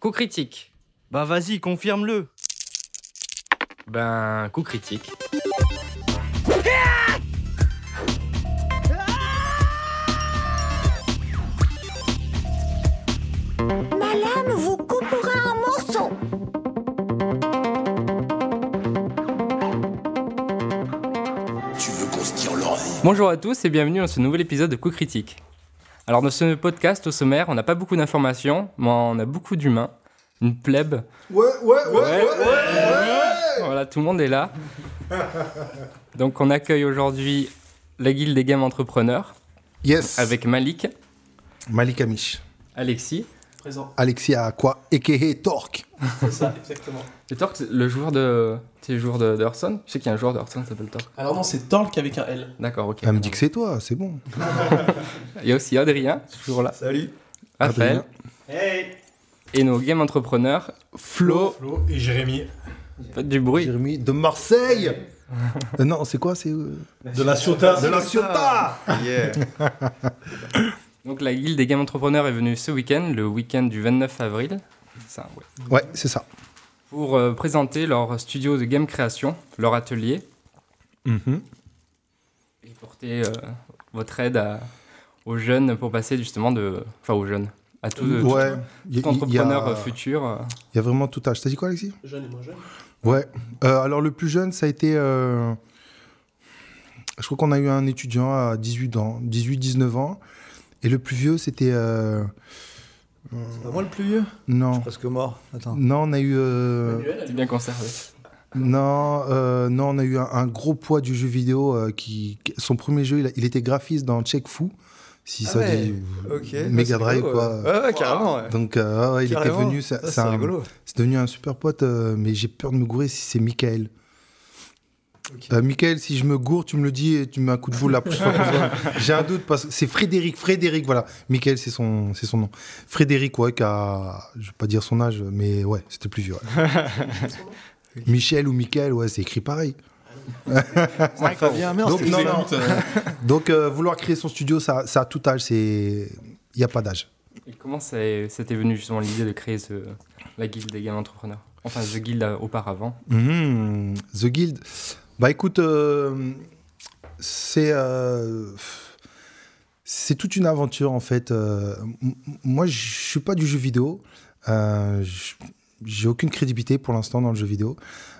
Coup critique. Bah vas-y, confirme-le. Ben, coup critique. Ma lame vous coupera un morceau. Tu veux qu'on se tire l'oreille? Bonjour à tous et bienvenue dans ce nouvel épisode de Coup critique. Alors dans ce podcast au sommaire, on n'a pas beaucoup d'informations, mais on a beaucoup d'humains, une plèbe. Ouais, ouais, ouais, ouais, ouais, Voilà, tout le monde est là. Donc on accueille aujourd'hui la guilde des games entrepreneurs Yes. avec Malik, Malik Amish. Alexis. Présent, Alexis Aqua, a.k.a. Torque. c'est ça, exactement. Et Torque, c'est le joueur de. C'est le joueur de, de Hearthstone Je sais qu'il y a un joueur de Hearthstone qui s'appelle Torque. Alors non, c'est Torque avec un L. D'accord, ok. Elle me dit que c'est toi, c'est bon. Il y a aussi Adrien, toujours là. Salut. Raphaël. Adrien. Hey Et nos game entrepreneurs, Flo. Flo et Jérémy. Faites du bruit. Jérémy de Marseille. Euh, non, c'est quoi C'est euh, De la Ciota. de la Ciotat. Donc la guilde des game entrepreneurs est venue ce week-end, le week-end du 29 avril. Ça, ouais. Ouais, c'est ça. Pour euh, présenter leur studio de game création, leur atelier, Mhm. et porter euh, votre aide à- aux jeunes pour passer justement de... Enfin aux jeunes, à tout, tout- Ouais. Il y, tout il y entrepreneur a- euh, futur. euh. il y a vraiment tout âge. T'as dit quoi, Alexis? Jeune et moins jeune. Ouais. Euh, alors, le plus jeune, ça a été. euh, Je crois qu'on a eu un étudiant à 18 ans, 18-19 ans. Et le plus vieux, c'était. euh, C'est pas moi le plus vieux Non. Presque mort. Attends. Non, on a eu. euh, C'est bien conservé. Non, euh, non, on a eu un, un gros poids du jeu vidéo. euh, qui, qui- son premier jeu, il, a- il était graphiste dans Check Fu. Si Ah ça ouais, dit. Ok. Mega Drive, rigolo, quoi. Ouais, ouais, carrément. Ouais. Donc, euh, ouais, il était Carrément. venu. C'est un- rigolo. c'est devenu un super pote, euh, mais j'ai peur de me gourer si c'est Michael. Ok. Euh, Michael, si je me gourre, tu me le dis et tu me mets un coup de boule la prochaine fois. J'ai un doute parce que c'est Frédéric. Frédéric, voilà. Michael, c'est son, c'est son nom. Frédéric, ouais, qui a. Je vais pas dire son âge, mais ouais, c'était plus vieux. ouais. Michel ou Michael, ouais, c'est écrit pareil. Fabien, merde. Donc, non, non. Donc, euh, vouloir créer son studio, ça, ça a tout âge. C'est. Il n'y a pas d'âge. Et comment ça est- c'était venu justement l'idée de créer ce, la guilde des game entrepreneurs? Enfin, The Guild euh, auparavant. Mhm. The Guild. Bah écoute, euh, c'est euh, c'est toute une aventure en fait. Euh, moi, je suis pas du jeu vidéo. J'ai aucune crédibilité pour l'instant dans le jeu vidéo.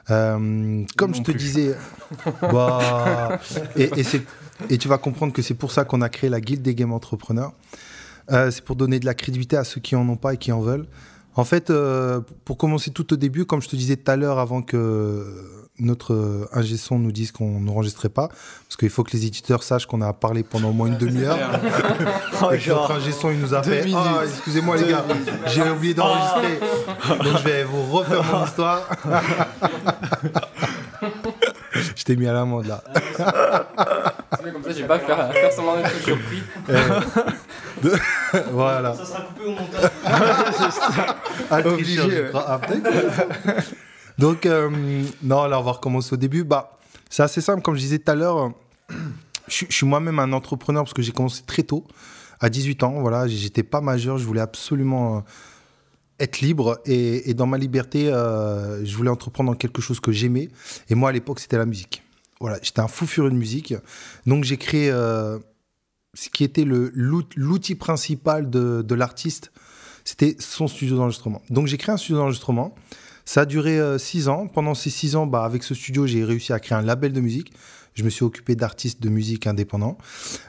Comme Non je te plus. disais, bah, et, et c'est- et tu vas comprendre que c'est pour ça qu'on a créé la Guilde des Game Entrepreneurs. C'est pour donner de la crédibilité à ceux qui en ont pas et qui en veulent. En fait, pour commencer tout au début, comme je te disais tout à l'heure, avant que notre euh, ingé son nous dise qu'on n'enregistrait pas, parce qu'il faut que les éditeurs sachent qu'on a parlé pendant au moins une demi-heure. Oh, et que notre ingé son, il nous a deux fait. Ah, excusez-moi les gars, j'ai oublié d'enregistrer. Donc je vais vous refaire mon histoire. je t'ai mis à l'amende là. Comme ça, je vais pas faire, faire semblant d'être surpris. voilà. Ça sera coupé au montage. Ah, Obligé. Ah, peut-être. Donc, euh, non, là, on va recommencer au début. Bah, c'est assez simple, comme je disais tout à l'heure. Je, suis moi-même un entrepreneur parce que j'ai commencé très tôt, à 18 ans. Voilà, j'étais pas majeur, je voulais absolument euh, être libre et, dans ma liberté, euh, je voulais entreprendre dans quelque chose que j'aimais. Et moi, à l'époque, c'était la musique. Voilà, j'étais un fou furieux de musique. Donc, j'ai créé ce qui était l'outil principal de, de l'artiste c'était son studio d'enregistrement. Donc j'ai créé un studio d'enregistrement. Ça a duré 6 ans. Pendant ces 6 ans, bah, avec ce studio, j'ai réussi à créer un label de musique. Je me suis occupé d'artistes de musique indépendants.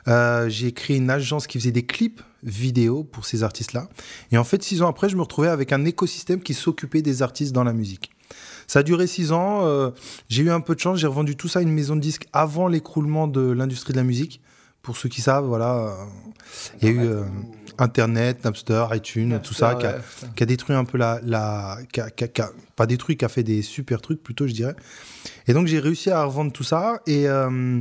Euh, j'ai créé une agence qui faisait des clips vidéo pour ces artistes-là. Et en fait, 6 ans après, je me retrouvais avec un écosystème qui s'occupait des artistes dans la musique. Ça a duré 6 ans. euh, j'ai eu un peu de chance. J'ai revendu tout ça à une maison de disques avant l'écroulement de l'industrie de la musique. Pour ceux qui savent, voilà, euh, il y a eu euh, Internet, Napster, iTunes, tout ça, qui a, qui détruit un peu la. la qui a- qui a- qui a- pas détruit, qui a fait des super trucs plutôt, je dirais. Et donc j'ai réussi à revendre tout ça et euh,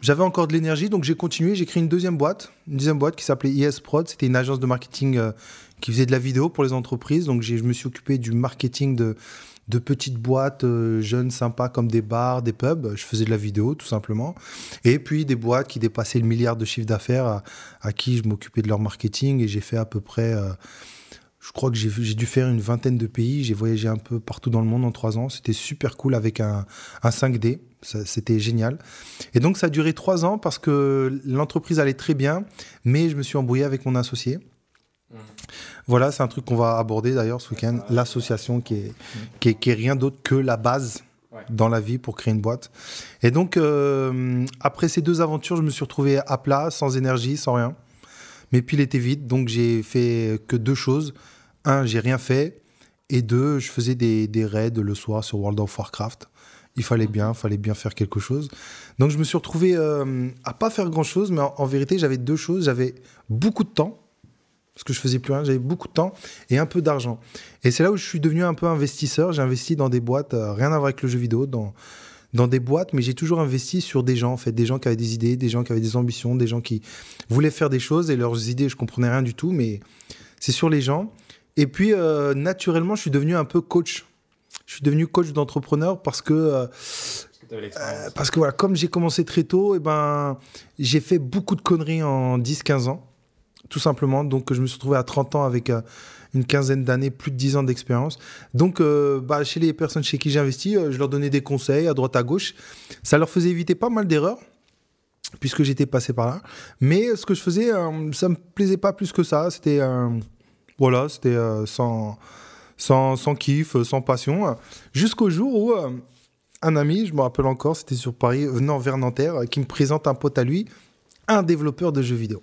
j'avais encore de l'énergie, donc j'ai continué. J'ai créé une deuxième boîte, une deuxième boîte qui s'appelait IS Prod. C'était une agence de marketing euh, qui faisait de la vidéo pour les entreprises. Donc je me suis occupé du marketing de, de petites boîtes euh, jeunes, sympas, comme des bars, des pubs. Je faisais de la vidéo, tout simplement. Et puis des boîtes qui dépassaient le milliard de chiffre d'affaires à, qui je m'occupais de leur marketing. Et j'ai fait à peu près, euh, je crois que j'ai dû faire une vingtaine de pays. J'ai voyagé un peu partout dans le monde en trois ans. C'était super cool avec un, un 5D. Ça, C'était génial. Et donc, ça a duré trois ans parce que l'entreprise allait très bien, mais je me suis embrouillé avec mon associé. Voilà, c'est un truc qu'on va aborder d'ailleurs ce week-end. L'association qui est, qui est, qui est rien d'autre que la base dans la vie pour créer une boîte. Et donc, euh, après ces deux aventures, je me suis retrouvé à plat, sans énergie, sans rien. Mes piles étaient vides, donc j'ai fait que deux choses. Un, j'ai rien fait. Et deux, je faisais des, des raids le soir sur World of Warcraft. Il fallait bien, fallait bien faire quelque chose. Donc je me suis retrouvé euh, à pas faire grand chose, mais en, en vérité, j'avais deux choses. J'avais beaucoup de temps, parce que je faisais plus rien. J'avais beaucoup de temps et un peu d'argent. Et c'est là où je suis devenu un peu investisseur. J'ai investi dans des boîtes, euh, rien à voir avec le jeu vidéo, dans, dans des boîtes, mais j'ai toujours investi sur des gens, en fait, des gens qui avaient des idées, des gens qui avaient des ambitions, des gens qui voulaient faire des choses et leurs idées, je comprenais rien du tout, mais c'est sur les gens. Et puis, euh, naturellement, je suis devenu un peu coach. Je suis devenu coach d'entrepreneur parce que, euh, parce que voilà, comme j'ai commencé très tôt, et ben, j'ai fait beaucoup de conneries en 10-15 ans, tout simplement. Donc, je me suis retrouvé à 30 ans avec euh, une quinzaine d'années, plus de 10 ans d'expérience. Donc, euh, bah, chez les personnes chez qui j'ai investi, euh, je leur donnais des conseils à droite, à gauche. Ça leur faisait éviter pas mal d'erreurs puisque j'étais passé par là. Mais ce que je faisais, euh, ça me plaisait pas plus que ça. C'était euh, voilà, c'était euh, sans, sans, sans kiff, euh, sans passion. Jusqu'au jour où euh, un ami, je me rappelle encore, c'était sur Paris, venant vers Nanterre, euh, qui me présente un pote à lui, un développeur de jeux vidéo.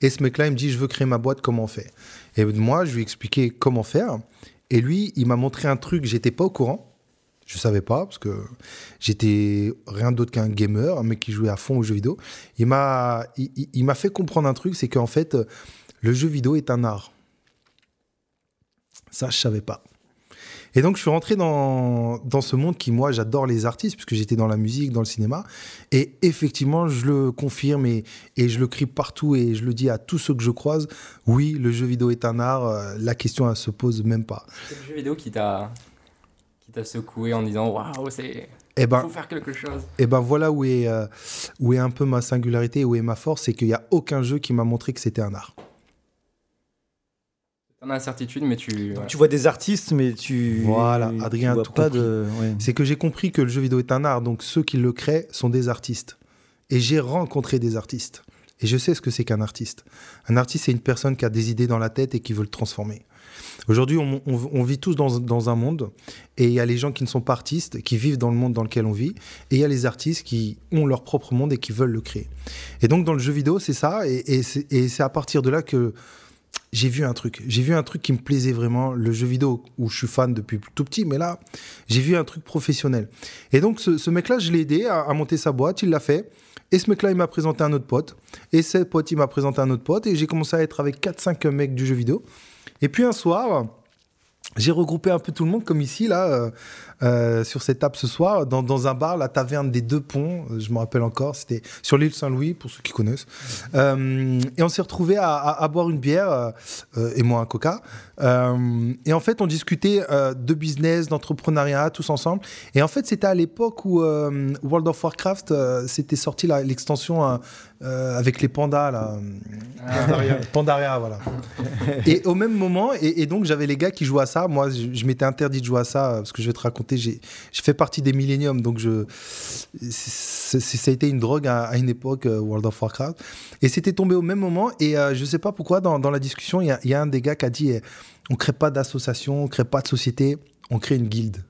Et ce mec-là, il me dit, je veux créer ma boîte, comment on fait? Et moi, je lui ai expliqué comment faire. Et lui, il m'a montré un truc, j'étais pas au courant. Je savais pas, parce que j'étais rien d'autre qu'un gamer, un mec qui jouait à fond aux jeux vidéo. Il m'a, il, m'a fait comprendre un truc, c'est qu'en fait, le jeu vidéo est un art. Ça, je savais pas. Et donc, je suis rentré dans, dans ce monde qui, moi, j'adore les artistes, puisque j'étais dans la musique, dans le cinéma. Et effectivement, je le confirme et, et je le crie partout et je le dis à tous ceux que je croise. Oui, le jeu vidéo est un art. euh, La question, elle se pose même pas. C'est le jeu vidéo qui t'a secoué en disant waouh, c'est Eh ben, faut faire quelque chose. Et ben voilà où est, euh, où est un peu ma singularité, où est ma force, c'est qu'il n'y a aucun jeu qui m'a montré que c'était un art. T'en as incertitude, mais tu. voilà. Tu vois des artistes, mais tu. Voilà, Adrien tout pas compris. de. ouais. C'est que j'ai compris que le jeu vidéo est un art, donc ceux qui le créent sont des artistes. Et j'ai rencontré des artistes. Et je sais ce que c'est qu'un artiste. Un artiste, c'est une personne qui a des idées dans la tête et qui veut le transformer. Aujourd'hui, on, on- on vit tous dans, dans un monde, et il y a les gens qui ne sont pas artistes, qui vivent dans le monde dans lequel on vit, et il y a les artistes qui ont leur propre monde et qui veulent le créer. Et donc, dans le jeu vidéo, c'est ça, et c'est à partir de là que j'ai vu un truc. J'ai vu un truc qui me plaisait vraiment, le jeu vidéo, où je suis fan depuis tout petit, mais là, j'ai vu un truc professionnel. Et donc, ce, mec-là, je l'ai aidé à, à monter sa boîte, il l'a fait. Et ce mec-là, il m'a présenté un autre pote. Et ce pote, il m'a présenté un autre pote. Et j'ai commencé à être avec 4-5 mecs du jeu vidéo. Et puis un soir, j'ai regroupé un peu tout le monde, comme ici, là, euh, sur cette table ce soir, dans, dans un bar, la taverne des Deux Ponts, euh, je me rappelle encore, c'était sur l'île Saint-Louis, pour ceux qui connaissent. Euh, et on s'est retrouvés à, à- à boire une bière, euh, et moi un coca. Et en fait, on discutait de business, d'entrepreneuriat, tous ensemble. Et en fait, c'était à l'époque où World of Warcraft, c'était sorti l'extension avec les pandas, là. Pandaria. Pandaria, voilà. et au même moment, et, et donc j'avais les gars qui jouaient à ça. Moi, je, je m'étais interdit de jouer à ça, parce que je vais te raconter, j'ai j'ai fait partie des milléniums, donc je, c'est- c'est- ça a été une drogue à, à une époque, euh, World of Warcraft. Et c'était tombé au même moment, et euh, je sais pas pourquoi, dans, dans la discussion, il y a, il y a un des gars qui a dit eh, on crée pas d'association, on crée pas de société, on crée une guilde.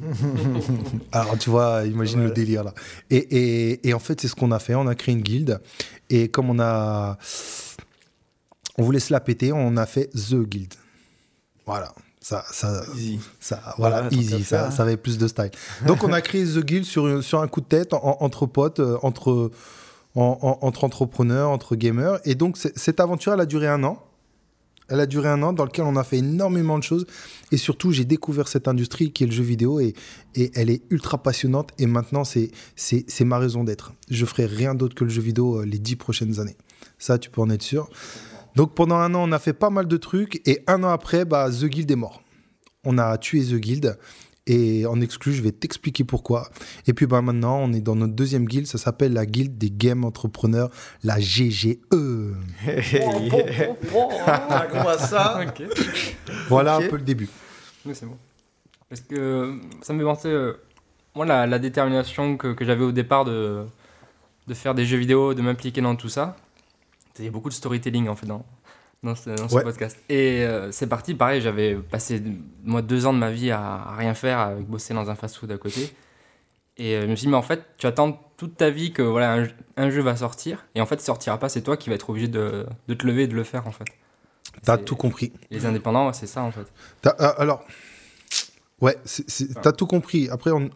Alors, tu vois, imagine le délire là. Et, et- et en fait, c'est ce qu'on a fait. On a créé une guilde. Et comme on a. On voulait se la péter, on a fait The Guild. Voilà. Ça, ça, Easy. ça, voilà, easy, ça, avait plus de style. Donc on a créé The Guild sur, sur un coup de tête, en- entre potes, euh, entre, en- en- entre entrepreneurs, entre gamers. Et donc cette aventure, elle a duré un an. Elle a duré un an dans lequel on a fait énormément de choses. Et surtout, j'ai découvert cette industrie qui est le jeu vidéo et, et elle est ultra passionnante. Et maintenant, c'est ma raison d'être. Je ferai rien d'autre que le jeu vidéo euh, les dix prochaines années. Ça, tu peux en être sûr. Donc pendant un an, on a fait pas mal de trucs. Et un an après, bah, The Guild est mort. On a tué The Guild. Et en exclu, je vais t'expliquer pourquoi. Et puis bah, maintenant, on est dans notre deuxième guilde. Ça s'appelle la guilde des game entrepreneurs, la GGE. Ah, gros, à ça. Voilà un peu le début. Oui, c'est bon. Parce que ça me fait penser, euh, moi, la, la détermination que, que j'avais au départ de, de faire des jeux vidéo, de m'impliquer dans tout ça. Il y a beaucoup de storytelling en fait dans, dans ce, dans ce Ouais. podcast. Et euh, c'est parti, pareil, j'avais passé moi deux ans de ma vie à, à rien faire, à bosser dans un fast-food à côté. Et euh, je me suis dit, mais en fait, tu attends toute ta vie que voilà, un, un jeu va sortir. Et en fait, il sortira pas, c'est toi qui vas être obligé de, de te lever et de le faire en fait. T'as tout compris. Les indépendants, c'est ça en fait. Euh, alors, ouais, t'as tout compris. Après, on-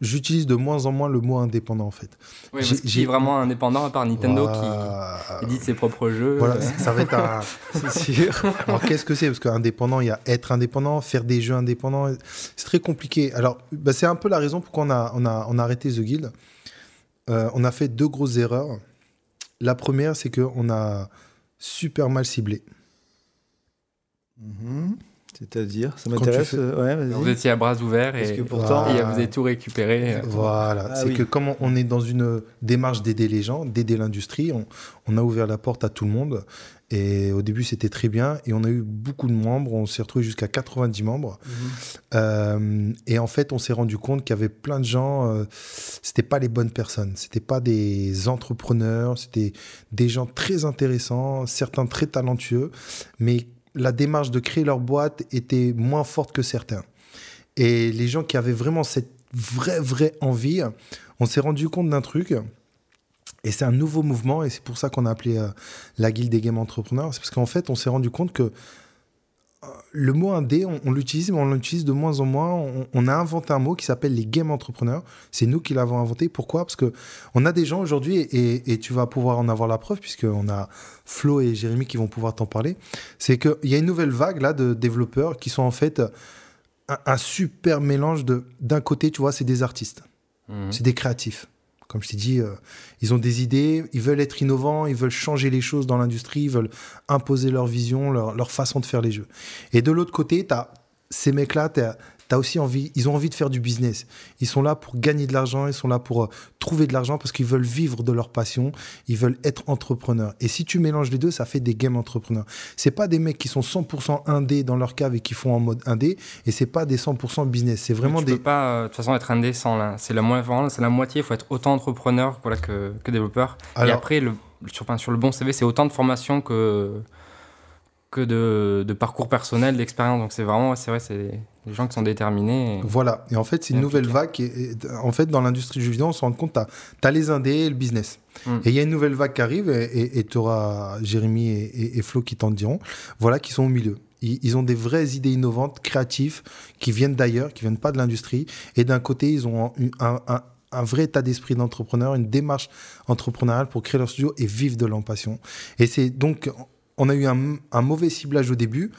j'utilise de moins en moins le mot indépendant en fait. Oui, J'ai- vraiment indépendant à part Nintendo qui Voilà. édite ses propres jeux. Voilà, ça va être un. C'est sûr. Alors qu'est-ce que c'est? Parce qu'indépendant, il y a être indépendant, faire des jeux indépendants. C'est très compliqué. Alors, bah, c'est un peu la raison pourquoi on a, on a, on a arrêté The Guild. Euh, on a fait deux grosses erreurs. La première, c'est qu'on a super mal ciblé. Mhm. C'est-à-dire, ça m'intéresse. fais- euh, Ouais, Vous étiez à bras ouverts et, que pourtant- et vous avez tout récupéré. Voilà, Ah c'est oui. que comme on- est dans une démarche d'aider les gens, d'aider l'industrie, on, on a ouvert la porte à tout le monde. Et au début, c'était très bien. Et on a eu beaucoup de membres. On s'est retrouvé jusqu'à 90 membres. Euh, et en fait, on s'est rendu compte qu'il y avait plein de gens. Euh, c'était pas les bonnes personnes. C'était pas des entrepreneurs. C'était des gens très intéressants, certains très talentueux, mais la démarche de créer leur boîte était moins forte que certains. Et les gens qui avaient vraiment cette vraie, vraie envie, on s'est rendu compte d'un truc. Et c'est un nouveau mouvement, et c'est pour ça qu'on a appelé euh, la Guilde des Game Entrepreneurs. C'est parce qu'en fait, on s'est rendu compte que le mot indé, on, on l'utilise, mais on l'utilise de moins en moins. On, on a inventé un mot qui s'appelle les game entrepreneurs. C'est nous qui l'avons inventé. Pourquoi? Parce que on a des gens aujourd'hui, et, et tu vas pouvoir en avoir la preuve, puisqu'on a Flo et Jérémy qui vont pouvoir t'en parler. C'est qu'il y a une nouvelle vague là de développeurs qui sont en fait un, un super mélange de. D'un côté, tu vois, c'est des artistes. Mhm. C'est des créatifs. Comme je t'ai dit, euh, ils ont des idées, ils veulent être innovants, ils veulent changer les choses dans l'industrie, ils veulent imposer leur vision, leur, leur façon de faire les jeux. Et de l'autre côté, tu as ces mecs-là, tu as aussi envie, ils ont envie de faire du business. Ils sont là pour gagner de l'argent, ils sont là pour euh, trouver de l'argent parce qu'ils veulent vivre de leur passion, ils veulent être entrepreneurs. Et si tu mélanges les deux, ça fait des game entrepreneurs. C'est pas des mecs qui sont 100% indé dans leur cave et qui font en mode indé, et c'est pas des 100% business. C'est vraiment tu des peux pas, euh, de toute façon, être indé sans là. C'est la, c'est la moitié. Il faut être autant entrepreneur voilà, que, que développeur. et après, le, sur, enfin, sur le bon CV, c'est autant de formation que, que de, de parcours personnel, d'expérience. Donc c'est vraiment, c'est vrai, c'est des gens qui sont déterminés. et- Voilà, et en fait, c'est une nouvelle vague. qui est- et- en fait, dans l'industrie du jeu on se rend compte, tu as, les indés et le business. Mm. Et il y a une nouvelle vague qui arrive, et tu auras Jérémy et, et- et Flo qui t'en diront, voilà, qui sont au milieu. Ils, ils ont des vraies idées innovantes, créatives, qui viennent d'ailleurs, qui viennent pas de l'industrie. Et d'un côté, ils ont un, un- un- un vrai état d'esprit d'entrepreneur, une démarche entrepreneuriale pour créer leur studio et vivre de leur passion. Et c'est donc, on a eu un, un mauvais ciblage au début,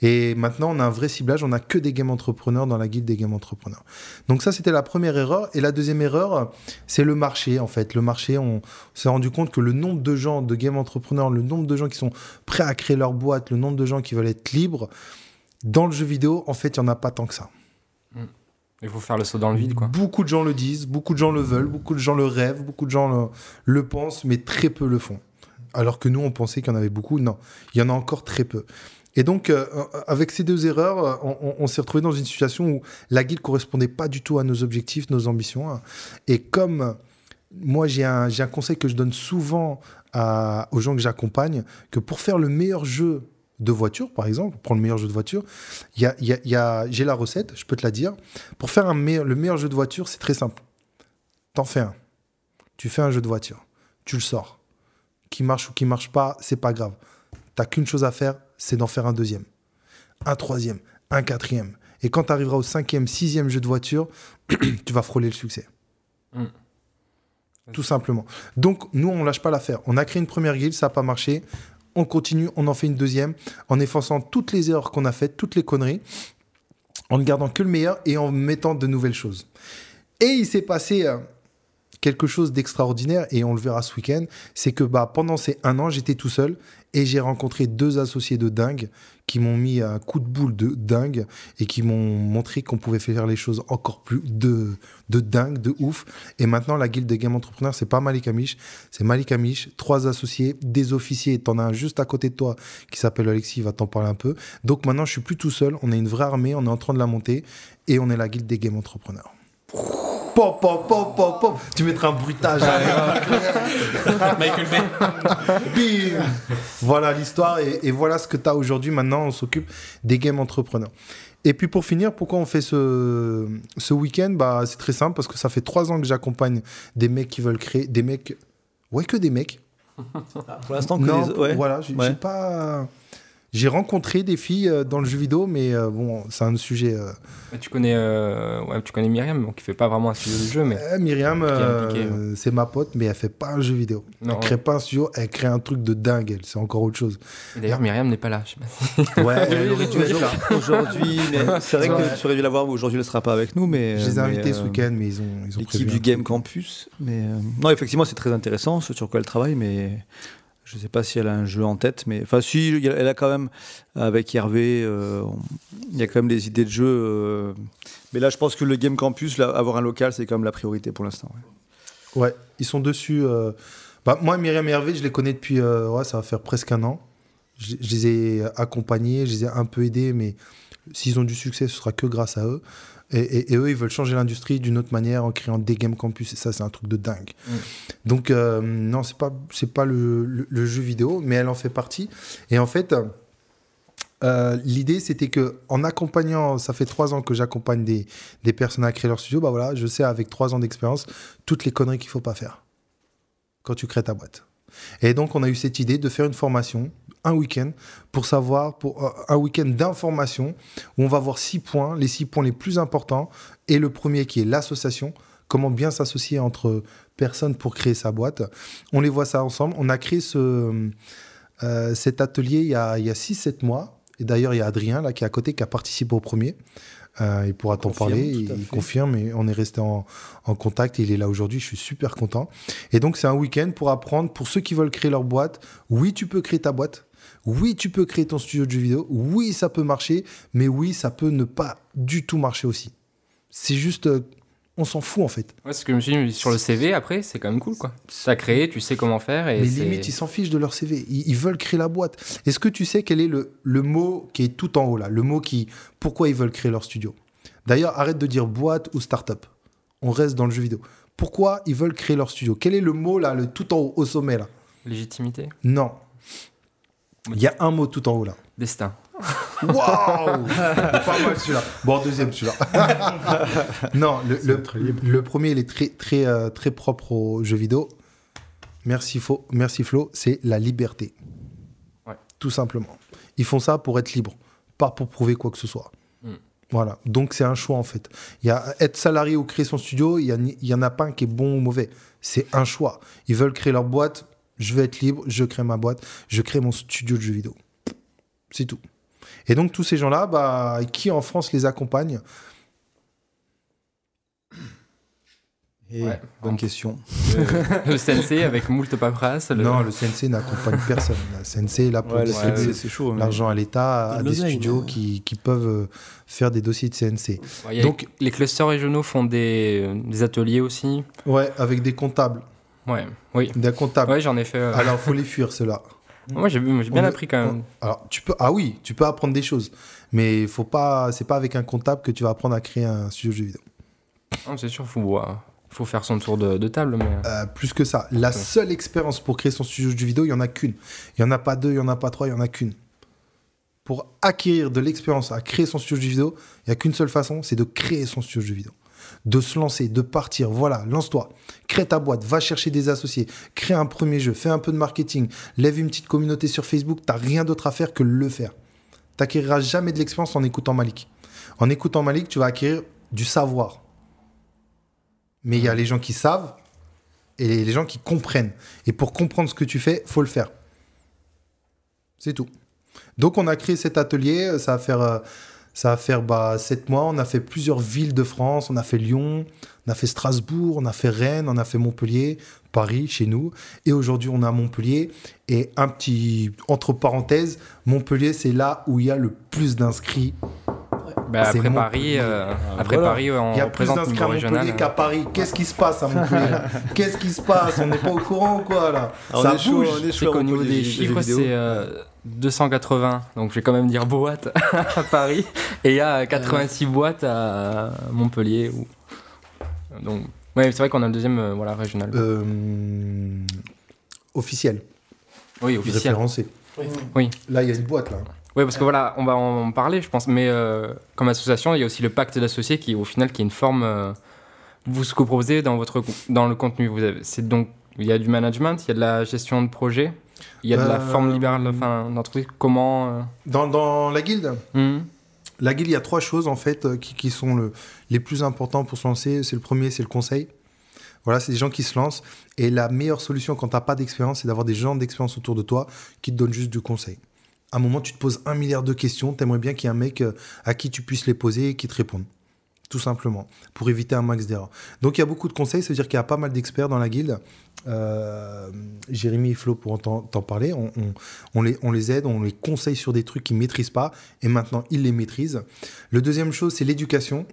et maintenant on a un vrai ciblage, on n'a que des game entrepreneurs dans la guilde des game entrepreneurs. Donc ça, c'était la première erreur. Et la deuxième erreur, c'est le marché, en fait. Le marché, on s'est rendu compte que le nombre de gens, de game entrepreneurs, le nombre de gens qui sont prêts à créer leur boîte, le nombre de gens qui veulent être libres, dans le jeu vidéo, en fait, il n'y en a pas tant que ça. Il faut faire le saut dans le vide, quoi. Beaucoup de gens le disent, beaucoup de gens le veulent, beaucoup de gens le rêvent, beaucoup de gens le, le pensent, mais très peu le font. Alors que nous, on pensait qu'il y en avait beaucoup. Non, il y en a encore très peu. Et donc, euh, avec ces deux erreurs, euh, on, s'est retrouvé dans une situation où la guilde correspondait pas du tout à nos objectifs, nos ambitions. Et comme euh, moi, j'ai un, conseil que je donne souvent aux gens que j'accompagne, que pour faire le meilleur jeu de voiture, par exemple, prendre le meilleur jeu de voiture, y a, j'ai la recette, je peux te la dire. Pour faire le meilleur jeu de voiture, c'est très simple. T'en fais un. Tu fais un jeu de voiture. Tu le sors. Qui marche ou qui marche pas, c'est pas grave. T'as qu'une chose à faire, c'est d'en faire un deuxième, un troisième, un quatrième. Et quand tu arriveras au cinquième, sixième jeu de voiture, tu vas frôler le succès. Mm. Tout simplement. Donc, nous, on lâche pas l'affaire. On a créé une première guilde, ça n'a pas marché. On continue, on en fait une deuxième, en effaçant toutes les erreurs qu'on a faites, toutes les conneries, en ne gardant que le meilleur et en mettant de nouvelles choses. Et il s'est passé euh, quelque chose d'extraordinaire et on le verra ce week-end, c'est que bah, pendant ces un an, j'étais tout seul et j'ai rencontré deux associés de dingue qui m'ont mis un coup de boule de dingue et qui m'ont montré qu'on pouvait faire les choses encore plus de, de dingue, de ouf. Et maintenant, la guilde des game entrepreneurs, c'est pas Malik Amish, c'est Malik Amish, trois associés, des officiers. T'en as un juste à côté de toi qui s'appelle Alexis, il va t'en parler un peu. Donc maintenant, je suis plus tout seul. On est une vraie armée, on est en train de la monter et on est la guilde des game entrepreneurs. Pop, pop, pop, pop, pop. Tu mettras un bruitage. Michael Bay. Bim Voilà l'histoire et, et voilà ce que tu as aujourd'hui. Maintenant, on s'occupe des game entrepreneurs. Et puis pour finir, pourquoi on fait ce, ce week-end? Bah, C'est très simple parce que ça fait trois ans que j'accompagne des mecs qui veulent créer. Des mecs. Ouais, que des mecs. Pour l'instant, que Non, les- ouais. voilà, j'ai Ouais. j'ai pas. J'ai rencontré des filles euh, dans le jeu vidéo, mais euh, bon, c'est un sujet. euh, Tu connais, euh, ouais, tu connais Myriam, bon, qui fait pas vraiment un studio de jeu, mais euh, Myriam, euh, c'est ma pote, mais elle fait pas un jeu vidéo. Non, elle crée pas un studio, elle crée un truc de dingue. Elle, c'est encore autre chose. D'ailleurs Myriam n'est pas là. Je sais pas. Ouais, elle aurait dû être là. Aujourd'hui, mais c'est vrai que tu aurais dû la voir, mais aujourd'hui, elle ne sera pas avec nous. Mais, Je les ai mais, invités euh, ce week-end, mais ils ont, ils ont L'équipe du Game. Campus. Mais euh, non, effectivement, c'est très intéressant ce sur quoi elle travaille, mais je ne sais pas si elle a un jeu en tête. Mais enfin, si, elle a quand même, avec Hervé, euh, il y a quand même des idées de jeu. euh, mais là, je pense que le Game Campus, avoir un local, c'est quand même la priorité pour l'instant. ouais. Ils sont dessus. euh, Bah, moi, Myriam et Hervé, je les connais depuis. Ouais, ça va faire presque un an. Je, je les ai accompagnés, je les ai un peu aidés, mais s'ils ont du succès, ce sera que grâce à eux. Et, et- et eux, ils veulent changer l'industrie d'une autre manière en créant des game campus. Et ça, c'est un truc de dingue. Mm. Donc, euh, non, c'est pas, c'est pas le, le- le jeu vidéo, mais elle en fait partie. Et en fait, euh, l'idée, c'était que en accompagnant, ça fait trois ans que j'accompagne des, des personnes à créer leur studio, bah voilà, je sais avec trois ans d'expérience toutes les conneries qu'il faut pas faire quand tu crées ta boîte. Et donc, on a eu cette idée de faire une formation, un week-end, pour savoir, pour euh, un week-end d'information, où on va voir six points, les six points les plus importants, et le premier qui est l'association, comment bien s'associer entre personnes pour créer sa boîte. On les voit ça ensemble. On a créé ce, euh, cet atelier il y a, a 6-7 mois. Et d'ailleurs, il y a Adrien, là, qui est à côté, qui a participé au premier. Euh, il pourra t'en parler. Il, confirme et on est resté en, en contact et il est là aujourd'hui. Je suis super content. Et donc, c'est un week-end pour apprendre, pour ceux qui veulent créer leur boîte. Oui, tu peux créer ta boîte. Oui, tu peux créer ton studio de jeux vidéo. Oui, ça peut marcher. Mais oui, ça peut ne pas du tout marcher aussi. C'est juste. On s'en fout en fait. Ouais, ce que je me suis dit sur le CV après, c'est quand même cool quoi. T'as créé, tu sais comment faire et Mais c'est- limite, ils s'en fichent de leur CV. Ils, ils veulent créer la boîte. Est-ce que tu sais quel est le, le mot qui est tout en haut là? Le mot qui. Pourquoi ils veulent créer leur studio? D'ailleurs, arrête de dire boîte ou start-up. On reste dans le jeu vidéo. Pourquoi ils veulent créer leur studio? Quel est le mot là, le tout en haut, au sommet là? Légitimité, Non. Il y a un mot tout en haut là. destin. Waouh Pas mal celui-là. Bon, deuxième celui-là. non, le, le, le premier, il est très, très, euh, très propre au jeu vidéo. Merci, Flo, merci Flo, c'est la liberté. Ouais. Tout simplement. Ils font ça pour être libres, pas pour prouver quoi que ce soit. Mm. Voilà. Donc c'est un choix en fait. Il y a être salarié ou créer son studio, il y, a ni- il y en a pas un qui est bon ou mauvais. C'est un choix. Ils veulent créer leur boîte. Je veux être libre, je crée ma boîte, je crée mon studio de jeux vidéo. C'est tout. Et donc tous ces gens-là, bah, qui en France les accompagne? Et Ouais. Bonne question. le CNC avec moult paperasse. Le... Non, le CNC n'accompagne personne. Le CNC est là pour Ouais, distribuer mais- l'argent à l'État, à De des studios mais- qui, qui peuvent euh, faire des dossiers de CNC. Donc- les, clusters régionaux font des, des ateliers aussi. Ouais, avec des comptables. Ouais, oui. Des comptables. Ouais, j'en ai fait. euh, Alors, faut les fuir, ceux-là. Moi, j'ai bien On appris quand même. Alors, tu peux, ah oui, tu peux apprendre des choses, mais faut pas, c'est pas avec un comptable que tu vas apprendre à créer un studio de jeux vidéo. Non, C'est sûr, faut, euh, faut faire son tour de, de table, mais. Euh, plus que ça, la seule expérience pour créer son studio de jeux vidéo, il y en a qu'une. Il y en a pas deux, il y en a pas trois, il y en a qu'une. Pour acquérir de l'expérience à créer son studio de jeux vidéo, il y a qu'une seule façon, c'est de créer son studio de jeux vidéo. De se lancer, de partir, voilà, lance-toi. Crée ta boîte, va chercher des associés, crée un premier jeu, fais un peu de marketing, lève une petite communauté sur Facebook, t'as rien d'autre à faire que le faire. T'acquériras jamais de l'expérience en écoutant Malik. En écoutant Malik, tu vas acquérir du savoir. Mais il y a les gens qui savent et les gens qui comprennent. Et pour comprendre ce que tu fais, faut le faire. C'est tout. Donc on a créé cet atelier, ça va faire, euh, Ça va faire bah, 7 mois. On a fait plusieurs villes de France. On a fait Lyon, on a fait Strasbourg, on a fait Rennes, on a fait Montpellier, Paris, chez nous. Et aujourd'hui, on est à Montpellier. Et un petit, entre parenthèses, Montpellier, c'est là où il y a le plus d'inscrits. Bah, après. Paris, euh, après Voilà. Paris, on Il y a plus d'inscrits à Montpellier régional. qu'à Paris. Qu'est-ce qui se passe à Montpellier Qu'est-ce qui se passe On n'est pas au courant, quoi, là Ah, on Ça bouge. C'est qu'au niveau des chiffres, c'est euh, 280. Donc je vais quand même dire boîtes à Paris. Et il y a 86 boîtes à Montpellier. Ou... Donc, ouais, c'est vrai qu'on a le deuxième euh, voilà, régional. Euh, officiel, oui, officiel. référencé. Oui. Là, il y a une boîte, là. Oui, parce que voilà, on va en parler, je pense. Mais euh, comme association, il y a aussi le pacte d'associés qui, au final, qui est une forme. euh, vous ce que vous proposez dans votre dans le contenu, vous avez, c'est donc il y a du management, il y a de la gestion de projet, il y a de la Euh, forme libérale, enfin d'entreprise. Comment euh, Dans, dans la guilde hmm, La guilde, il y a trois choses en fait euh, qui, qui sont le, les plus importants pour se lancer. C'est le premier, c'est le conseil. Voilà, c'est des gens qui se lancent. Et la meilleure solution quand tu n'as pas d'expérience, c'est d'avoir des gens d'expérience autour de toi qui te donnent juste du conseil. À un moment, tu te poses un milliard de questions. Tu aimerais bien qu'il y ait un mec euh, à qui tu puisses les poser et qui te réponde. Tout simplement. Pour éviter un max d'erreurs. Donc, il y a beaucoup de conseils. Ça veut dire qu'il y a pas mal d'experts dans la guilde. Euh, Jérémy et Flo pourront t'en parler. On, les, on aide, on les conseille sur des trucs qu'ils ne maîtrisent pas. Et maintenant, ils les maîtrisent. Le deuxième chose, c'est l'éducation.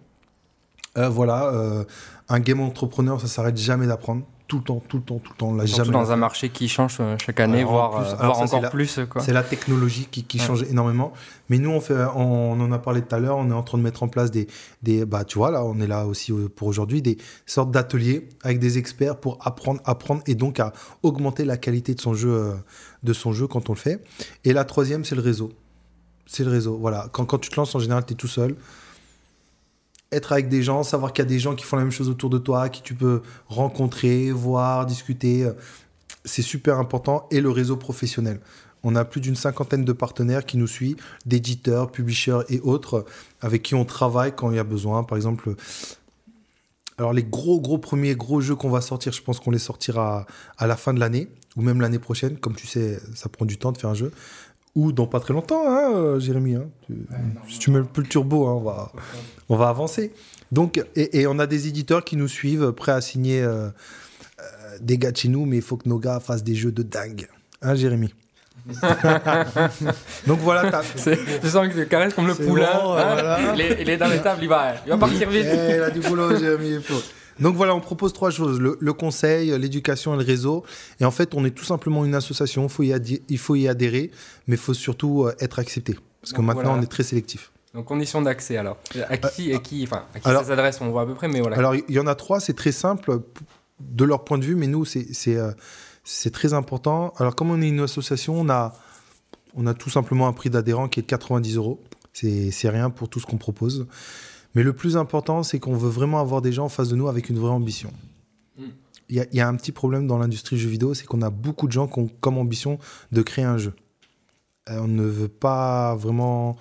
Euh, voilà, euh, un game entrepreneur, ça s'arrête jamais d'apprendre. Tout le temps, tout le temps, tout le temps. Surtout jamais dans un marché qui change euh, chaque année, en voire, plus- alors voire ça, c'est encore plus. C'est la technologie qui, qui Ouais. change énormément. Mais nous, on, fait, on, en a parlé tout à l'heure, on est en train de mettre en place des, des. Bah, tu vois, là, on est là aussi pour aujourd'hui, des sortes d'ateliers avec des experts pour apprendre, apprendre et donc à augmenter la qualité de son jeu, de son jeu quand on le fait. Et la troisième, c'est le réseau. C'est le réseau. Voilà. Quand, quand tu te lances, en général, tu es tout seul. Être avec des gens, savoir qu'il y a des gens qui font la même chose autour de toi, qui tu peux rencontrer, voir, discuter, euh, c'est super important. Et le réseau professionnel. On a plus d'une cinquantaine de partenaires qui nous suivent, d'éditeurs, publishers et autres, avec qui on travaille quand il y a besoin. Par exemple, alors les gros, gros premiers gros jeux qu'on va sortir, je pense qu'on les sortira à la fin de l'année, ou même l'année prochaine. Comme tu sais, ça prend du temps de faire un jeu. Ou dans pas très longtemps, hein, euh, Jérémy. hein. Tu- si tu mets un peu le turbo, hein, on, va, on va avancer. Donc, et, et on a des éditeurs qui nous suivent, prêts à signer euh, euh, des gars de chez nous, mais il faut que nos gars fassent des jeux de dingue. Hein, Jérémy? Donc voilà, Je sens que c'est caresse comme le poulain. bon, hein. voilà. il, est, il est dans les tables, il va, il va partir vite. Eh, il a du boulot, Jérémy. il faut. Donc voilà, on propose trois choses le, le conseil, l'éducation et le réseau. Et en fait, on est tout simplement une association. Faut y il faut y adhérer, mais il faut surtout euh, être accepté. Parce que Donc maintenant, voilà. on est très sélectif. Donc conditions d'accès alors. À qui, à qui, enfin, à qui alors- ça s'adresse, on voit à peu près, mais voilà. Alors, il y en a trois, c'est très simple de leur point de vue, mais nous, c'est euh, c'est très important. Alors, comme on est une association, on a, on a tout simplement un prix d'adhérent qui est de 90 euros. C'est c'est rien pour tout ce qu'on propose. Mais le plus important, c'est qu'on veut vraiment avoir des gens en face de nous avec une vraie ambition. Mm. Il y, a- il y a un petit problème dans l'industrie du jeu vidéo, c'est qu'on a beaucoup de gens qui ont comme ambition de créer un jeu. Euh, on ne veut pas vraiment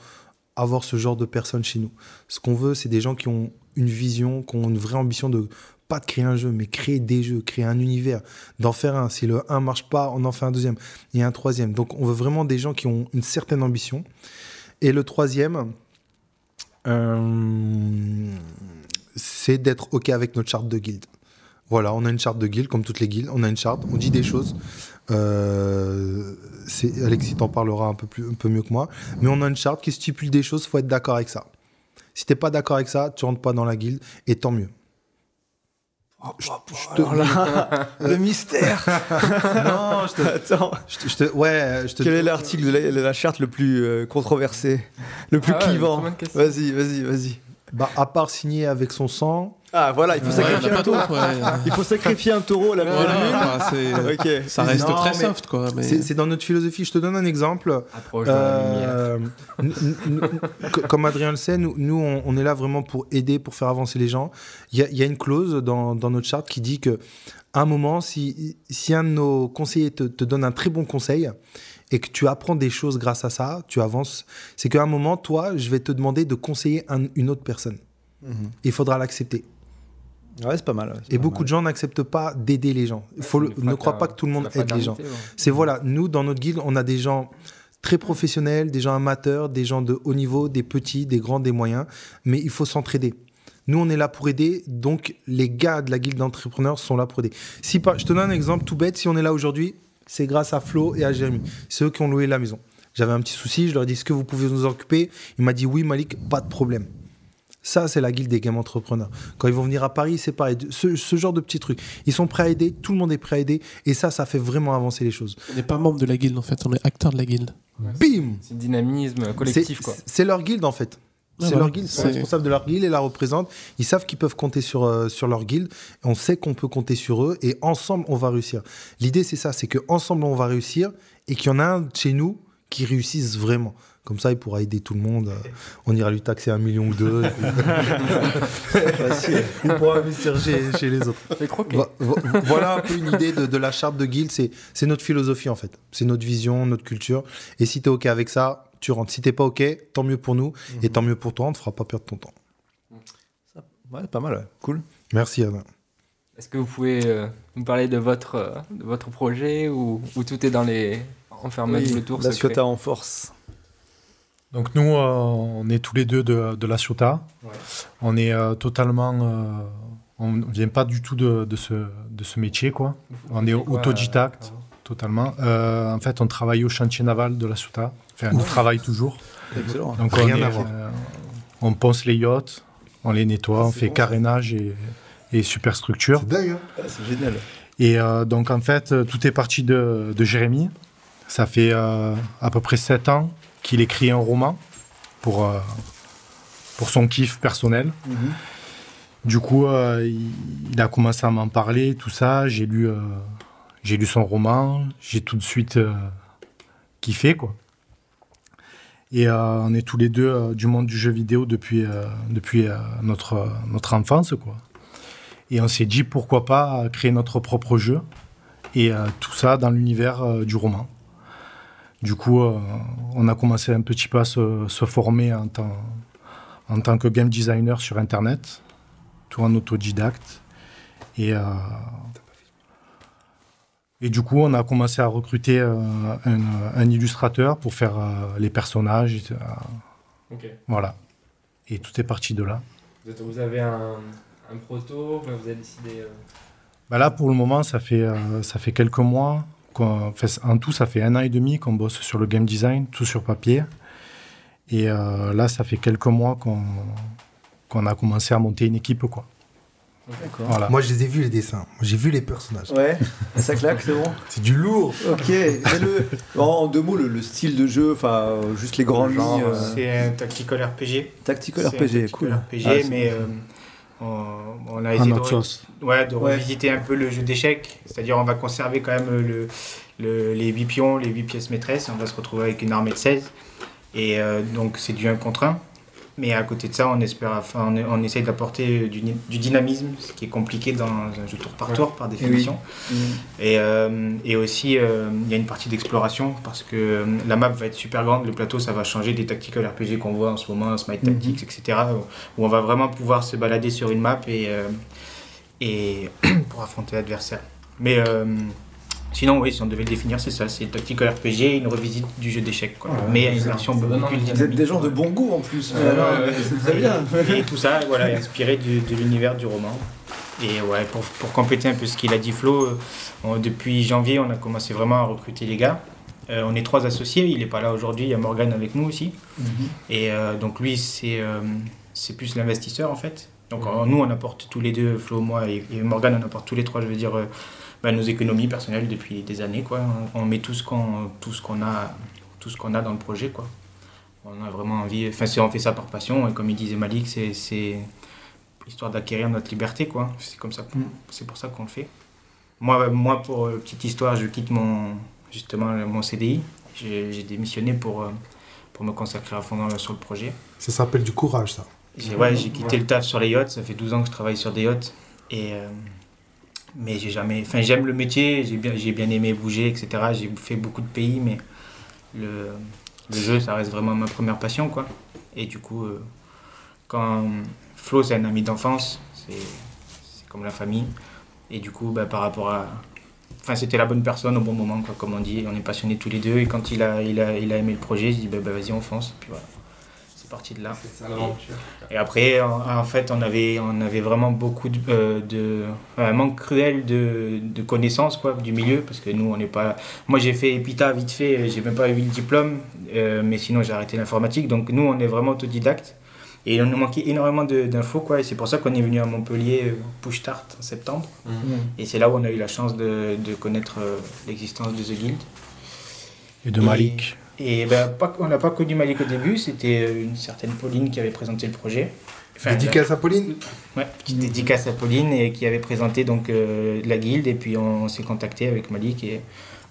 avoir ce genre de personnes chez nous. Ce qu'on veut, c'est des gens qui ont une vision, qui ont une vraie ambition de pas de créer un jeu, mais créer des jeux, créer un univers, d'en faire un. Si le 1 marche pas, on en fait un deuxième et un troisième. Donc on veut vraiment des gens qui ont une certaine ambition. Et le troisième, c'est d'être OK avec notre charte de guilde. Voilà, on a une charte de guilde, comme toutes les guildes, on a une charte, on dit des choses. Euh, Alexis t'en parlera un peu, un peu mieux que moi. Mais on a une charte qui stipule des choses, faut être d'accord avec ça. Si t'es pas d'accord avec ça, tu rentres pas dans la guilde, et tant mieux. Je- je te- Alors là, le mystère. non, je te, Attends, je te- je te- ouais, je te quel est l'article de la, charte le plus euh, controversé, le plus Ah ouais, clivant? Vas-y, vas-y, vas-y. Bah, à part signer avec son sang, Ah voilà, il faut Ouais, sacrifier un taureau. Il faut sacrifier un taureau à la Voilà, lune. ça reste Non, très mais soft, quoi. Mais... c'est c'est dans notre philosophie. Je te donne un exemple. Euh, comme Adrien le sait, nous, nous, on, on est là vraiment pour aider, pour faire avancer les gens. Il y a, il y a une clause dans, dans notre charte qui dit que à un moment, si, si un de nos conseillers te, te donne un très bon conseil et que tu apprends des choses grâce à ça, tu avances, c'est qu'à un moment, toi, je vais te demander de conseiller un- une autre personne. Il faudra l'accepter. Ouais, c'est pas mal. ouais, Et pas beaucoup mal. de gens n'acceptent pas d'aider les gens. Il faut le- ne crois pas que tout le monde aide les gens. ouais. C'est voilà, nous dans notre guilde, on a des gens très professionnels, des gens amateurs, des gens de haut niveau, des petits, des grands, des moyens, mais il faut s'entraider. Nous, on est là pour aider, donc les gars de la guilde d'entrepreneurs sont là pour aider. Si par- je te donne un exemple tout bête, si on est là aujourd'hui, c'est grâce à Flo et à Jérémy. C'est eux qui ont loué la maison. J'avais un petit souci, je leur ai dit, est-ce que vous pouvez nous occuper? Il m'a dit, oui Malik, pas de problème. Ça, c'est la guilde des game entrepreneurs. Quand ils vont venir à Paris, c'est pareil. Ce, ce genre de petits trucs. Ils sont prêts à aider, tout le monde est prêt à aider, et ça, ça fait vraiment avancer les choses. On n'est pas membre de la guilde en fait, on est acteur de la guilde. Bim C'est le dynamisme collectif, C'est- quoi. C'est leur guilde en fait. C'est leur guilde, ils sont C'est- responsables de leur guilde et la représentent. Ils savent qu'ils peuvent compter sur, euh, sur leur guilde. On sait qu'on peut compter sur eux et ensemble, on va réussir. L'idée, c'est ça c'est qu'ensemble, on va réussir et qu'il y en a un de chez nous qui réussisse vraiment. Comme ça, il pourra aider tout le monde. On ira lui taxer un million ou deux. il pourra investir chez, chez les autres. Voilà un peu une idée de, de la charte de guilde. C'est notre philosophie en fait. C'est notre vision, notre culture. Et si t'es OK avec ça, tu rentres. Si t'es pas OK, tant mieux pour nous. Et tant mieux pour toi, on te fera pas perdre ton temps. Ouais, pas mal, ouais. cool. Merci Alain. Est-ce que vous pouvez euh, nous parler de votre, euh, de votre projet ou, ou tout est dans les enfermés Oui, le tour la secret Ciotat en force. Donc nous, euh, on est tous les deux de, de la Ciotat. Ouais. On est euh, totalement... euh, on ne vient pas du tout de, de ce, de ce métier, quoi. On est autodidacte, euh, totalement. Euh, en fait, on travaille au chantier naval de la Ciotat. Enfin, on travaille toujours. Excellent. Donc Rien on, est, à voir. euh, on ponce les yachts, on les nettoie, on c'est fait bon, carénage et, et superstructure. dingue. hein. Ah, c'est génial. Et euh, donc, en fait, tout est parti de, de Jérémy. Ça fait euh, à peu près sept ans qu'il écrit un roman pour, euh, pour son kiff personnel. Du coup, euh, il, il a commencé à m'en parler, tout ça. J'ai lu, euh, j'ai lu son roman. J'ai tout de suite kiffé, quoi. Et on est tous les deux du monde du jeu vidéo depuis, depuis notre, notre enfance, quoi. Et on s'est dit pourquoi pas créer notre propre jeu et tout ça dans l'univers du roman. Du coup, euh, on a commencé un petit peu à se, se former en tant, en tant que game designer sur Internet, tout en autodidacte. Et, euh, et du coup, on a commencé à recruter euh, un, un illustrateur pour faire les personnages. voilà. Et tout est parti de là. Vous, avez un, un proto, vous avez décidé. Bah là, pour le moment, ça fait, euh, ça fait quelques mois. En tout, ça fait un an et demi qu'on bosse sur le game design, tout sur papier. Et euh, là, ça fait quelques mois qu'on qu'on a commencé à monter une équipe. Quoi. Voilà. Moi, je les ai vus les dessins. J'ai vu les personnages. Ouais, ça claque, c'est bon. C'est du lourd. Ok. Le- en, deux mots, le, le style de jeu, enfin, euh, juste les grandes genre, lignes. euh, C'est un tactical RPG. Tactical un RPG, tactical cool. RPG, Ah, mais euh, on, on a essayé de, ouais, de Ouais. revisiter un peu le jeu d'échecs. C'est-à-dire, on va conserver quand même le, le- les 8 pions, les 8 pièces maîtresses. On va se retrouver avec une armée de 16. Et euh, donc, c'est du 1 contre 1. Mais à côté de ça, on, espère, enfin, on, on essaye d'apporter du, du dynamisme, ce qui est compliqué dans un jeu tour par tour, par définition. Mm. Et, euh, et aussi, euh, il y a une partie d'exploration parce que euh, la map va être super grande, le plateau ça va changer des tactical RPG qu'on voit en ce moment, Smite Mhm. Tactics, etc. Où on va vraiment pouvoir se balader sur une map et, euh, et pour affronter l'adversaire. Mais sinon, oui, si on devait le définir, c'est ça c'est tactical RPG, une revisite du jeu d'échecs. quoi. Mais une version beaucoup plus envie. Vous êtes des gens de bon goût en plus. Ouais, ouais, ouais. c'est très bien. Et tout ça, voilà, est inspiré du- de l'univers du roman. Et ouais, pour, pour compléter un peu ce qu'il a dit Flo, euh, on- depuis janvier, on a commencé vraiment à recruter les gars. Euh, on est trois associés, il n'est pas là aujourd'hui, il y a Morgan avec nous aussi. Et euh, donc lui, c'est euh, c'est plus l'investisseur en fait. Donc euh, nous, on apporte tous les deux, Flo, moi et, et Morgan, on apporte tous les trois, je veux dire, euh, bah, nos économies personnelles depuis des années. Quoi. On, on met tout ce qu'on tout ce qu'on a, tout ce qu'on a dans le projet. Quoi. On a vraiment envie, enfin on fait ça par passion et comme il disait Malik, c'est- c'est histoire d'acquérir notre liberté. quoi. C'est comme ça, Mm. c'est pour ça qu'on le fait. Moi, moi, pour euh, petite histoire, je quitte mon, justement mon CDI. J'ai démissionné pour, euh, pour me consacrer à fond sur le projet. Ça s'appelle du courage, ça. Ouais, j'ai quitté le taf sur les yachts, ça fait 12 ans que je travaille sur des yachts. Et, euh, mais j'ai jamais. Enfin, j'aime le métier, j'ai bien, aimé bouger, etc. J'ai fait beaucoup de pays, mais le, jeu, ça reste vraiment ma première passion, quoi. Et du coup, euh, quand Flo, c'est un ami d'enfance, c'est comme la famille. Et du coup, bah, par rapport à, enfin, c'était la bonne personne au bon moment, comme on dit. On est passionnés tous les deux. Et quand il a, il a, aimé le projet, je dis bah, bah, vas-y, on fonce. C'est parti de là. Et après, en, en fait, on avait, on avait vraiment beaucoup de, euh, de un manque cruel de, de connaissances quoi, du milieu, parce que nous, on n'est pas. Moi, j'ai fait EPITA vite fait, j'ai même pas eu le diplôme, euh, mais sinon, j'ai arrêté l'informatique. Donc, nous, on est vraiment autodidacte. Et il nous manquait énormément d'infos, quoi. Et c'est pour ça qu'on est venu à Montpellier euh, push start en septembre. Et c'est là où on a eu la chance de, de connaître euh, l'existence de The Guild. Et de Malik. Et ben, pas, on n'a pas connu Malik au début, c'était euh, une certaine Pauline qui avait présenté le projet. Enfin, Dédicace à Pauline Ouais, petite dédicace à Pauline et qui avait présenté donc euh, la guilde et puis on, s'est contacté avec Malik et le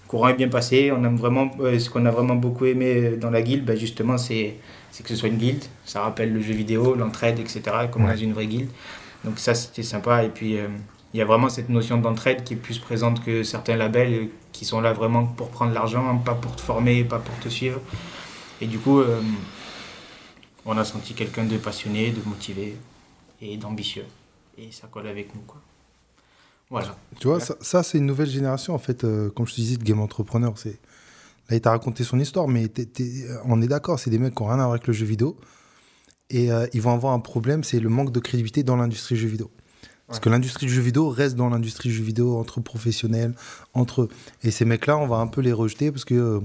courant est bien passé. On aime vraiment, euh, ce qu'on a vraiment beaucoup aimé dans la guilde, ben, justement, c'est, c'est que ce soit une guilde. Ça rappelle le jeu vidéo, l'entraide, etc. comme Ouais. dans une vraie guilde. Donc ça, c'était sympa. Et puis euh, il y a vraiment cette notion d'entraide qui est plus présente que certains labels euh, qui sont là vraiment pour prendre l'argent, pas pour te former, pas pour te suivre. Et du coup, euh, on a senti quelqu'un de passionné, de motivé et d'ambitieux. Et ça colle avec nous. Voilà. Tu vois, ça, c'est une nouvelle génération, en fait, euh, comme je te disais, de game entrepreneur. Là, il t'a raconté son histoire, mais t'es- on est d'accord, c'est des mecs qui n'ont rien à voir avec le jeu vidéo. Et euh, ils vont avoir un problème, c'est le manque de crédibilité dans l'industrie du jeu vidéo. Parce que l'industrie du jeu vidéo reste dans l'industrie du jeu vidéo entre professionnels, entre eux. Et ces mecs-là, on va un peu les rejeter parce que, euh,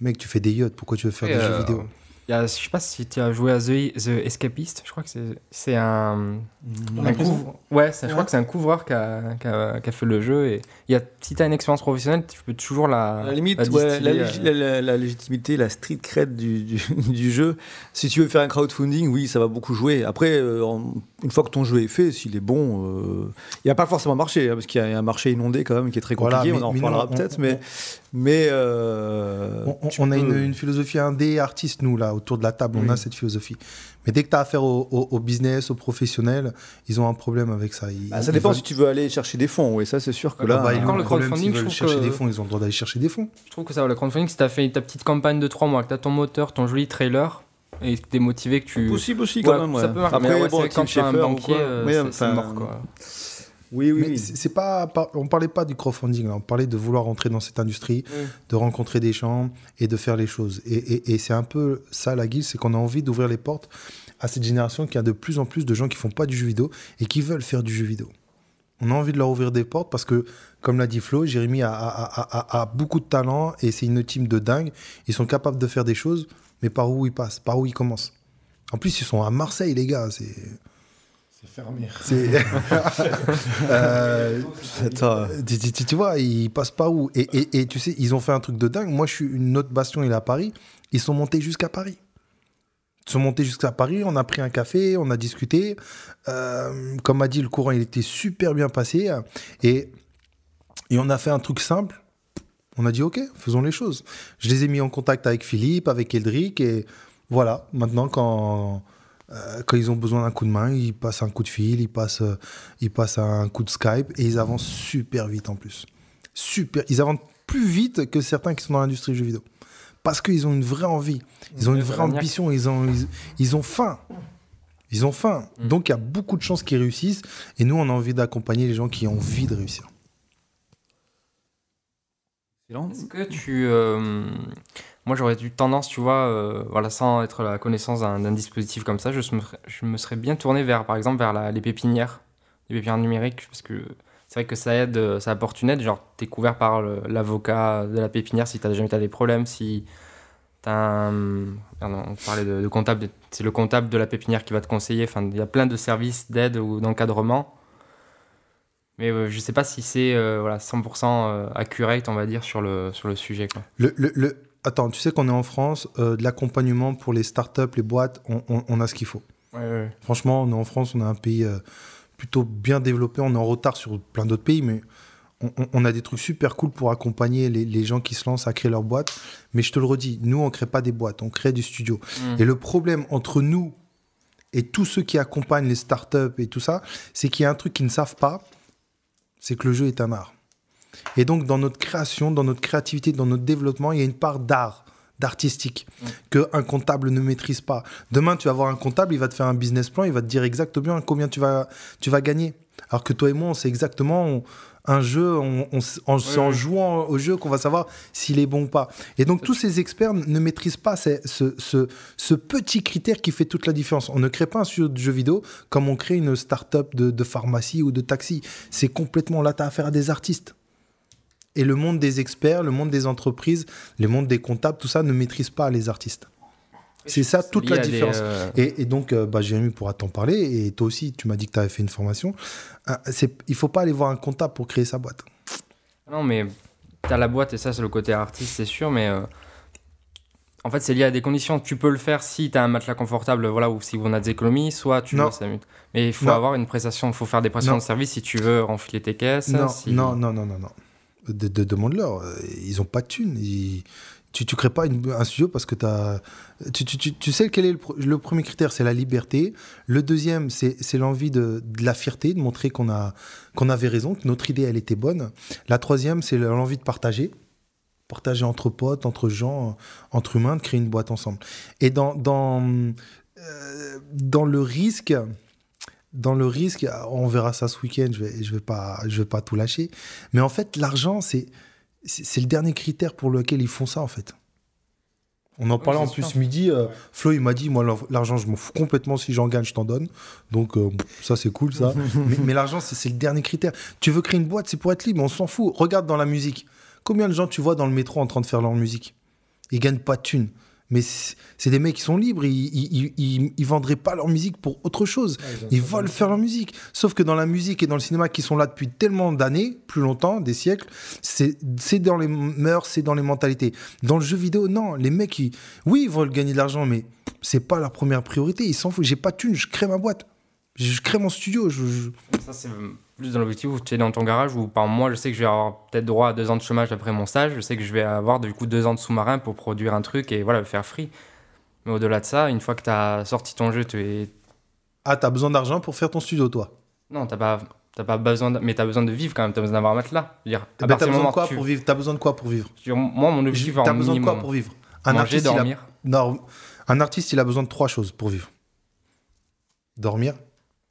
mec, tu fais des yachts, pourquoi tu veux faire Et, des euh, jeux vidéo? Il y a, je sais pas si tu as joué à The, The Escapist, je crois que c'est, c'est un. Un couvre- Ouais, je crois que c'est un couvreur qui a, qui a- qui a fait le jeu. Et il y a, si tu as une expérience professionnelle, tu peux toujours la. À la limite, la ouais, la, distiller, légi- euh. la- la- la légitimité, la street cred du, du, du jeu. Si tu veux faire un crowdfunding, oui, ça va beaucoup jouer. Après, euh, en- une fois que ton jeu est fait, s'il est bon, euh, il n'y a pas forcément marché, hein, parce qu'il y a un marché inondé quand même qui est très Voilà, compliqué. mais- on en reparlera peut-être, mais, mais euh, On, on a une, une philosophie indé artiste, nous, là, autour de la table. On a cette philosophie. Mais dès que tu as affaire au, au- au business, aux professionnels, ils ont un problème avec ça. Ils- Bah, ça dépend veulent- si tu veux aller chercher des fonds. Oui, ça c'est sûr que Ah là. bah, ils ont Encore un le crowdfunding, je chercher que- des fonds, ils ont le droit d'aller chercher des fonds. Je trouve que ça va, le crowdfunding, si tu as fait ta petite campagne de 3 mois, que tu as ton moteur, ton joli trailer, et que tu es motivé, que tu. Possible aussi quand Ouais, même. ça ouais. peut marcher. Après, Mais bon, quand tu as un banquier, euh, c'est- mort, quoi. Oui, oui, Mais oui. c'est pas, on parlait pas du crowdfunding, là. on parlait de vouloir entrer dans cette industrie, de rencontrer des gens et de faire les choses. Et, et- et c'est un peu ça la guilde, c'est qu'on a envie d'ouvrir les portes à cette génération qui a de plus en plus de gens qui font pas du jeu vidéo et qui veulent faire du jeu vidéo. On a envie de leur ouvrir des portes parce que, comme l'a dit Flo, Jérémy a, a- a- a- a beaucoup de talent et c'est une team de dingue. Ils sont capables de faire des choses, mais par où ils passent, par où ils commencent. En plus, ils sont à Marseille, les gars. C'est. C'est fermé. C'est. Euh, tu, tu- tu- tu vois, ils passent pas où et, et- et tu sais, ils ont fait un truc de dingue. Moi, je suis une autre bastion, il est à Paris. Ils sont montés jusqu'à Paris. Ils sont montés jusqu'à Paris, on a pris un café, on a discuté. Euh, comme a dit, le courant, il était super bien passé. Et, et on a fait un truc simple. On a dit, OK, faisons les choses. Je les ai mis en contact avec Philippe, avec Eldrick. Et voilà, maintenant, quand, euh, quand ils ont besoin d'un coup de main, ils passent un coup de fil, ils passent, euh, ils passent un coup de Skype. Et ils avancent super vite en plus. Super. Ils avancent plus vite que certains qui sont dans l'industrie du jeu vidéo. Parce qu'ils ont une vraie envie. Ils ont une vraie ambition. Ils ont, ils, ils ont faim. Ils ont faim. Mm. Donc, il y a beaucoup de chances qu'ils réussissent. Et nous, on a envie d'accompagner les gens qui ont envie de réussir. Est-ce que tu. euh, moi, j'aurais eu tendance, tu vois, euh, voilà, sans être la connaissance d'un dispositif comme ça, je me, je me serais bien tourné vers, par exemple, vers la- les pépinières, les pépinières numériques, parce que c'est vrai que ça aide, euh, ça apporte une aide. Genre, t'es couvert par l'avocat de la pépinière si t'as jamais t'as des problèmes, si t'as un. On parlait de, de comptable, c'est le comptable de la pépinière qui va te conseiller. Enfin, il y a plein de services d'aide ou d'encadrement. Mais euh, je sais pas si c'est euh, voilà, 100% euh, accurate, on va dire, sur le, sur le sujet. Quoi. Le, le- le- Attends, tu sais qu'on est en France, euh, de l'accompagnement pour les startups, les boîtes, on, on- on a ce qu'il faut. Ouais, ouais. Franchement, on est en France, on a un pays euh, plutôt bien développé. On est en retard sur plein d'autres pays, mais on, a des trucs super cool pour accompagner les, les gens qui se lancent à créer leur boîte. Mais je te le redis, nous, on crée pas des boîtes, on crée du studio. Mm. Et le problème entre nous et tous ceux qui accompagnent les startups et tout ça, c'est qu'il y a un truc qu'ils ne savent pas, c'est que le jeu est un art. Et donc, dans notre création, dans notre créativité, dans notre développement, il y a une part d'art, d'artistique, que qu'un comptable ne maîtrise pas. Demain, tu vas voir un comptable, il va te faire un business plan, il va te dire exactement combien tu vas, tu vas gagner. Alors que toi et moi, on sait exactement on- un jeu, on, on c'est en jouant au jeu qu'on va savoir s'il est bon ou pas. Et donc, tous ces experts ne maîtrisent pas ces- ce, ce, ce petit critère qui fait toute la différence. On ne crée pas un studio de jeux vidéo comme on crée une start-up de, de pharmacie ou de taxi. C'est complètement là, tu as affaire à des artistes. Et le monde des experts, le monde des entreprises, le monde des comptables, tout ça ne maîtrise pas les artistes. C'est ça toute la des, différence. euh, Et, et donc, euh, bah, Jérémy pourra t'en parler. Et toi aussi, tu m'as dit que tu avais fait une formation. C'est- il faut pas aller voir un comptable pour créer sa boîte. Non, mais t'as la boîte et ça, c'est le côté artiste, c'est sûr, mais euh, en fait, c'est lié à des conditions. Tu peux le faire si t'as un matelas confortable, voilà, ou si on a des économies, soit tu Non. veux 5 minutes. Mais il faut Non. avoir une prestation, il faut faire des prestations Non. de service si tu veux renfiler tes caisses. Non, si- non, non, non, non, non. De, de- Demande-leur. Ils ont pas de thunes. Ils- Tu ne crées pas un studio parce que as, tu, tu, tu, tu sais quel est le, pr- le premier critère C'est la liberté. Le deuxième, c'est l'envie de, de la fierté, de montrer qu'on qu'on avait raison, que notre idée, elle était bonne. La troisième, c'est l'envie de partager. Partager entre potes, entre gens, entre humains, de créer une boîte ensemble. Et dans, dans, euh, dans le risque, dans le risque, on verra ça ce week-end, je vais, je vais vais pas tout lâcher. Mais en fait, l'argent, c'est, c'est le dernier critère pour lequel ils font ça, en fait. On en parlait en plus sûr. midi. euh, Flo, il m'a dit, moi, l'argent, je m'en fous complètement. Si j'en gagne, je t'en donne. Donc, euh, ça, c'est cool, ça. mais mais l'argent, c'est c'est le dernier critère. Tu veux créer une boîte, c'est pour être libre. On s'en fout. Regarde dans la musique. Combien de gens tu vois dans le métro en train de faire leur musique? Ils gagnent pas de thunes. Mais c'est des mecs qui sont libres. Ils, ils, ils, ils- ils vendraient pas leur musique pour autre chose. Ils veulent faire leur musique. Sauf que dans la musique et dans le cinéma qui sont là depuis tellement d'années, plus longtemps, des siècles, c'est dans les mœurs, c'est dans les mentalités. Dans le jeu vidéo, non. Les mecs, ils, oui, ils veulent gagner de l'argent, mais c'est pas leur première priorité. Ils s'en foutent. J'ai pas de thunes, je crée ma boîte. Je, je crée mon studio. Je, je- Ça, c'est plus dans l'objectif où tu es dans ton garage où, par moi, je sais que je vais avoir peut-être droit à deux ans de chômage après mon stage. Je sais que je vais avoir du coup deux ans de sous-marin pour produire un truc et voilà, faire free. Mais au-delà de ça, une fois que tu as sorti ton jeu, tu es. Ah, t'as besoin d'argent pour faire ton studio, toi? Non, t'as pas. T'as pas besoin, de... mais t'as besoin de vivre quand même. T'as besoin d'avoir un matelas. Dire, Eh à ben, T'as besoin de quoi tu- pour vivre? T'as besoin de quoi pour vivre? Moi, mon objectif, T'as besoin de quoi pour vivre? Un Manger, artiste, il a- dormir. Non, un artiste, il a besoin de trois choses pour vivre. Dormir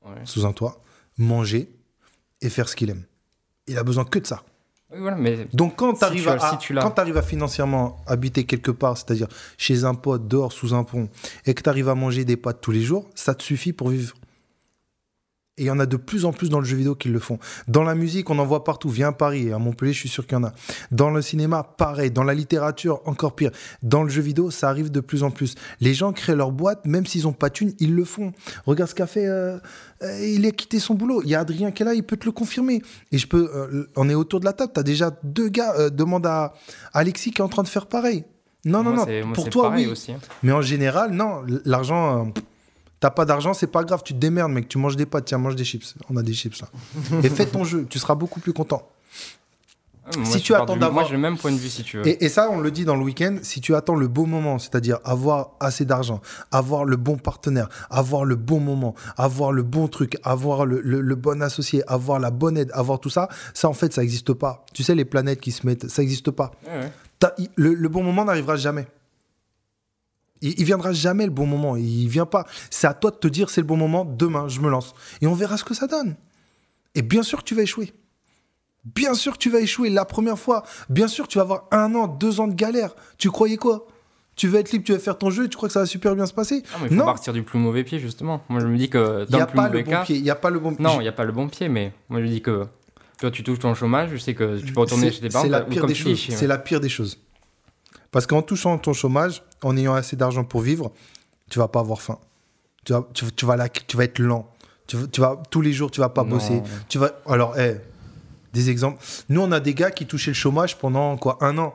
Ouais. sous un toit, manger et faire ce qu'il aime. Il a besoin que de ça. Voilà, mais Donc quand Si tu arrives à, si à financièrement habiter quelque part, c'est-à-dire chez un pote, dehors, sous un pont, et que tu arrives à manger des pâtes tous les jours, ça te suffit pour vivre. Et il y en a de plus en plus dans le jeu vidéo qui le font. Dans la musique, on en voit partout. Viens à Paris, à Montpellier, je suis sûr qu'il y en a. Dans le cinéma, pareil. Dans la littérature, encore pire. Dans le jeu vidéo, ça arrive de plus en plus. Les gens créent leur boîte, même s'ils n'ont pas de thunes, ils le font. Regarde ce qu'a fait. euh, euh, il a quitté son boulot. Il y a Adrien qui est là, il peut te le confirmer. Et je peux. euh, on est autour de la table. Tu as déjà deux gars. demande à Alexis qui est en train de faire pareil. Non, non, moi, non. Pour toi, oui. aussi. hein. Mais en général, non. L'argent. T'as pas d'argent, c'est pas grave, tu te démerdes, mec. Tu manges des pâtes, tiens, mange des chips. On a des chips là. Et fais ton jeu, tu seras beaucoup plus content. Moi, Si tu attends d'avoir- Moi, j'ai le même point de vue si tu veux. Et, et ça, on le dit dans le week-end, si tu attends le bon moment, c'est-à-dire avoir assez d'argent, avoir le bon partenaire, avoir le bon moment, avoir le bon truc, avoir le, le- le bon associé, avoir la bonne aide, avoir tout ça, ça en fait, ça n'existe pas. Tu sais, les planètes qui se mettent, ça n'existe pas. Ouais, ouais. T'as- il- le, le bon moment n'arrivera jamais. Il, il viendra jamais le bon moment. Il vient pas. C'est à toi de te dire c'est le bon moment. Demain, je me lance et on verra ce que ça donne. Et bien sûr que tu vas échouer. Bien sûr que tu vas échouer la première fois. Bien sûr que tu vas avoir un an, deux ans de galère. Tu croyais quoi? Tu vas être libre, tu vas faire ton jeu. Tu crois que ça va super bien se passer? Non, mais il faut partir du plus mauvais pied, justement. Moi, je me dis que dans n'y le plus pas mauvais le bon cas. pied. Il y a pas le bon. Non, il n'y a pas le bon pied, mais moi, je dis que toi, tu touches ton chômage, je sais que tu peux retourner chez tes parents. C'est la bah, pire des choses. C'est la pire des choses. Parce qu'en touchant ton chômage, en ayant assez d'argent pour vivre, tu vas pas avoir faim. Tu vas, tu, tu vas, la- tu vas être lent. Tu, tu vas, tous les jours, tu vas pas Non. bosser. Tu vas, alors, eh, des exemples. Nous, on a des gars qui touchaient le chômage pendant quoi Un an.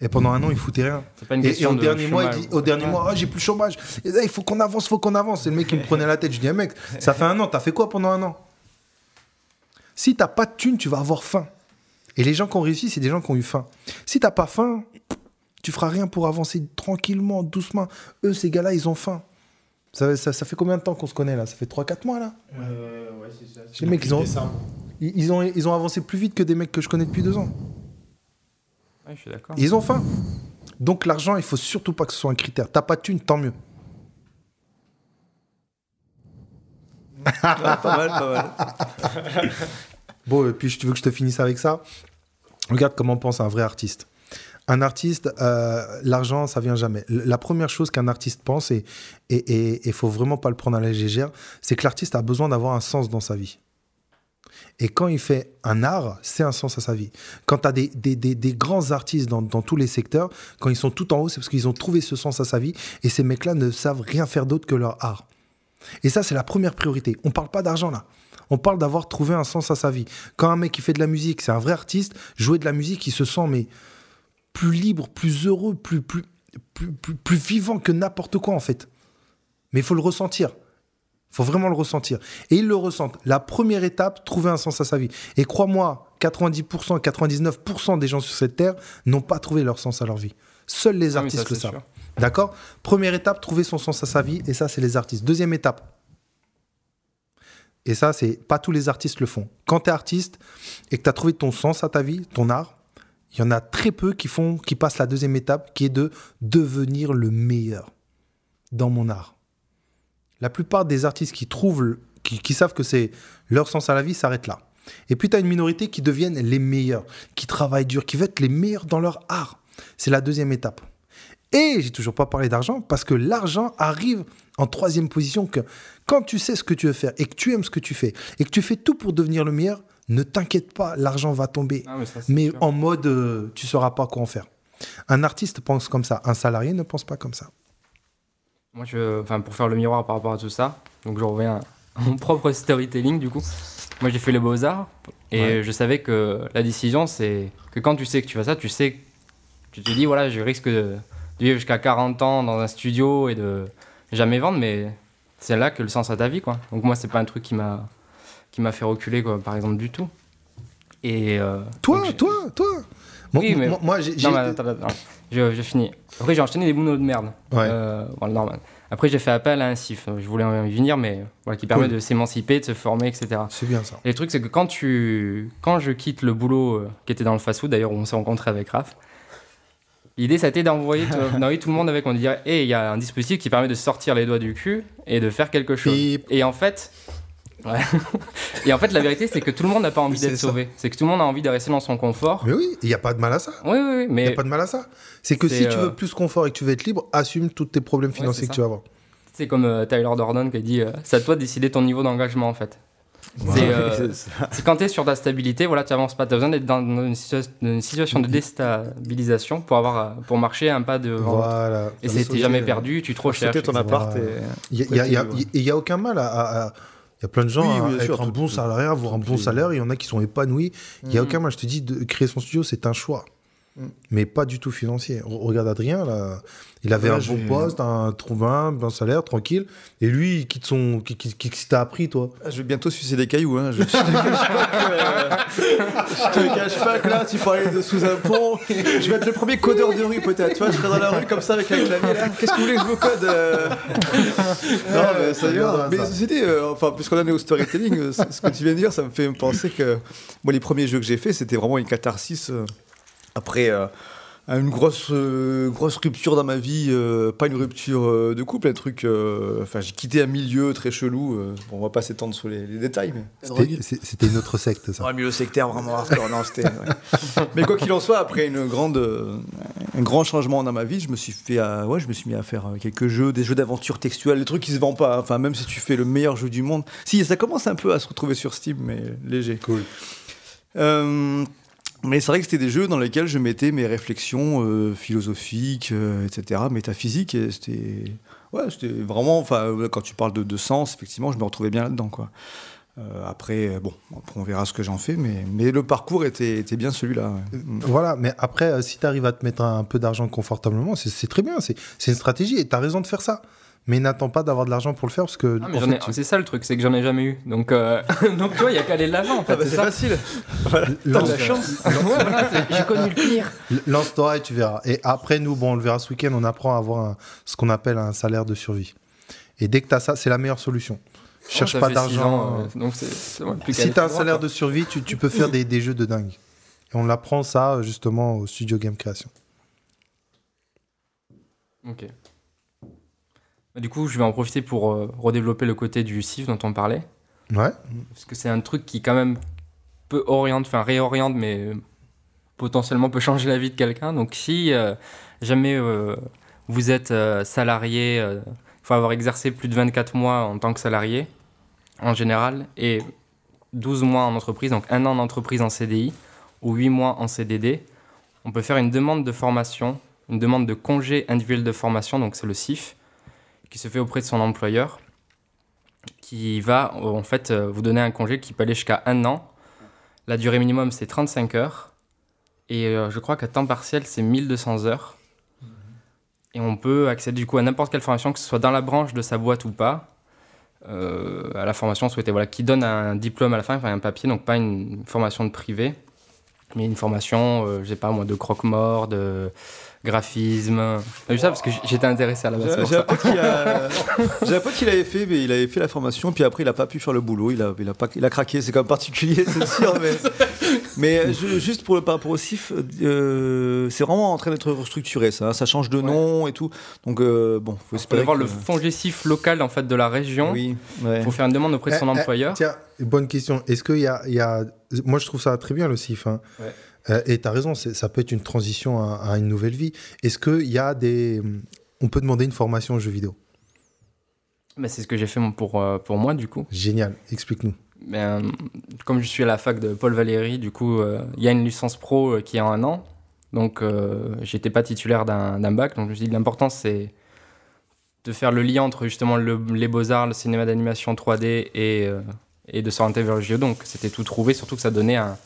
Et pendant un an, ils foutaient rien. Pas une Et, au de dernier mois, il dit, au dernier mois, Ah, j'ai plus le chômage. Et là, il faut qu'on avance, faut qu'on avance. Et le mec, il me prenait la tête. Je dis, eh, mec, ça fait un an. T'as fait quoi pendant un an? Si t'as pas de thune, tu vas avoir faim. Et les gens qui ont réussi, c'est des gens qui ont eu faim. Si t'as pas faim, tu feras rien pour avancer tranquillement, doucement. Eux, ces gars-là, ils ont faim. Ça, ça, ça fait combien de temps qu'on se connaît là? Ça fait 3-4 mois là? Euh, ouais, c'est ça. Les mecs, ils ont, ils, ils ont, ils ont avancé plus vite que des mecs que je connais depuis deux ans. Ouais, je suis d'accord. Ils ont faim. Donc l'argent, il faut surtout pas que ce soit un critère. T'as pas de thune, tant mieux. pas mal, pas mal. Bon, et puis tu veux que je te finisse avec ça Regarde comment pense un vrai artiste. Un artiste, euh, l'argent, ça vient jamais. La première chose qu'un artiste pense, et il faut vraiment pas le prendre à la légère, c'est que l'artiste a besoin d'avoir un sens dans sa vie. Et quand il fait un art, c'est un sens à sa vie. Quand tu as des grands artistes dans, dans tous les secteurs, quand ils sont tout en haut, c'est parce qu'ils ont trouvé ce sens à sa vie. Et ces mecs-là ne savent rien faire d'autre que leur art. Et ça, c'est la première priorité. On parle pas d'argent là. On parle d'avoir trouvé un sens à sa vie. Quand un mec qui fait de la musique, c'est un vrai artiste, jouer de la musique, il se sent mais plus libre, plus heureux, plus, plus, plus, plus, plus vivant que n'importe quoi en fait. Mais il faut le ressentir. Il faut vraiment le ressentir. Et ils le ressentent. La première étape, trouver un sens à sa vie. Et crois-moi, 90%, 99% des gens sur cette terre n'ont pas trouvé leur sens à leur vie. Seuls les Ah oui, ça, artistes le savent. D'accord? Première étape, trouver son sens à sa vie. Et ça, c'est les artistes. Deuxième étape. Et ça, c'est pas tous les artistes le font. Quand tu es artiste et que tu as trouvé ton sens à ta vie, ton art, il y en a très peu qui font, qui passent la deuxième étape, qui est de devenir le meilleur dans mon art. La plupart des artistes qui trouvent, qui, qui savent que c'est leur sens à la vie, s'arrêtent là. Et puis tu as une minorité qui deviennent les meilleurs, qui travaillent dur, qui veulent être les meilleurs dans leur art. C'est la deuxième étape. Et j'ai toujours pas parlé d'argent parce que l'argent arrive en troisième position que quand tu sais ce que tu veux faire et que tu aimes ce que tu fais et que tu fais tout pour devenir le meilleur, ne t'inquiète pas, l'argent va tomber. Ah, mais ça, en mode euh, tu sauras pas quoi en faire. Un artiste pense comme ça, un salarié ne pense pas comme ça. Moi, je, enfin, pour faire le miroir par rapport à tout ça, donc je reviens à mon propre storytelling du coup. Moi, j'ai fait les beaux-arts et Ouais. je savais que la décision, c'est que quand tu sais que tu fais ça, tu sais, tu te dis, voilà, je risque de, de vivre jusqu'à 40 ans dans un studio et de jamais vendre, mais c'est là que le sens à ta vie, quoi. Donc, moi, c'est pas un truc qui m'a qui m'a fait reculer, quoi, par exemple, du tout. Et. euh, Toi, toi, toi. Oui, mais- moi- j'ai. j'ai- non, mais attends, attends, attends. Je, je finis. Après, j'ai enchaîné des boulots de merde. Ouais. Euh, bon, normal. Après, j'ai fait appel à un CIF. Je voulais en venir, mais voilà, qui permet Cool. de s'émanciper, de se former, etc. C'est bien ça. Et le truc, c'est que quand, tu... quand je quitte le boulot euh, qui était dans le fast-food, d'ailleurs, où on s'est rencontré avec Raph, l'idée, ça a été d'envoyer tout, le monde avec. On dirait, hé, il y a un dispositif qui permet de sortir les doigts du cul et de faire quelque chose. Et en fait. Ouais. et en fait, la vérité, c'est que tout le monde n'a pas envie d'être sauvé. C'est que tout le monde a envie de rester dans son confort. Mais oui, il n'y a pas de mal à ça. Oui, oui, oui. Il n'y Mais a pas de mal à ça. C'est que si tu euh, veux plus confort et que tu veux être libre, assume tous tes problèmes financiers que ça. tu vas avoir. C'est comme euh, Tyler Dordon qui a dit euh, c'est à toi de décider ton niveau d'engagement en fait. C'est euh, C'est quand tu es sur ta stabilité, voilà, tu avances pas. Tu as besoin d'être dans une, situa- une situation de déstabilisation pour, avoir, pour marcher un pas devant. l'autre. Voilà. Et sauter, jamais perdu, tu trop cherches. Ton appart Voilà. Il n'y a, il y a- Ouais. il y a aucun mal à. à- à- Il y a plein de gens Oui, à être un bon salarié, avoir un bon salaire. Il y en a qui sont épanouis. Il n'y a Mhm. aucun mal. Je te dis, de créer son studio, c'est un choix. Mm. Mais pas du tout financier. Re- Regarde Adrien, là. Il avait un bon poste, un trouve un bon salaire, tranquille. Et lui, il quitte son. Qui, qui, qui, qui t'a appris, toi Ah, Je vais bientôt sucer des cailloux. Hein. Je, te cache pas que, euh, je te cache pas que là, tu parlais de sous un pont. Je vais être le premier codeur de rue, peut-être. Tu vois, je serai dans la rue comme ça avec un clavier. Qu'est-ce que vous voulez que je vous code euh Non, mais ça bien, Mais dit, euh, enfin, puisqu'on en est au storytelling, ce ce que tu viens de dire, ça me fait penser que moi, les premiers jeux que j'ai faits, c'était vraiment une catharsis. Après. euh, une grosse, euh, grosse rupture dans ma vie, euh, pas une rupture euh, de couple, un truc. euh, Enfin, j'ai quitté un milieu très chelou. euh, bon, on va pas s'étendre sur les, les détails, mais. C'était une autre secte, ça. Ouais, milieu sectaire vraiment hardcore, non, c'était. ouais. Mais quoi qu'il en soit, après une grande, euh, un grand changement dans ma vie, je me suis fait, à- ouais, je me suis mis à faire quelques jeux, des jeux d'aventure textuelle, des trucs qui se vendent pas. hein. Enfin, même si tu fais le meilleur jeu du monde, si ça commence un peu à se retrouver sur Steam, mais léger. Cool. Euh, mais c'est vrai que c'était des jeux dans lesquels je mettais mes réflexions euh, philosophiques, euh, etc., métaphysiques, c'était, ouais, vraiment, euh, quand tu parles de, sens, effectivement, je me retrouvais bien là-dedans. Euh, après, on verra ce que j'en fais, mais, mais le parcours était, était bien celui-là. Voilà, mais après, si tu arrives à te mettre un, peu d'argent confortablement, c'est très bien. C'est une stratégie et tu as raison de faire ça. Mais n'attends pas d'avoir de l'argent pour le faire parce que. Ah, ai- tu- C'est ça le truc, c'est que j'en ai jamais eu. Donc, euh, donc tu vois, il y a qu'à aller de l'avant en fait. Ah bah, c'est facile. Voilà, t'as de la chance. Voilà, J'ai connu le pire. Lance-toi et tu verras. Et après, nous, bon, on le verra ce week-end, on apprend à avoir un- ce qu'on appelle un salaire de survie. Et dès que tu as ça, c'est la meilleure solution. Cherche Ça pas fait six d'argent. ans, euh, donc c'est- ouais, Si tu as un salaire quoi. de survie, tu, tu peux faire des, des jeux de dingue. Et on l'apprend ça justement au studio Game Création. Ok. Du coup, je vais en profiter pour euh, redévelopper le côté du CIF dont on parlait. Ouais. Parce que c'est un truc qui, quand même, peut orienter, enfin réoriente, mais euh, potentiellement peut changer la vie de quelqu'un. Donc, si euh, jamais vous êtes salarié, il faut avoir exercé plus de 24 mois en tant que salarié, en général, et 12 mois en entreprise, donc un an en entreprise en CDI, ou 8 mois en CDD, on peut faire une demande de formation, une demande de congé individuel de formation, donc c'est le CIF, qui se fait auprès de son employeur, qui va en fait euh, vous donner un congé qui peut aller jusqu'à un an. La durée minimum c'est 35 heures, et euh, je crois qu'à temps partiel c'est 1200 heures. Et on peut accéder du coup à n'importe quelle formation, que ce soit dans la branche de sa boîte ou pas, euh, à la formation souhaitée, voilà, qui donne un diplôme à la fin, enfin un papier, donc pas une formation de privé, mais une formation, je sais pas moi, de croque-mort, de graphisme. J'ai vu ça? Parce que j'étais intéressé à la base. J'ai un ça. pote qui a- j'ai un pote qui l'avait fait, mais il avait fait la formation, puis après il a pas pu faire le boulot, il a, il a, pas, il a craqué, c'est quand même particulier, c'est sûr, mais, mais euh, ju- juste pour le, par rapport au CIF, euh, c'est vraiment en train d'être restructuré, ça, hein, ça change de nom et tout, donc euh, bon, faut Il faut espérer avoir que- le FONGECIF local en fait de la région. Oui, Il ouais. faut faire une demande auprès de son Eh, eh, employeur. Tiens, bonne question. Est-ce qu'il y a, il y a. Moi, je trouve ça très bien le CIF. hein. Ouais. Euh, et tu as raison, ça peut être une transition à, à une nouvelle vie. Est-ce qu'il y a des. On peut demander une formation en jeu vidéo? Mais c'est ce que j'ai fait pour, euh, pour moi du coup. Génial, explique-nous. Euh, comme je suis à la fac de Paul Valéry, du coup, euh, il y a une licence pro euh, qui est en un an. Donc, euh, j'étais pas titulaire d'un bac. Donc, je me suis dit, l'important, c'est de faire le lien entre justement le- les beaux-arts, le cinéma d'animation 3D et, euh, et de s'orienter vers le JO. Donc, c'était tout trouvé, surtout que ça donnait un,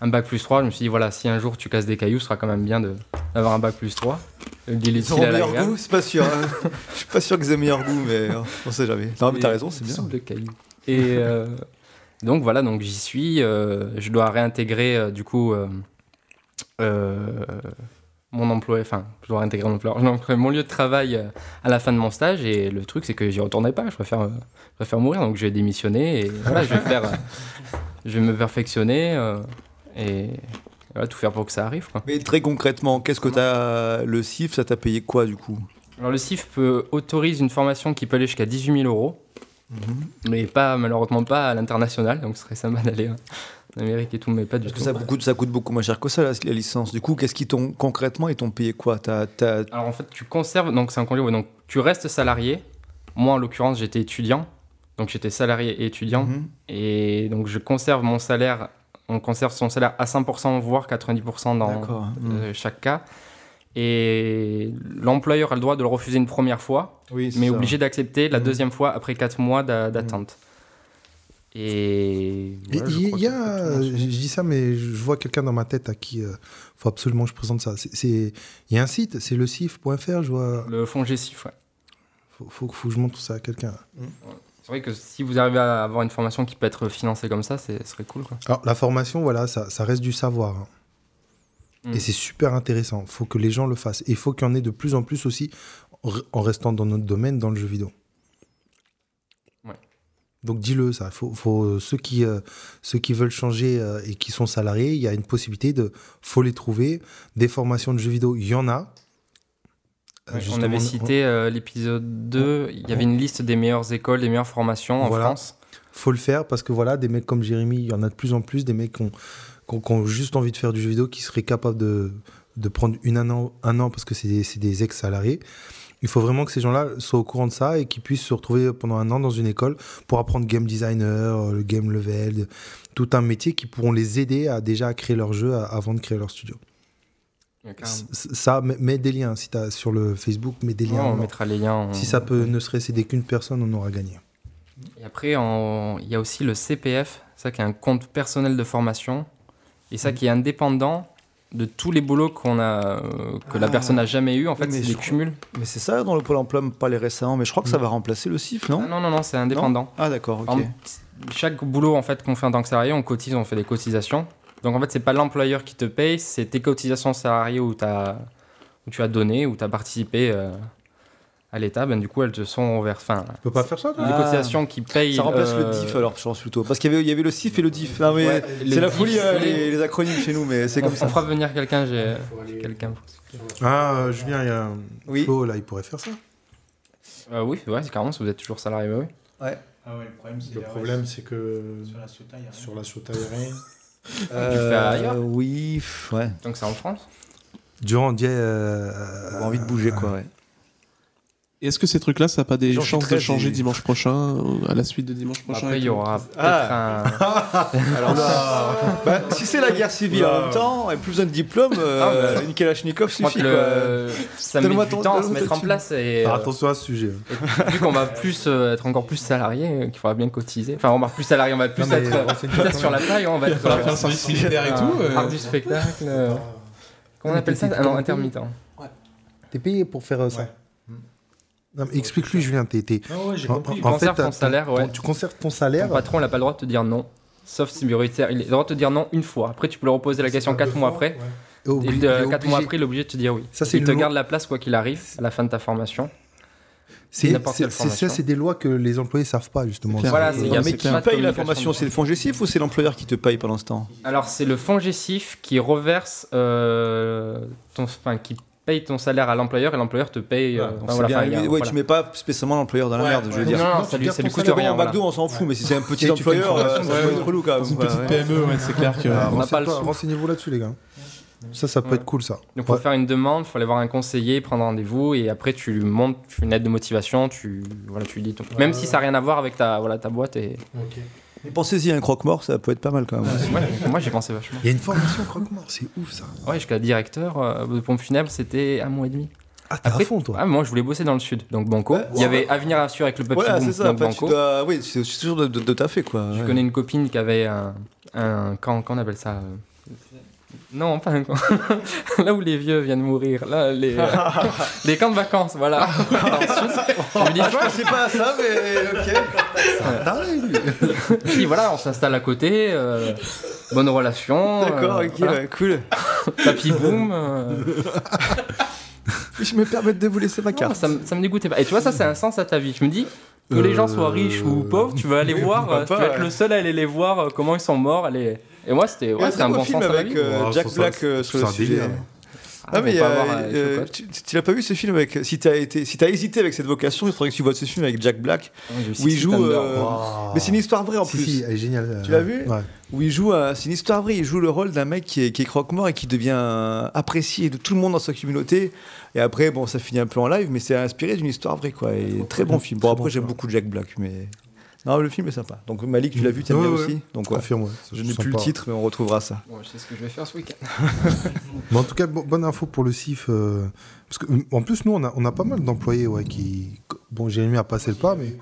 un bac plus 3. Je me suis dit, voilà, si un jour tu casses des cailloux, ce sera quand même bien d'avoir un bac plus 3. Le deal Ils auront meilleur goût, c'est pas sûr. hein. Je suis pas sûr qu'ils aient meilleur goût, mais on sait jamais. Non, mais t'as raison, c'est bien. De cailloux. Et euh, donc voilà, donc j'y suis. euh, je dois réintégrer euh, du coup mon emploi, enfin, je dois réintégrer mon emploi, mon lieu de travail à la fin de mon stage. Et le truc, c'est que j'y retournerai pas. Je préfère, je préfère mourir, donc je vais démissionner et voilà, je vais faire, je vais me perfectionner et voilà, tout faire pour que ça arrive. Quoi. Mais très concrètement, qu'est-ce que t'as. Le CIF, ça t'a payé quoi du coup? Alors le CIF peut, autorise une formation qui peut aller jusqu'à 18 000 euros, mais pas malheureusement pas à l'international, donc ce serait sympa d'aller hein, en Amérique et tout, mais pas du Parce que tout. ça, coûte, ça coûte beaucoup moins cher que ça, la, la licence. Du coup, qu'est-ce qu'ils t'ont concrètement, ils t'ont payé quoi? T'as- Alors en fait, tu conserves, donc c'est un congé, ouais, donc tu restes salarié. Moi en l'occurrence, j'étais étudiant, donc j'étais salarié et étudiant, Mhm. et donc je conserve mon salaire, on conserve son salaire à 100%, voire 90% dans. Mhm. euh, chaque cas. Et l'employeur a le droit de le refuser une première fois, Oui, mais obligé d'accepter la Mhm. deuxième fois après 4 mois d'a- d'attente. Et. Il y, a, je dis ça, mais je vois quelqu'un dans ma tête à qui il faut absolument que je présente ça. Il y a un site, c'est le cif.fr, je vois. Le fonds G6, ouais. Faut, faut, faut que je montre ça à quelqu'un. C'est vrai que si vous arrivez à avoir une formation qui peut être financée comme ça, ce serait cool. Quoi. Alors, la formation, voilà, ça, ça reste du savoir. hein. Mm. Et c'est super intéressant. Il faut que les gens le fassent. Et il faut qu'il y en ait de plus en plus aussi en re- en restant dans notre domaine, dans le jeu vidéo. Ouais. Donc dis-le, ça. Faut, faut, ceux, qui, euh, ceux qui veulent changer euh, et qui sont salariés, il y a une possibilité de. faut les trouver. Des formations de jeux vidéo, il y en a. Euh, Ouais, on avait cité euh, l'épisode 2, il y avait une liste des meilleures écoles, des meilleures formations en. France. faut le faire parce que voilà, des mecs comme Jérémy, il y en a de plus en plus, des mecs qui ont, qui ont- qui ont juste envie de faire du jeu vidéo, qui seraient capables de, de prendre une, un, an, un an parce que c'est des, ex-salariés. Il faut vraiment que ces gens-là soient au courant de ça et qu'ils puissent se retrouver pendant un an dans une école pour apprendre game designer, euh, le game level, tout un métier qui pourront les aider à déjà à créer leur jeu avant de créer leur studio. Ça, mets- des liens. Si tu as sur le Facebook, mets des Ouais, liens. on Non. mettra les liens. on- Si ça peut ne serait aider qu'une personne, on aura gagné. Et après, en- il y a aussi le CPF, ça qui est un compte personnel de formation, et Mm. ça qui est indépendant de tous les boulots qu'on a, euh, que la Ah. personne n'a jamais eu. En fait, Mais c'est crois- cumuls. Mais c'est ça dans le Pôle emploi, pas les récents, mais je crois que ça va remplacer le CIF, non? Ah non, non, non, c'est indépendant. Ah d'accord, ok. Chaque boulot en fait qu'on fait en tant que salarié, on cotise, on fait des cotisations. Donc en fait, c'est pas l'employeur qui te paye, c'est tes cotisations salariées où, as, où tu as donné, où tu as participé euh, à l'État. Ben, du coup, elles te sont vers Enfin, Tu peux pas faire ça, toi des Ah. cotisations qui payent. Ça remplace euh, le DIF alors, je pense plutôt. Parce qu'il y avait, il y avait le CIF et le DIF. Non, mais Ouais, c'est la DIF, folie, euh, les, les acronymes chez nous, mais c'est on, ça. on fera venir quelqu'un. J'ai quelqu'un. Ah, euh, Julien, il y a un Oui. Flo, là, il pourrait faire ça. Euh, oui, ouais, c'est carrément, si vous êtes toujours salarié, bah oui. Ouais. Ah ouais, le problème, c'est Le la- problème, c'est que Sur la il Euh, ailleurs Oui, ouais. Donc c'est en France? Durand dit. euh, On a envie de bouger, quoi, ouais. Et Est-ce que ces trucs-là, ça n'a pas des suis chances de changer dimanche prochain, ou à la suite de dimanche prochain Après, et il y aura peut-être Ah. un. Alors, bah, si c'est la guerre civile en même temps, et plus besoin de diplôme, euh, Ah, bah. une Kalachnikov suffit. que quoi. le... ça met Donne-moi du ton- temps à se mettre en place et euh, attention à ce sujet. vu qu'on va plus euh, être encore plus salarié, euh, qu'il faudra bien cotiser. Enfin, on va plus salarié, on va plus Non, être euh, sur la taille, on va être Ça va faire euh, service militaire et un tout. euh. art du spectacle. euh, Comment on appelle ça? Ah non, intermittent. T'es payé pour faire euh, ça? Explique-lui, Julien. t'es- t'es- Ah ouais, j'ai en- compris. Tu conserves ton salaire, ouais. ton- Tu conserves ton Ton salaire. patron, il n'a pas le droit de te dire non. Sauf si prioritaire. Il a le droit de te dire non une fois. Après, tu peux leur reposer la question 4 mois après. et obli- Et il est 4 mois obligé- après, il est obligé de te dire oui. Ça, c'est il te garde la place quoi qu'il arrive à la fin de ta formation. C'est n'importe c'est- c'est ça, c'est des lois que les employés savent pas justement. clair. Voilà, Ça, c'est- il y a Mais c'est qui paye la formation C'est le fonds gestif ou c'est l'employeur qui te paye pendant ce temps? Alors, c'est le fonds GESIF qui reverse euh, ton. Enfin, qui paye ton salaire à l'employeur et l'employeur te paye. euh, voilà, bien il ouais, voilà. tu mets pas spécialement l'employeur dans la Ouais, merde, je veux dire. Non, non, Non, ça lui, ça lui coûte Bon, rien. voilà. McDo, on s'en fout, mais si c'est un petit employeur, euh, ça peut être relou quand Dans une même. petite. PME, c'est clair que. On n'a pas le. Renseignez-vous là-dessus, les gars. Ça, ça peut Ouais. être cool, ça. Donc, pour Ouais. faire une demande, il faut aller voir un conseiller, prendre rendez-vous et après, tu lui montres, tu fais une lettre de motivation, tu, voilà, tu lui dis ton- Même si ça n'a rien à voir avec ta, voilà, ta boîte. Et... Mais pensez-y, un croque-mort, ça peut être pas mal quand même. Ouais, moi, j'ai pensé vachement. Il y a une formation croque-mort, c'est ouf ça. Ouais, jusqu'à directeur euh, de pompe funèbre, c'était un mois et demi. Ah, t'es à fond, toi. Ah, moi, je voulais bosser dans le sud, donc Banco. Ouais, Il y avait Avenir Assure avec le Papy Voilà, Boom, c'est ça. donc Après, tu Banco. dois. Oui, c'est toujours de, de, de taffer, quoi. Je ouais. connais une copine qui avait un. un quand, quand on appelle ça euh, Non, pas un camp. Là où les vieux viennent mourir. Là, les, euh, les camps de vacances, voilà. Le sud. Je Ah, pensais pas ça, mais ok. Puis voilà, on s'installe à côté. euh, bonne relation. D'accord, euh, ok, voilà. ouais, cool. Papy boom. Je me permets de vous laisser ma non, carte. ça, me- ça me dégoûtait pas. Et tu vois, ça, c'est un sens à ta vie. Je me dis, que les gens soient riches ou pauvres, tu vas aller voir, tu vas être le seul à aller les voir, comment ils sont morts. aller- Et moi, c'était ouais, un un bon film sens avec euh, Jack Black euh, sur le sujet. délire. Ah, mais euh, tu, tu l'as pas vu ce film avec. Si t'as été, si t'as hésité avec cette vocation, il faudrait que tu vois ce film avec Jack Black, où il joue. Euh, Wow. Mais c'est une histoire vraie en Si, plus. si, elle est géniale. Tu l'as vu Ouais. Où il joue, c'est une histoire vraie. Il joue le rôle d'un mec qui est, qui est croque-mort et qui devient apprécié de tout le monde dans sa communauté. Et après, bon, ça finit un peu en live, mais c'est inspiré d'une histoire vraie, quoi. Et très bon film. Bon, après, j'aime beaucoup Jack Black, mais non, le film est sympa. Donc Malik, tu l'as vu, t'aimes Ouais, bien ouais. aussi. Donc ouais. Confirme, ouais. Je n'ai plus le titre, mais on retrouvera ça. Bon, je sais ce que je vais faire ce week-end. Mais en tout cas, bon- bonne info pour le CIF. euh, parce que, en plus, nous, on a, on a pas mal d'employés ouais, qui. Bon, Jérémy a passé le pas, mais.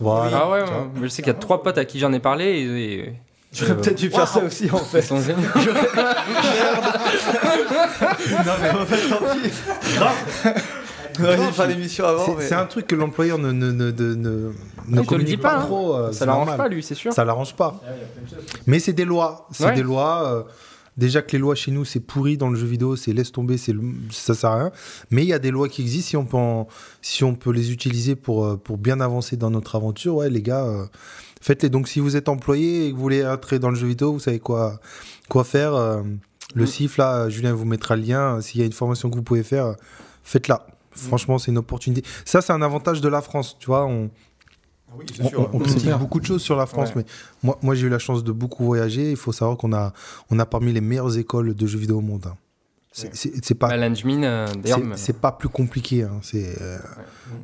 Voilà. Ah ouais. Mais je sais qu'il y a trois potes à qui j'en ai parlé et. et- Tu aurais euh, peut-être dû faire ça aussi, en Ils fait. sont géniaux. non, mais en fait, tant pis. On aurait dû faire l'émission avant. C'est mais- c'est un truc que l'employeur ne, ne, ne, ne, ne, te le communique dit pas, hein. trop. euh, Ça l'arrange normal. pas, lui, c'est sûr. Ça l'arrange pas. Mais c'est des lois. C'est Ouais. des lois. euh, déjà que les lois chez nous, c'est pourri dans le jeu vidéo, c'est laisse tomber, c'est le- ça sert à rien. Mais il y a des lois qui existent. Si on peut, en- si on peut les utiliser pour, euh, pour bien avancer dans notre aventure, ouais, les gars, euh, faites-les. Donc si vous êtes employé et que vous voulez entrer dans le jeu vidéo, vous savez quoi, quoi faire. euh, le Mm. CIF, là, Julien vous mettra le lien. S'il y a une formation que vous pouvez faire, faites-la. Franchement, c'est une opportunité. Ça, c'est un avantage de la France. Tu vois, on, Oui, on, on- on C'est critique clair. beaucoup de choses sur la France, Ouais. mais moi, moi j'ai eu la chance de beaucoup voyager. Il faut savoir qu'on a, on a parmi les meilleures écoles de jeux vidéo au monde. hein. C'est pas, Bah, euh, d'ailleurs, c'est- pas plus compliqué. hein. C'est euh,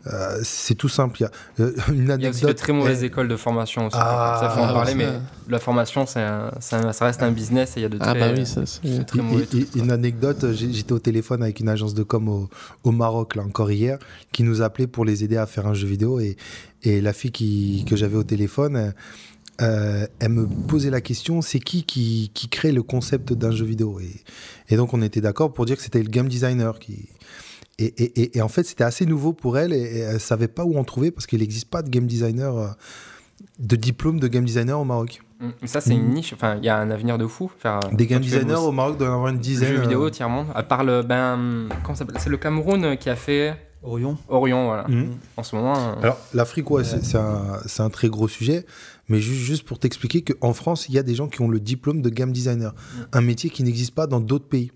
euh, c'est tout simple. Il y a euh, une il y a anecdote. aussi de très mauvaises écoles de formation aussi. Ah, ça faut en ah, parler, mais la formation, un- ça reste un business et il y a de très, Ah bah oui, ça c'est. c'est très Et- mauvais. et- et une anecdote, j'étais au téléphone avec une agence de com au, au Maroc, là encore hier, qui nous appelait pour les aider à faire un jeu vidéo. Et, et la fille qui, que j'avais au téléphone, euh, elle me posait la question, c'est qui, qui qui crée le concept d'un jeu vidéo? Et, et donc on était d'accord pour dire que c'était le game designer qui... Et, et- et- et en fait, c'était assez nouveau pour elle et, et elle savait pas où en trouver parce qu'il n'existe pas de game designer, euh, de diplôme de game designer au Maroc. Mm. Mais Ça, c'est une niche. Enfin, il y a un avenir de fou. Faire, euh, Des game designers au Maroc en avoir une dizaine. Jeux vidéo, euh, tiers-monde. À part le. Ben, comment ça s'appelle C'est le Cameroun qui a fait Orion. Orion, voilà. Mhm. En ce moment. euh, Alors, l'Afrique, ouais, c'est- c'est un, c'est un très gros sujet. Mais ju- juste pour t'expliquer qu'en France, il y a des gens qui ont le diplôme de game designer. Un métier qui n'existe pas dans d'autres pays.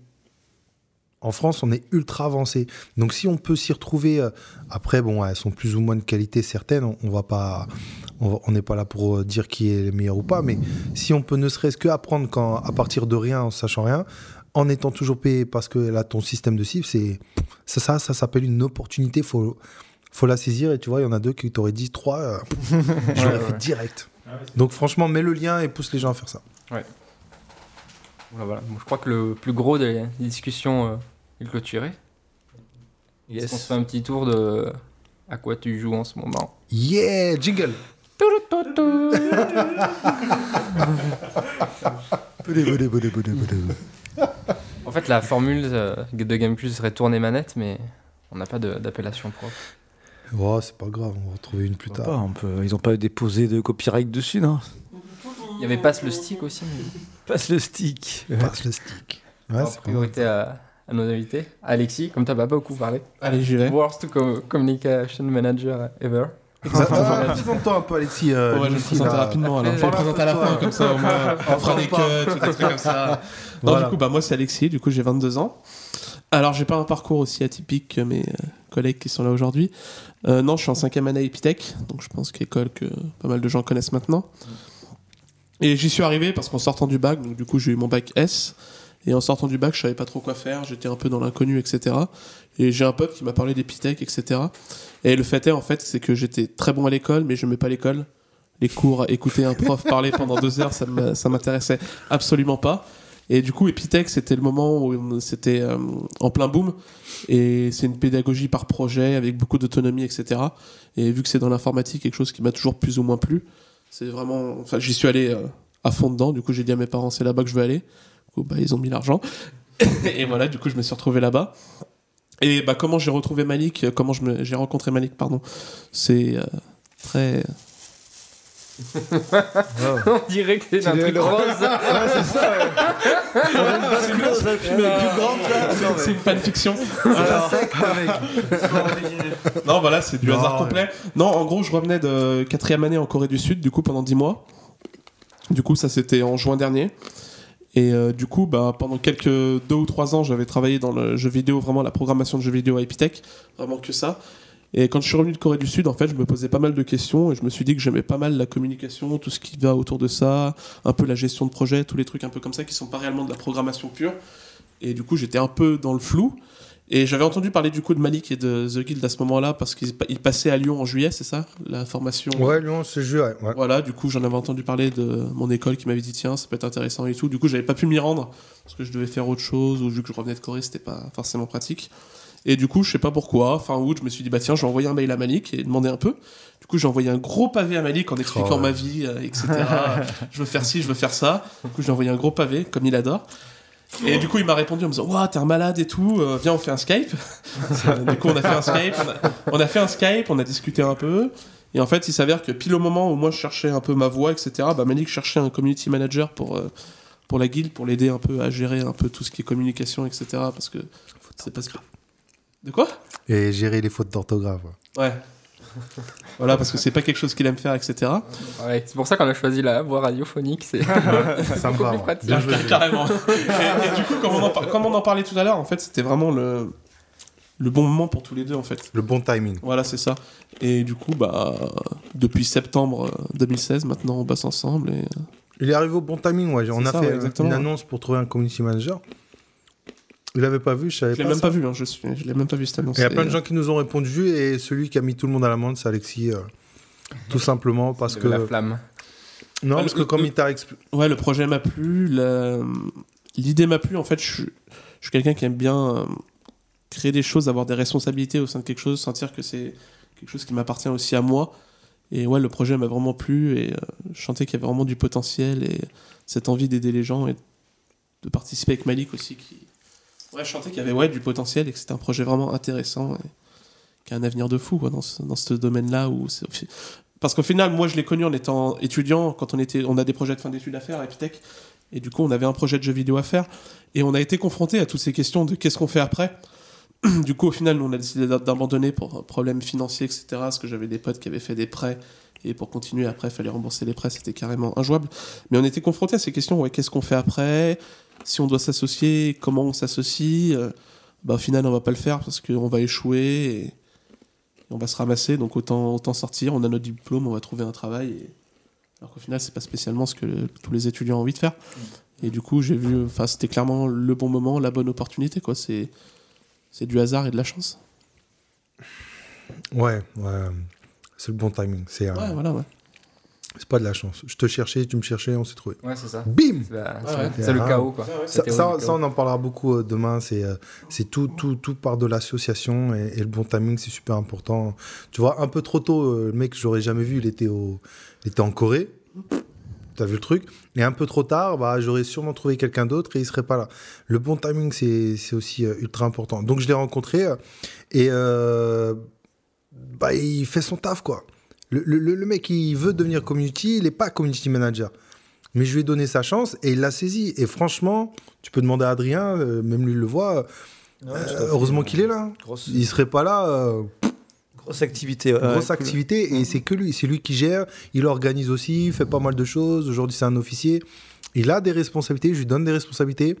En France, on est ultra avancé. Donc, si on peut s'y retrouver, euh, après, bon, elles sont plus ou moins de qualité certaines. On, on va pas, on n'est pas là pour euh, dire qui est le meilleur ou pas. Mais si on peut ne serait-ce que apprendre quand, à partir de rien, en sachant rien, en étant toujours payé parce que là, ton système de cible, c'est ça, ça, ça s'appelle une opportunité. Faut, faut la saisir. Et tu vois, il y en a deux qui t'auraient dit trois. euh, J'aurais Ouais, fait ouais. direct. Donc, franchement, mets le lien et pousse les gens à faire ça. Ouais. Voilà, voilà. Bon, je crois que le plus gros des discussions euh, est clôturé. Yes. Est-ce qu'on se fait un petit tour de à quoi tu joues en ce moment? Yeah, jingle. En fait, la formule euh, de Game Plus serait tourner manette, mais on n'a pas de- d'appellation propre. Oh, c'est pas grave, on va retrouver une plus Pas, tard. on peut- ils ont pas déposé de copyright dessus, non? Il y avait Passe le stick aussi. Mais... Passe le stick. Passe le stick. Ouais, En mal. priorité à, à nos invités. Alexis, comme tu pas beaucoup parlé. Allez, j'y vais. Worst co- Communication Manager ever. Ah, Présente-toi un peu, Alexis. euh, Ouais, je vais me présenter là. rapidement alors. Faut le présenter à la fin, comme ça au moins on fera des cuts, des trucs comme ça. Non, Voilà. du coup, bah, moi c'est Alexis, du coup j'ai 22 ans. Alors j'ai pas un parcours aussi atypique que mes euh, collègues qui sont là aujourd'hui. Euh, non, je suis en cinquième année Epitech, donc je pense qu'école que pas mal de gens connaissent maintenant. Et j'y suis arrivé parce qu'en sortant du bac, donc du coup j'ai eu mon bac S, et en sortant du bac je savais pas trop quoi faire, j'étais un peu dans l'inconnu, etc. Et j'ai un pote qui m'a parlé d'Epitech, etc. Et le fait est en fait c'est que j'étais très bon à l'école, mais je n'aimais pas l'école. Les cours, écouter un prof parler pendant deux heures, ça m'intéressait absolument pas. Et du coup, Epitech, c'était le moment où c'était euh, en plein boom. Et c'est une pédagogie par projet avec beaucoup d'autonomie, etc. Et vu que c'est dans l'informatique, quelque chose qui m'a toujours plus ou moins plu, c'est vraiment. Enfin, j'y suis allé euh, à fond dedans. Du coup, j'ai dit à mes parents, c'est là-bas que je veux aller. Du coup, bah, ils ont mis l'argent. et voilà, du coup, je me suis retrouvé là-bas. Et bah, comment j'ai retrouvé Malik, euh, comment j'ai rencontré Malik, pardon, c'est très. On dirait que c'est un truc rose. C'est une fanfiction. Alors- non, voilà, c'est du Non, hasard ouais. complet. Non, en gros, je revenais de quatrième année en Corée du Sud, du coup, pendant 10 mois. Du coup, ça, c'était en juin dernier. Et euh, du coup, bah, pendant quelques deux ou trois ans, j'avais travaillé dans le jeu vidéo, vraiment la programmation de jeux vidéo à Epitech, vraiment que ça. Et quand je suis revenu de Corée du Sud, en fait, je me posais pas mal de questions et je me suis dit que j'aimais pas mal la communication, tout ce qui va autour de ça, un peu la gestion de projet, tous les trucs un peu comme ça qui sont pas réellement de la programmation pure. Et du coup, j'étais un peu dans le flou. Et j'avais entendu parler du coup de Malik et de The Guild à ce moment-là parce qu'ils ils passaient à Lyon en juillet, c'est ça La formation? Ouais, Lyon, ce jeu, ouais. ouais. voilà, du coup, j'en avais entendu parler de mon école qui m'avait dit tiens, ça peut être intéressant et tout. Du coup, j'avais pas pu m'y rendre parce que je devais faire autre chose ou vu que je revenais de Corée, c'était pas forcément pratique. Et du coup, je sais pas pourquoi, fin août, je me suis dit bah tiens, je vais envoyer un mail à Malik et demander un peu. Du coup, j'ai envoyé un gros pavé à Malik en expliquant Oh. ma vie, euh, etc. je veux faire ci, je veux faire ça. Du coup, j'ai envoyé un gros pavé comme il adore. Et du coup, il m'a répondu en me disant Waouh, t'es un malade et tout, euh, viens, on fait un Skype. du coup, on a fait un Skype, on a, on a fait un Skype, on a discuté un peu. Et en fait, il s'avère que pile au moment où moi je cherchais un peu ma voix, etc., bah Malik cherchait un community manager pour, euh, pour la guilde, pour l'aider un peu à gérer un peu tout ce qui est communication, etc. Parce que c'est pas ce que- De quoi? Et gérer les fautes d'orthographe. ouais. Voilà, parce que c'est pas quelque chose qu'il aime faire, etc. Ouais, c'est pour ça qu'on a choisi la voix radiophonique. C'est Ça me beaucoup va. plus pratique. Bien joué. Carrément. et, et du coup, comme on en, par- comme on en parlait tout à l'heure, en fait, c'était vraiment le, le bon moment pour tous les deux, en fait. Le bon timing. Voilà, c'est ça. Et du coup, bah, depuis septembre euh, 2016, maintenant, on bosse ensemble. Et... euh, Il est arrivé au bon timing, ouais. On a ça, fait ouais, euh, une annonce pour trouver un community manager. Il l'avait pas vu, je savais Je l'ai pas. même pas vu, hein, je, suis... je l'ai même pas vu cette annonce. Il y a plein de Et, gens qui nous ont répondu et celui qui a mis tout le monde à l'amende, c'est Alexis. euh, tout simplement parce que. La flamme. Non, parce le- que comme le- il t'a expli- euh, Ouais, le projet m'a plu. la- L'idée m'a plu. En fait, je suis, je suis quelqu'un qui aime bien euh, créer des choses, avoir des responsabilités au sein de quelque chose, sentir que c'est quelque chose qui m'appartient aussi à moi. Et ouais, le projet m'a vraiment plu et euh, je sentais qu'il y avait vraiment du potentiel et cette envie d'aider les gens et de participer avec Malik aussi. Qui... Je sentais qu'il y avait ouais, du potentiel et que c'était un projet vraiment intéressant et qui a un avenir de fou dans ce, domaine-là. Parce qu'au final, moi, je l'ai connu en étant étudiant, quand on, était, on a des projets de fin d'études à faire à Epitech. Et du coup, on avait un projet de jeu vidéo à faire. Et on a été confronté à toutes ces questions de qu'est-ce qu'on fait après. du coup, au final, on a décidé d'a- d'abandonner pour problèmes financiers, etc. Parce que j'avais des potes qui avaient fait des prêts. Et pour continuer, après, il fallait rembourser les prêts. C'était carrément injouable. Mais on était confronté à ces questions. Ouais, qu'est-ce qu'on fait après? Si on doit s'associer, comment on s'associe Euh, bah, au final, on va pas le faire parce qu'on va échouer et, on va se ramasser. Donc autant, autant sortir, on a notre diplôme, on va trouver un travail. et- Alors qu'au final, c'est pas spécialement ce que le- tous les étudiants ont envie de faire. Et du coup, j'ai vu, enfin, c'était clairement le bon moment, la bonne opportunité, quoi. C'est, c'est du hasard et de la chance. Ouais, ouais. C'est le bon timing. C'est euh, voilà, ouais. C'est pas de la chance. Je te cherchais, tu me cherchais, on s'est trouvé. Ouais, c'est ça. Bim C'est Ouais, ouais. le Ah. chaos, quoi. Ça, ça, on en parlera beaucoup euh, demain. C'est euh, c'est tout, tout, tout part de l'association et, et le bon timing, c'est super important. Tu vois, un peu trop tôt, euh, le mec, j'aurais jamais vu, il était, au, il était en Corée. T'as vu le truc? Et un peu trop tard, bah, j'aurais sûrement trouvé quelqu'un d'autre et il serait pas là. Le bon timing, c'est c'est aussi euh, ultra important. Donc, je l'ai rencontré et euh, bah, il fait son taf, quoi. Le, le- le- le mec, il veut devenir community, il n'est pas community manager. Mais je lui ai donné sa chance et il l'a saisi. Et franchement, tu peux demander à Adrien, euh, même lui le voit. euh, heureusement qu'il est là. Grosse, Il serait pas là. euh, grosse activité. ouais, grosse activité et c'est que lui, c'est lui qui gère. Il organise aussi, il fait pas mal de choses. Aujourd'hui, c'est un officier. Il a des responsabilités. Je lui donne des responsabilités.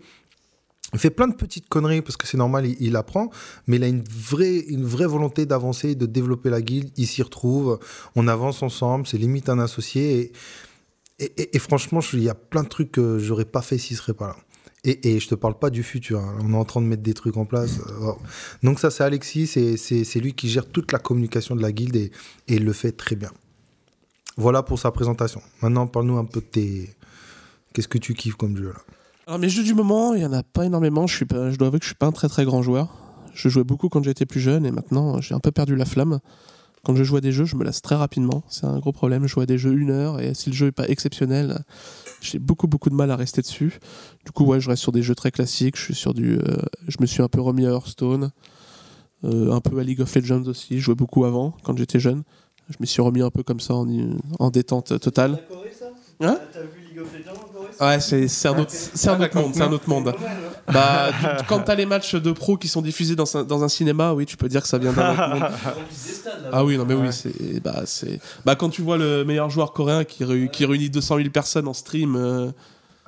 Il fait plein de petites conneries parce que c'est normal, il, apprend, mais il a une vraie, une vraie volonté d'avancer, de développer la guilde. Il s'y retrouve, on avance ensemble, c'est limite un associé. Et, franchement, il y a plein de trucs que j'aurais pas fait s'il serait pas là. Et, je te parle pas du futur, hein. on est en train de mettre des trucs en place. euh. Donc ça, c'est Alexis, c'est- lui qui gère toute la communication de la guilde et il le fait très bien. Voilà pour sa présentation. Maintenant, parle-nous un peu de tes... Qu'est-ce que tu kiffes comme jeu là? Alors mes jeux du moment, il y en a pas énormément. Je suis pas, je dois avouer que je suis pas un très très grand joueur. Je jouais beaucoup quand j'étais plus jeune et maintenant j'ai un peu perdu la flamme. Quand je joue à des jeux, je me lasse très rapidement. C'est un gros problème. Je joue à des jeux une heure et si le jeu est pas exceptionnel, j'ai beaucoup beaucoup de mal à rester dessus. Du coup, ouais, je reste sur des jeux très classiques. Je suis sur du, euh, je me suis un peu remis à Hearthstone, euh, un peu à League of Legends aussi. Je jouais beaucoup avant quand j'étais jeune. Je me suis remis un peu comme ça en, en détente totale. Hein? Ouais, c'est c'est un autre, c'est un autre monde, c'est un autre monde. Bah, du- quand t'as les matchs de pro qui sont diffusés dans un, dans un cinéma, oui, tu peux dire que ça vient d'un autre monde. Ah oui, non mais oui, c'est bah c'est bah quand tu vois le meilleur joueur coréen qui réunit 200 000 personnes en stream. euh,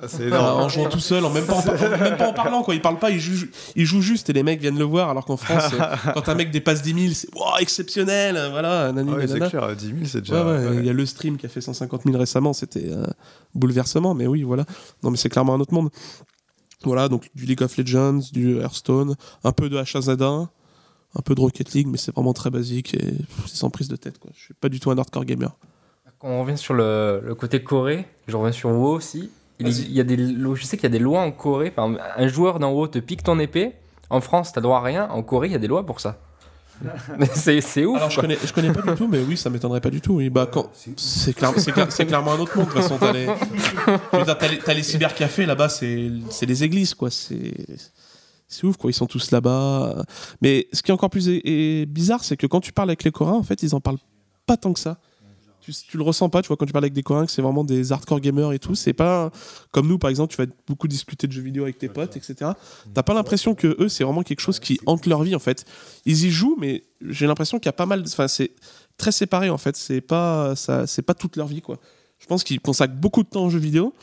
c'est euh, énorme. en jouant tout seul, en même pas en, par- même pas en parlant quoi. Il parle pas, il joue, il joue juste et les mecs viennent le voir. Alors qu'en France, euh, quand un mec dépasse 10 000, c'est wow, exceptionnel, euh, voilà. nanani, Ouais, c'est nanana. clair, 10 000, c'est Ouais, déjà. ouais, ouais. Il y a le stream qui a fait 150 000 récemment, c'était un bouleversement, mais oui, voilà. Non, mais c'est clairement un autre monde. Voilà, donc du League of Legends, du Hearthstone, un peu de H1Z1, un peu de Rocket League, mais c'est vraiment très basique et c'est sans prise de tête. Quoi. Je suis pas du tout un hardcore gamer. Quand on revient sur le, le côté Corée, je reviens sur WoW aussi. Il, y a des, lo- je sais qu'il y a des lois en Corée. Par exemple, un joueur dans WoW te pique ton épée. En France, t'as droit à rien. En Corée, il y a des lois pour ça. Mais c'est ouf. Alors je connais, je connais pas du tout, mais oui, ça m'étonnerait pas du tout. Oui, bah, quand... c'est, clair- c'est, clair- c'est clairement un autre monde. De toute façon, t'as les, cybercafés là-bas, c'est, c'est les églises, quoi. C'est, c'est ouf, quoi. Ils sont tous là-bas. Mais ce qui est encore plus bizarre, c'est que quand tu parles avec les Coréens, en fait, ils en parlent pas tant que ça. Tu, tu le ressens pas, tu vois, quand tu parles avec des Coréens, que c'est vraiment des hardcore gamers et tout. C'est pas comme nous, par exemple, tu vas beaucoup discuter de jeux vidéo avec tes potes, etc. T'as pas l'impression que eux, c'est vraiment quelque chose qui hante leur vie, en fait. Ils y jouent, mais j'ai l'impression qu'il y a pas mal. Enfin, c'est très séparé, en fait. C'est pas, ça, c'est pas toute leur vie, quoi. Je pense qu'ils consacrent beaucoup de temps aux jeux vidéo,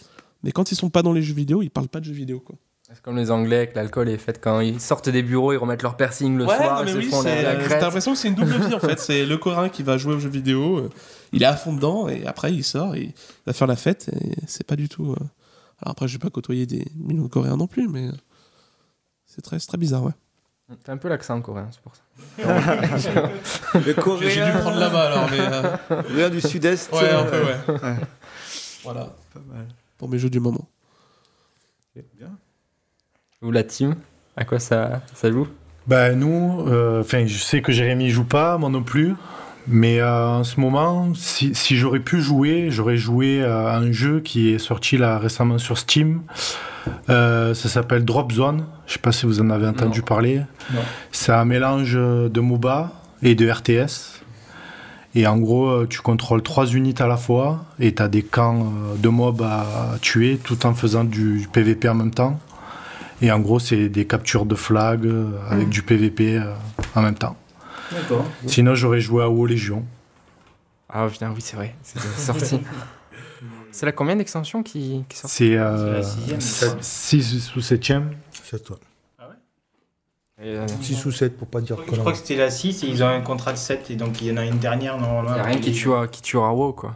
mais quand ils sont pas dans les jeux vidéo, ils parlent pas de jeux vidéo, quoi. C'est comme les Anglais avec l'alcool est fait quand ils sortent des bureaux, ils remettent leur piercing le Ouais, soir, non, mais ils se oui, font la, c'est- la T'as l'impression que c'est une double vie en fait. C'est le Coréen qui va jouer aux jeux vidéo, euh, il est à fond dedans et après il sort et il va faire la fête et c'est pas du tout. euh, Alors après, je vais pas côtoyer des millions de Coréens non plus, mais euh, c'est très, c'est très bizarre, ouais. T'as un peu l'accent coréen, c'est pour ça. Le J'ai coréen. j'ai dû prendre là-bas alors, mais. euh, Coréen du sud-est. Ouais, un peu, euh, ouais. Voilà. Pour mes jeux du moment. Ou la team, à quoi ça, ça joue? Ben nous, euh, enfin je sais que Jérémy joue pas, moi non plus. Mais euh, en ce moment, si, si j'aurais pu jouer, j'aurais joué à un jeu qui est sorti là récemment sur Steam. Euh, ça s'appelle Drop Zone. Je sais pas si vous en avez entendu parler. Non. C'est un mélange de MOBA et de RTS. Et en gros, tu contrôles trois unités à la fois et tu as des camps de mobs à tuer tout en faisant du PVP en même temps. Et en gros, c'est des captures de flag euh, avec du PVP euh, en même temps. D'accord. Sinon, j'aurais joué à WoW Légion. Ah putain, oui, c'est vrai, c'est sorti. c'est la combien d'extensions qui, qui sort C'est euh, C'est la sixième. 6 ou 7ème. C'est toi. Et, euh, 6 ou 7 pour pas dire Je crois que c'était la 6 et ils ont un contrat de 7 et donc il y en a une dernière normalement. y a rien qui tuera, qui tuera WoW quoi.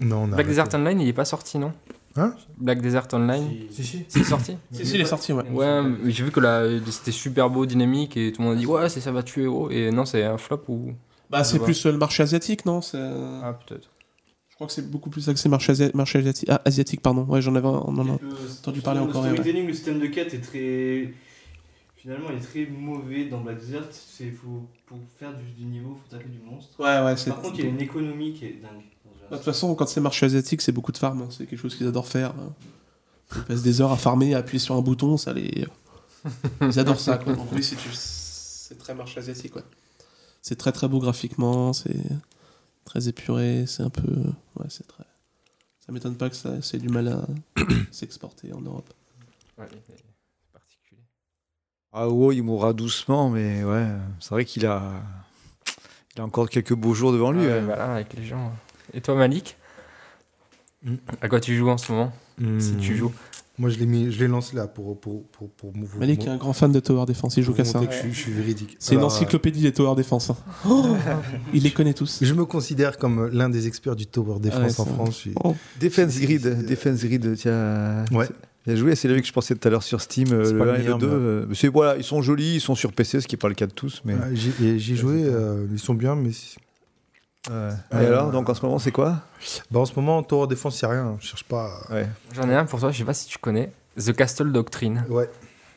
Non, on a Black arrêté. Desert Online il est pas sorti non? Hein Black Desert Online Si, si. c'est sorti Si, si, il est sorti, ouais. Ouais, mais j'ai vu que là c'était super beau, dynamique et tout le monde a dit ouais c'est ça va tuer WoW et non c'est un flop ou Bah, c'est plus euh, le marché asiatique, non C'est- ah peut-être. Je crois que c'est beaucoup plus axé marché, asi- marché asiatique. Ah, asiatique, pardon. Ouais, j'en avais on en a entendu parler en le ouais. storytelling, le système de quête est très. Finalement, il est très mauvais dans Black Desert. C'est faut pour faire du, du niveau, faut taper du monstre. Ouais, ouais, c'est. Par contre, il y a une économie qui est dingue. Bah, De toute façon, quand c'est marché asiatique, c'est beaucoup de farm. hein. C'est quelque chose qu'ils adorent faire. hein. Ils passent des heures à farmer, à appuyer sur un bouton, ça les. Ils adorent ça, quoi. Donc, oui, c'est c'est très marché asiatique, quoi. C'est très très beau graphiquement, c'est très épuré, c'est un peu. Ouais, c'est très. Ça m'étonne pas que ça c'est du mal à s'exporter en Europe. Ouais, c'est particulier. Ah WoW, il mourra doucement, mais ouais, c'est vrai qu'il a, il a encore quelques beaux jours devant lui. Ouais, ouais. voilà, avec les gens. Et toi Malik Hmm. À quoi tu joues en ce moment Si tu joues. Moi, je l'ai mis, je l'ai lancé là pour pour pour pour, vous- Malik est un grand fan de Tower Defense, il joue qu'à ça. je, suis- je suis véridique. C'est une encyclopédie des Tower Defense. hein. Oh, il les connaît tous. euh, Je me considère comme l'un des experts du tower defense Ah ouais, en France. suis- Oh. Defense Grid, Defense Grid, tiens. Ouais. Il a joué, c'est lui que je pensais tout à l'heure sur Steam, euh, C'est le pas le 1 et le meilleur, 2. mais- euh, voilà, ils sont jolis, ils sont sur PC, ce qui n'est pas le cas de tous. Mais... Ouais, j'ai joué, euh, ils sont bien, mais Ouais. Et Euh, alors, donc en ce moment, c'est quoi? Bah, en ce moment, tower defense, c'est rien. Je cherche pas. à- Ouais. J'en ai un pour toi, je sais pas si tu connais. The Castle Doctrine. Ouais,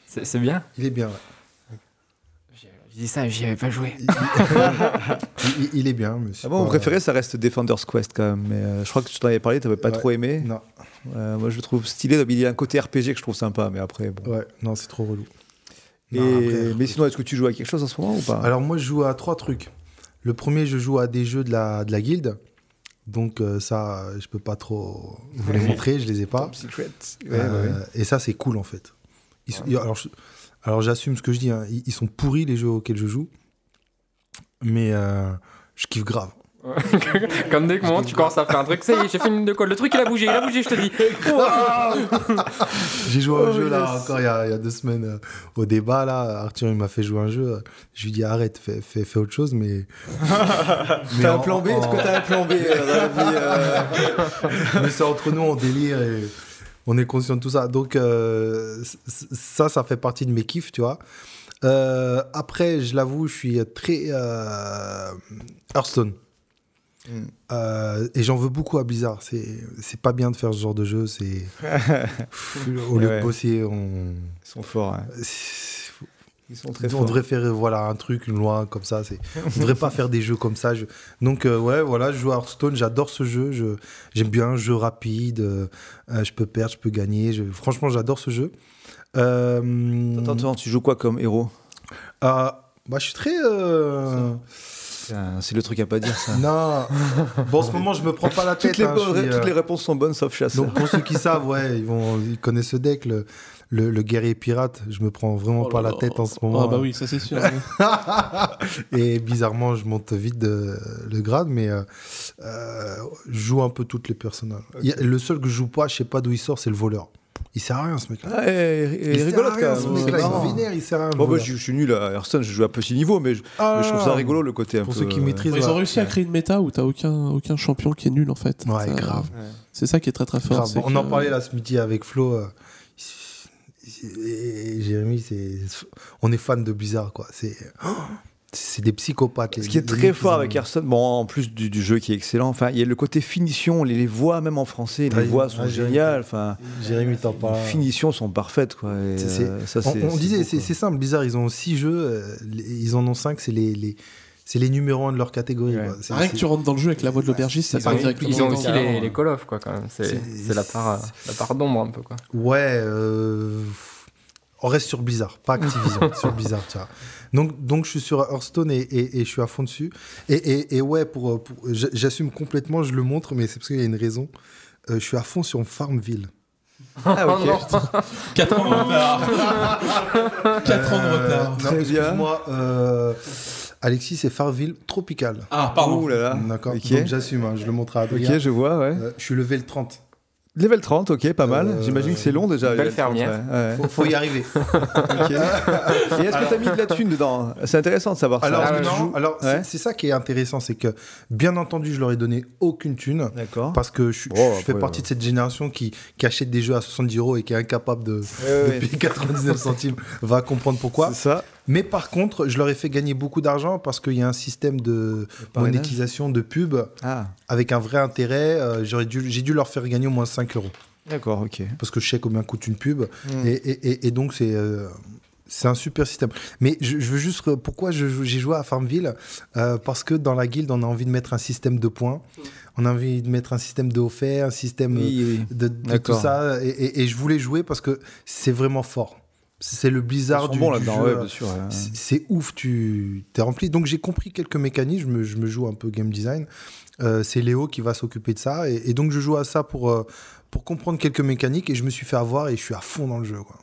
C'est c'est bien? Il est bien. ouais. J'ai j'ai dit ça, j'y avais pas joué. Il, il- il est bien. C'est Ah bon, mon préféré, ça reste Defender's Quest quand même. Mais euh, je crois que tu t'en avais parlé, tu n'avais pas Ouais. trop aimé. Non, Euh, moi, je le trouve stylé. Il y a un côté RPG que je trouve sympa, mais après, bon. ouais, non, c'est trop relou. Et- Non, après, mais sinon, est-ce que tu joues à quelque chose en ce moment ou pas? Alors moi, je joue à trois trucs. Le premier, je joue à des jeux de la, de la guilde. Donc euh, ça, je peux pas trop vous les montrer, je les ai pas. Secret. Ouais, Euh, ouais, ouais. Et ça, c'est cool en fait. Ils alors, je- alors j'assume ce que je dis, hein. ils, ils sont pourris les jeux auxquels je joue. Mais euh, je kiffe grave. Comme dès que moment tu commences à faire un truc, ça y est, j'ai fait une de colle. Le truc il a bougé, il a bougé, je te dis. J'ai joué à un Oh, jeu là encore il y, a, il y a deux semaines euh, au débat là. Arthur il m'a fait jouer un jeu. Je lui dis arrête, fais, fais, fais autre chose. Mais, mais T'as un en- plan B en- Est-ce que t'as un plan B euh, dans la vie, euh mais c'est entre nous, on délire et on est conscient de tout ça. Donc, euh, ça, ça fait partie de mes kiffs, tu vois. Euh, après, je l'avoue, je suis très euh, Hearthstone. Mm. Euh, et j'en veux beaucoup à Blizzard. C'est pas bien de faire ce genre de jeu. C'est au lieu Ouais. de bosser, on. Ils sont forts. hein. Ils sont très on forts. devrait faire voilà un truc, une loi comme ça. C'est, on devrait pas faire des jeux comme ça. Je- Donc euh, ouais, voilà, je joue à Hearthstone. J'adore ce jeu. Je, j'aime bien un jeu rapide. euh, je peux perdre, je peux gagner. Je- franchement, j'adore ce jeu. Attends, attends, tu joues quoi comme héros? Bah, je suis très. Euh, C'est le truc à pas dire, ça. Non. Bon, en ce moment, je me prends pas la tête. Toutes les, hein, je bonnes- suis, toutes euh, les réponses sont bonnes sauf chasseur. Donc pour ceux qui savent, ouais, ils vont, ils connaissent ce deck, le, le, le guerrier pirate. Je me prends vraiment Oh pas la tête en ce moment. Ah bah oui, ça c'est sûr. Et bizarrement, je monte vite de, le grade, mais euh, euh, je joue un peu toutes les personnages. A- le seul que je joue pas, je sais pas d'où il sort, c'est le voleur. Il sert à rien ce mec-là. Ah, et, et il sert rigolote à rien, quand ce même. mec-là, C'est marrant. il vénère, il sert à rien. Bon, bah, je, je suis nul à Hearthstone, je joue à petit niveau, mais je, Ah, mais je trouve ça rigolo le côté un Pour peu. ceux qui euh, maîtrisent, Ils ont ouais. réussi à créer une méta où t'as aucun, aucun champion qui est nul en fait. Ouais, Ça- grave. C'est ça qui est très très fort. Grave. On en parlait là ce midi avec Flo. euh, et Jérémy, c'est, on est fan de Blizzard, quoi. C'est, c'est des psychopathes. Ce qui est très fort avec Hearthstone, bon, en plus du, du jeu qui est excellent, enfin, il y a le côté finition, les, les voix, même en français, les voix sont Jérémy. géniales, enfin, Jérémy t'en parle. les finitions sont parfaites, quoi. et, C'est- c'est- ça, On, c'est- on c'est disait, beau, c'est, simple, Blizzard, ils ont six jeux, euh, ils en ont cinq, c'est les, les, c'est les numéros un de leur catégorie. Ouais. quoi. C'est- Rien que tu rentres dans le jeu avec la voix de l'aubergiste, ça Ils part ont, directement. ils ont aussi le les, Call of, quoi, quand même. C'est la part, euh, la part d'ombre, un peu, quoi. Ouais, euh, on reste sur Blizzard, pas Activision, sur Blizzard, tu vois. Donc, donc je suis sur Hearthstone et, et, et je suis à fond dessus. Et, et, et ouais, pour, j'assume complètement, je le montre, mais c'est parce qu'il y a une raison. Euh, je suis à fond sur Farmville. Ah, ok. Oh non. 4 ans de retard. 4 ans de Euh, retard. non, excuse-moi, euh, Alexis, c'est Farmville Tropical. Ah, pardon. Ouh là là. D'accord. Ok. Donc j'assume, hein, je le montre à Ok, Adrien. je vois, ouais. Euh, je suis level 30. Level 30, ok, pas mal. Euh, J'imagine que c'est long déjà. belle level 30, fermière. ouais, ouais. Faut, faut y arriver. Ok. Et est-ce que t'as mis de la thune dedans? C'est intéressant de savoir Alors, ça. ouais, non, je joue- alors c'est- Ouais. c'est ça qui est intéressant, c'est que bien entendu, je leur ai donné aucune thune. D'accord. Parce que je, fais partie euh. de cette génération qui, qui achète des jeux à 70 euros et qui est incapable de, payer 99 centimes va comprendre pourquoi. C'est ça. Mais par contre, je leur ai fait gagner beaucoup d'argent parce qu'il y a un système de monétisation de pub Ah, avec un vrai intérêt. Euh, j'aurais dû, j'ai dû leur faire gagner au moins 5 euros d'accord, ok. parce que je sais combien coûte une pub. Mm. Et, et- et- et donc, c'est. euh, c'est un super système. Mais je, je veux juste. re- Pourquoi j'ai joué à Farmville Euh, Parce que dans la guilde, on a envie de mettre un système de points. On a envie de mettre un système de offert, un système euh, Oui, oui. de, de tout ça. Et, je voulais jouer parce que c'est vraiment fort. C'est le blizzard du, du jeu. ouais. C'est ouf, tu t'es rempli. Donc j'ai compris quelques mécaniques, je me, je me joue un peu game design. Euh, c'est Léo qui va s'occuper de ça. Et, et donc je joue à ça pour, euh, pour comprendre quelques mécaniques et je me suis fait avoir et je suis à fond dans le jeu. Quoi.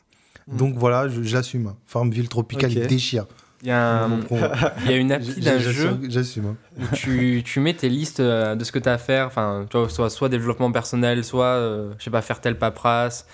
Mm. Donc voilà, j'assume. Farmville Tropical, Ok. il déchire. Il y, a un- Mon pro. il y a une appli d'un jeu J'assume. hein. où tu, tu mets tes listes euh, de ce que tu as à faire, enfin, tu vois, soit, soit développement personnel, soit, euh, je sais pas, faire telle paperasse.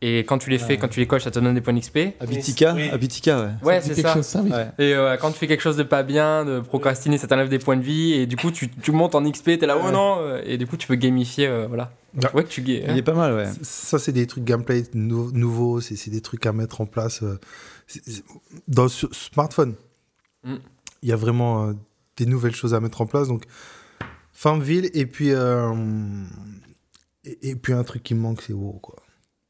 Et quand tu les fais, quand tu les coches, ça te donne des points d'XP. Abitika, Oui. Abitika, ouais. Ouais, c'est quelque ça. chose, ça, oui. Ouais. Et euh, quand tu fais quelque chose de pas bien, de procrastiner, ça t'enlève des points de vie. Et du coup, tu, tu montes en XP, t'es là, oh non Et du coup, tu peux gamifier, euh, voilà. Ouais. Ouais, que tu gais. Il est pas mal, ouais. Ça, c'est des trucs gameplay nou- nouveaux, c'est des trucs à mettre en place. euh, Dans ce smartphone, Mm. il y a vraiment euh, des nouvelles choses à mettre en place. Donc, Farmville, et puis, euh, et, et puis un truc qui me manque, c'est WoW, quoi.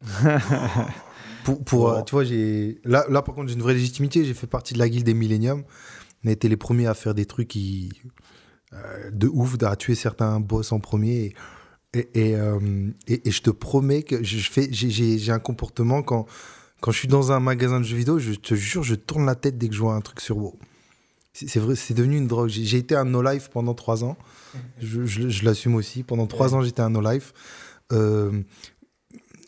pour, pour, euh, tu vois, j'ai là, là, par contre, j'ai une vraie légitimité. J'ai fait partie de la guilde des Millennium. On a été les premiers à faire des trucs qui, euh, de ouf, à tuer certains boss en premier. Et, et, euh, et- et je te promets que je fais, j'ai- j'ai j'ai un comportement quand, quand je suis dans un magasin de jeux vidéo, je te jure, je tourne la tête dès que je vois un truc sur WoW. C'est vrai, c'est devenu une drogue. J'ai été un no-life pendant trois ans. Je, je- je l'assume aussi. Pendant trois ans, j'étais un no-life. Euh,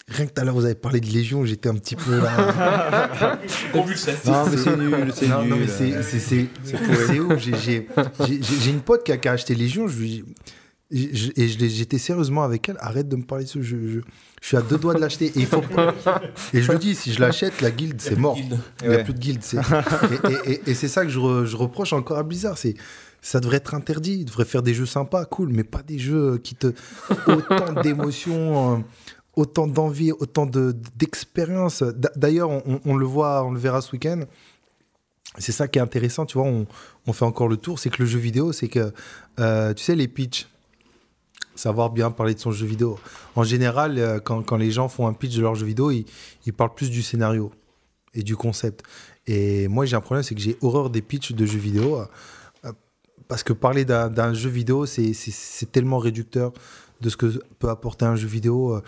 rien que tout à l'heure, vous avez parlé de Légion, j'étais un petit peu là. Non, mais c'est nul, c'est non, nul. non, mais c'est- ouf. J'ai- J'ai j'ai- j'ai une pote qui a, qui a acheté Légion. Je lui je- et je j'étais sérieusement avec elle. Arrête de me parler de ce jeu. Je, je suis à deux doigts de l'acheter. Et, il faut... et je le dis, si je l'achète, la guilde, c'est mort. Il n'y a Ouais. plus de guilde. c'est- Et, et- et- et c'est ça que je, re- je reproche encore à Blizzard. C'est ça devrait être interdit. Ils devraient faire des jeux sympas, cool, mais pas des jeux qui te autant d'émotions, euh, autant d'envie, autant de d'expérience. D'a- D'ailleurs, on, on- on le voit, on le verra ce week-end. C'est ça qui est intéressant, tu vois. On, on fait encore le tour, c'est que le jeu vidéo, c'est que euh, tu sais les pitchs. Savoir bien parler de son jeu vidéo. En général, euh, quand, quand les gens font un pitch de leur jeu vidéo, ils, parlent plus du scénario et du concept. Et moi, j'ai un problème, c'est que j'ai horreur des pitchs de jeux vidéo. euh, parce que parler d'un jeu vidéo, c'est- tellement réducteur de ce que peut apporter un jeu vidéo. Euh,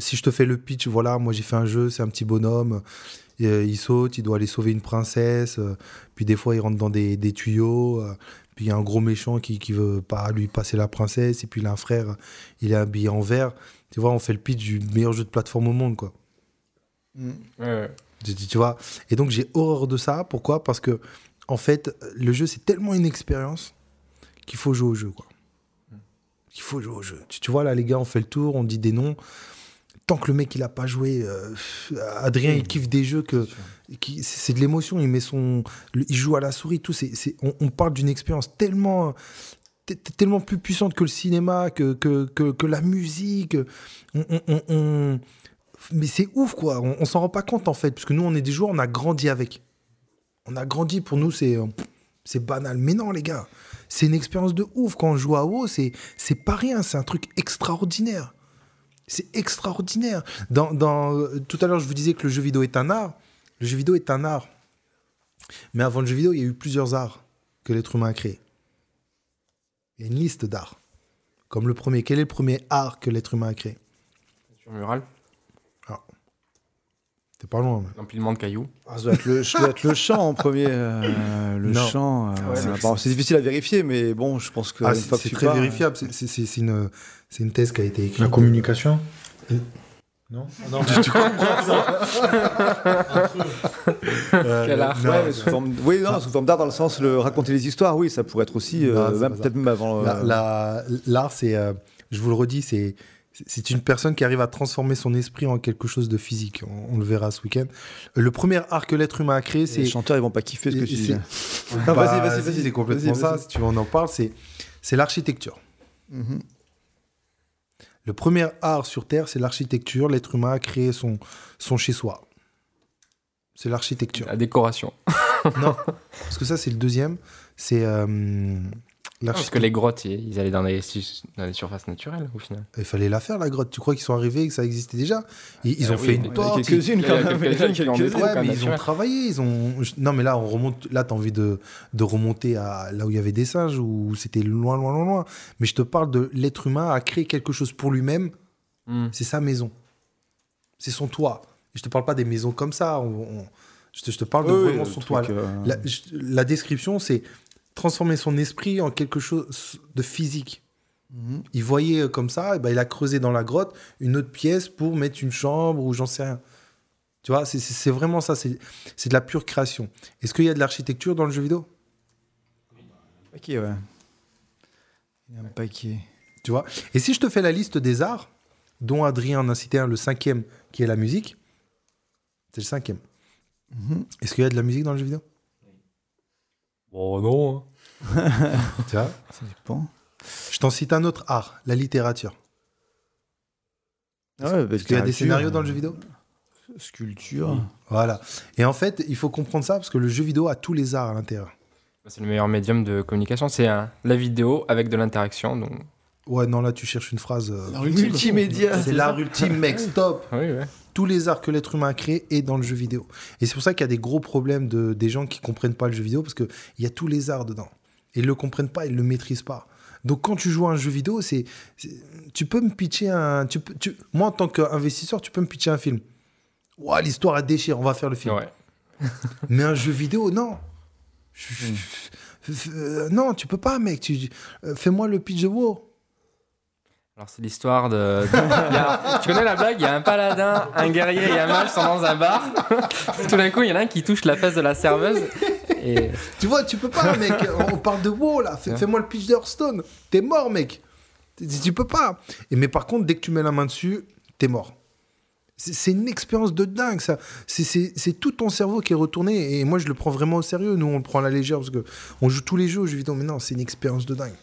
Si je te fais le pitch, voilà, moi j'ai fait un jeu, c'est un petit bonhomme, il saute, il doit aller sauver une princesse, puis des fois il rentre dans des, des tuyaux, puis il y a un gros méchant qui, qui veut pas lui passer la princesse, et puis il a un frère, il est habillé en vert. Tu vois, on fait le pitch du meilleur jeu de plateforme au monde, quoi. Ouais. Tu, vois Et donc j'ai horreur de ça. Pourquoi? Parce que en fait, le jeu c'est tellement une expérience qu'il faut jouer au jeu, quoi. Qu'il faut jouer au jeu. Tu, tu vois là, les gars, on fait le tour, on dit des noms. Tant que le mec il a pas joué, euh, Adrien il kiffe des jeux que c'est de l'émotion. Il met son, il joue à la souris, tout. C'est, on, on parle d'une expérience tellement tellement plus puissante que le cinéma, que, que, que, la musique. On- Mais c'est ouf, quoi. On, on s'en rend pas compte, en fait. Parce que nous, on est des joueurs, on a grandi avec. On a grandi, pour nous, c'est euh, c'est banal. Mais non, les gars, c'est une expérience de ouf. Quand on joue à WoW, c'est c'est pas rien. C'est un truc extraordinaire. C'est extraordinaire. Dans, tout à l'heure, je vous disais que le jeu vidéo est un art. Le jeu vidéo est un art. Mais avant le jeu vidéo, il y a eu plusieurs arts que l'être humain a créés. Il y a une liste d'arts. Comme le premier. Quel est le premier art que l'être humain a créé? Sur mural, T'es pas loin. mais- l'empilement de cailloux. Ah, ça doit être le, ça doit être le chant en premier. euh, le Non. chant. euh, Ouais, c'est- c'est- bon, c'est difficile à vérifier, mais bon, je pense que. Ah, c'est très pars, vérifiable. C'est- c'est- C'est c'est une, c'est une thèse qui a été écrite. La communication? Euh, Non Tu comprends ça Euh, Quel art. non, Ouais, mais sous forme, oui, non, sous forme d'art dans le sens le raconter les histoires, oui, ça pourrait être aussi, euh, Non, peut-être même avant. euh, La- la- L'art, c'est, euh, je vous le redis, c'est C'est- une personne qui arrive à transformer son esprit en quelque chose de physique. On, on le verra ce week-end. Le premier art que l'être humain a créé, c'est. Les chanteurs, ils vont pas kiffer ce que tu dis. Bah, Vas-y, vas-y, vas-y. C'est complètement ça. Si tu veux, on en parle. C'est c'est l'architecture. Mhm. Le premier art sur Terre, c'est l'architecture. L'être humain a créé son, son chez-soi. C'est l'architecture. La décoration. non, parce que ça, c'est le deuxième. C'est euh, Parce que les grottes, ils ils allaient dans les, su- dans les surfaces naturelles, au final. Il fallait la faire, la grotte. Tu crois qu'ils sont arrivés et que ça existait déjà? Ils, ils Ah ont oui, fait une porte. quelques-unes, quand même. Il y en a quelques-unes qui l'ont quelques-unes. détruit, Ouais, quand mais même, ils ont travaillé. Ils ont... Non, mais là, on remonte. Là, tu as envie de, de remonter à là où il y avait des singes, où c'était loin, loin, loin, loin. Mais je te parle de l'être humain a créé quelque chose pour lui-même. Hmm. C'est sa maison. C'est son toit. Et je te parle pas des maisons comme ça. on- on- Je, te, je te parle de vraiment son toit. euh, La, je- la description, c'est transformer son esprit en quelque chose de physique. Mhm. Il voyait euh, comme ça, et ben il a creusé dans la grotte une autre pièce pour mettre une chambre ou j'en sais rien. Tu vois, c'est- vraiment ça, c'est de la pure création. Est-ce qu'il y a de l'architecture dans le jeu vidéo? Un paquet, ouais. Il y a un paquet. Tu vois? Et si je te fais la liste des arts, dont Adrien en a cité un, le cinquième, qui est la musique, c'est le cinquième. Mhm. Est-ce qu'il y a de la musique dans le jeu vidéo? Oh non. Tu vois Ça dépend. Je t'en cite un autre art, la littérature. Ah ouais, Est-ce qu'il y a des scénarios dans le jeu vidéo? Sculpture. Voilà. Et en fait, il faut comprendre ça parce que le jeu vidéo a tous les arts à l'intérieur. C'est le meilleur médium de communication. C'est un- la vidéo avec de l'interaction. Donc... Ouais, non, là, tu cherches une phrase. euh. Multimédia. C'est l'art ultime, mec, stop Oui, ouais. Tous les arts que l'être humain a créés est dans le jeu vidéo. Et c'est pour ça qu'il y a des gros problèmes de, des gens qui comprennent pas le jeu vidéo parce qu'il y a tous les arts dedans. Ils le comprennent pas, ils le maîtrisent pas. Donc quand tu joues à un jeu vidéo, c'est, tu peux me pitcher un... Tu moi, en tant qu'investisseur, tu peux me pitcher un film. Ouah, l'histoire elle déchire, on va faire le film. Ouais. Mais un jeu vidéo, non. F- euh, non, tu peux pas, mec. Tu, euh, fais-moi le pitch de WoW. Alors, c'est l'histoire de. a- Tu connais la blague? Il y a un paladin, un guerrier et un mage sont dans un bar. Tout d'un coup, il y en a un qui touche la fesse de la serveuse. Et. Tu vois, tu peux pas, mec. On parle de WoW, là. Fais-. Fais-moi le pitch d'Hearthstone. T'es mort, mec. Tu- peux pas. Et, mais par contre, dès que tu mets la main dessus, t'es mort. C'est une expérience de dingue, ça. C'est- tout ton cerveau qui est retourné. Et moi, je le prends vraiment au sérieux. Nous, on le prend à la légère parce que on joue tous les jeux aux jeux vidéo. Mais non, c'est une expérience de dingue.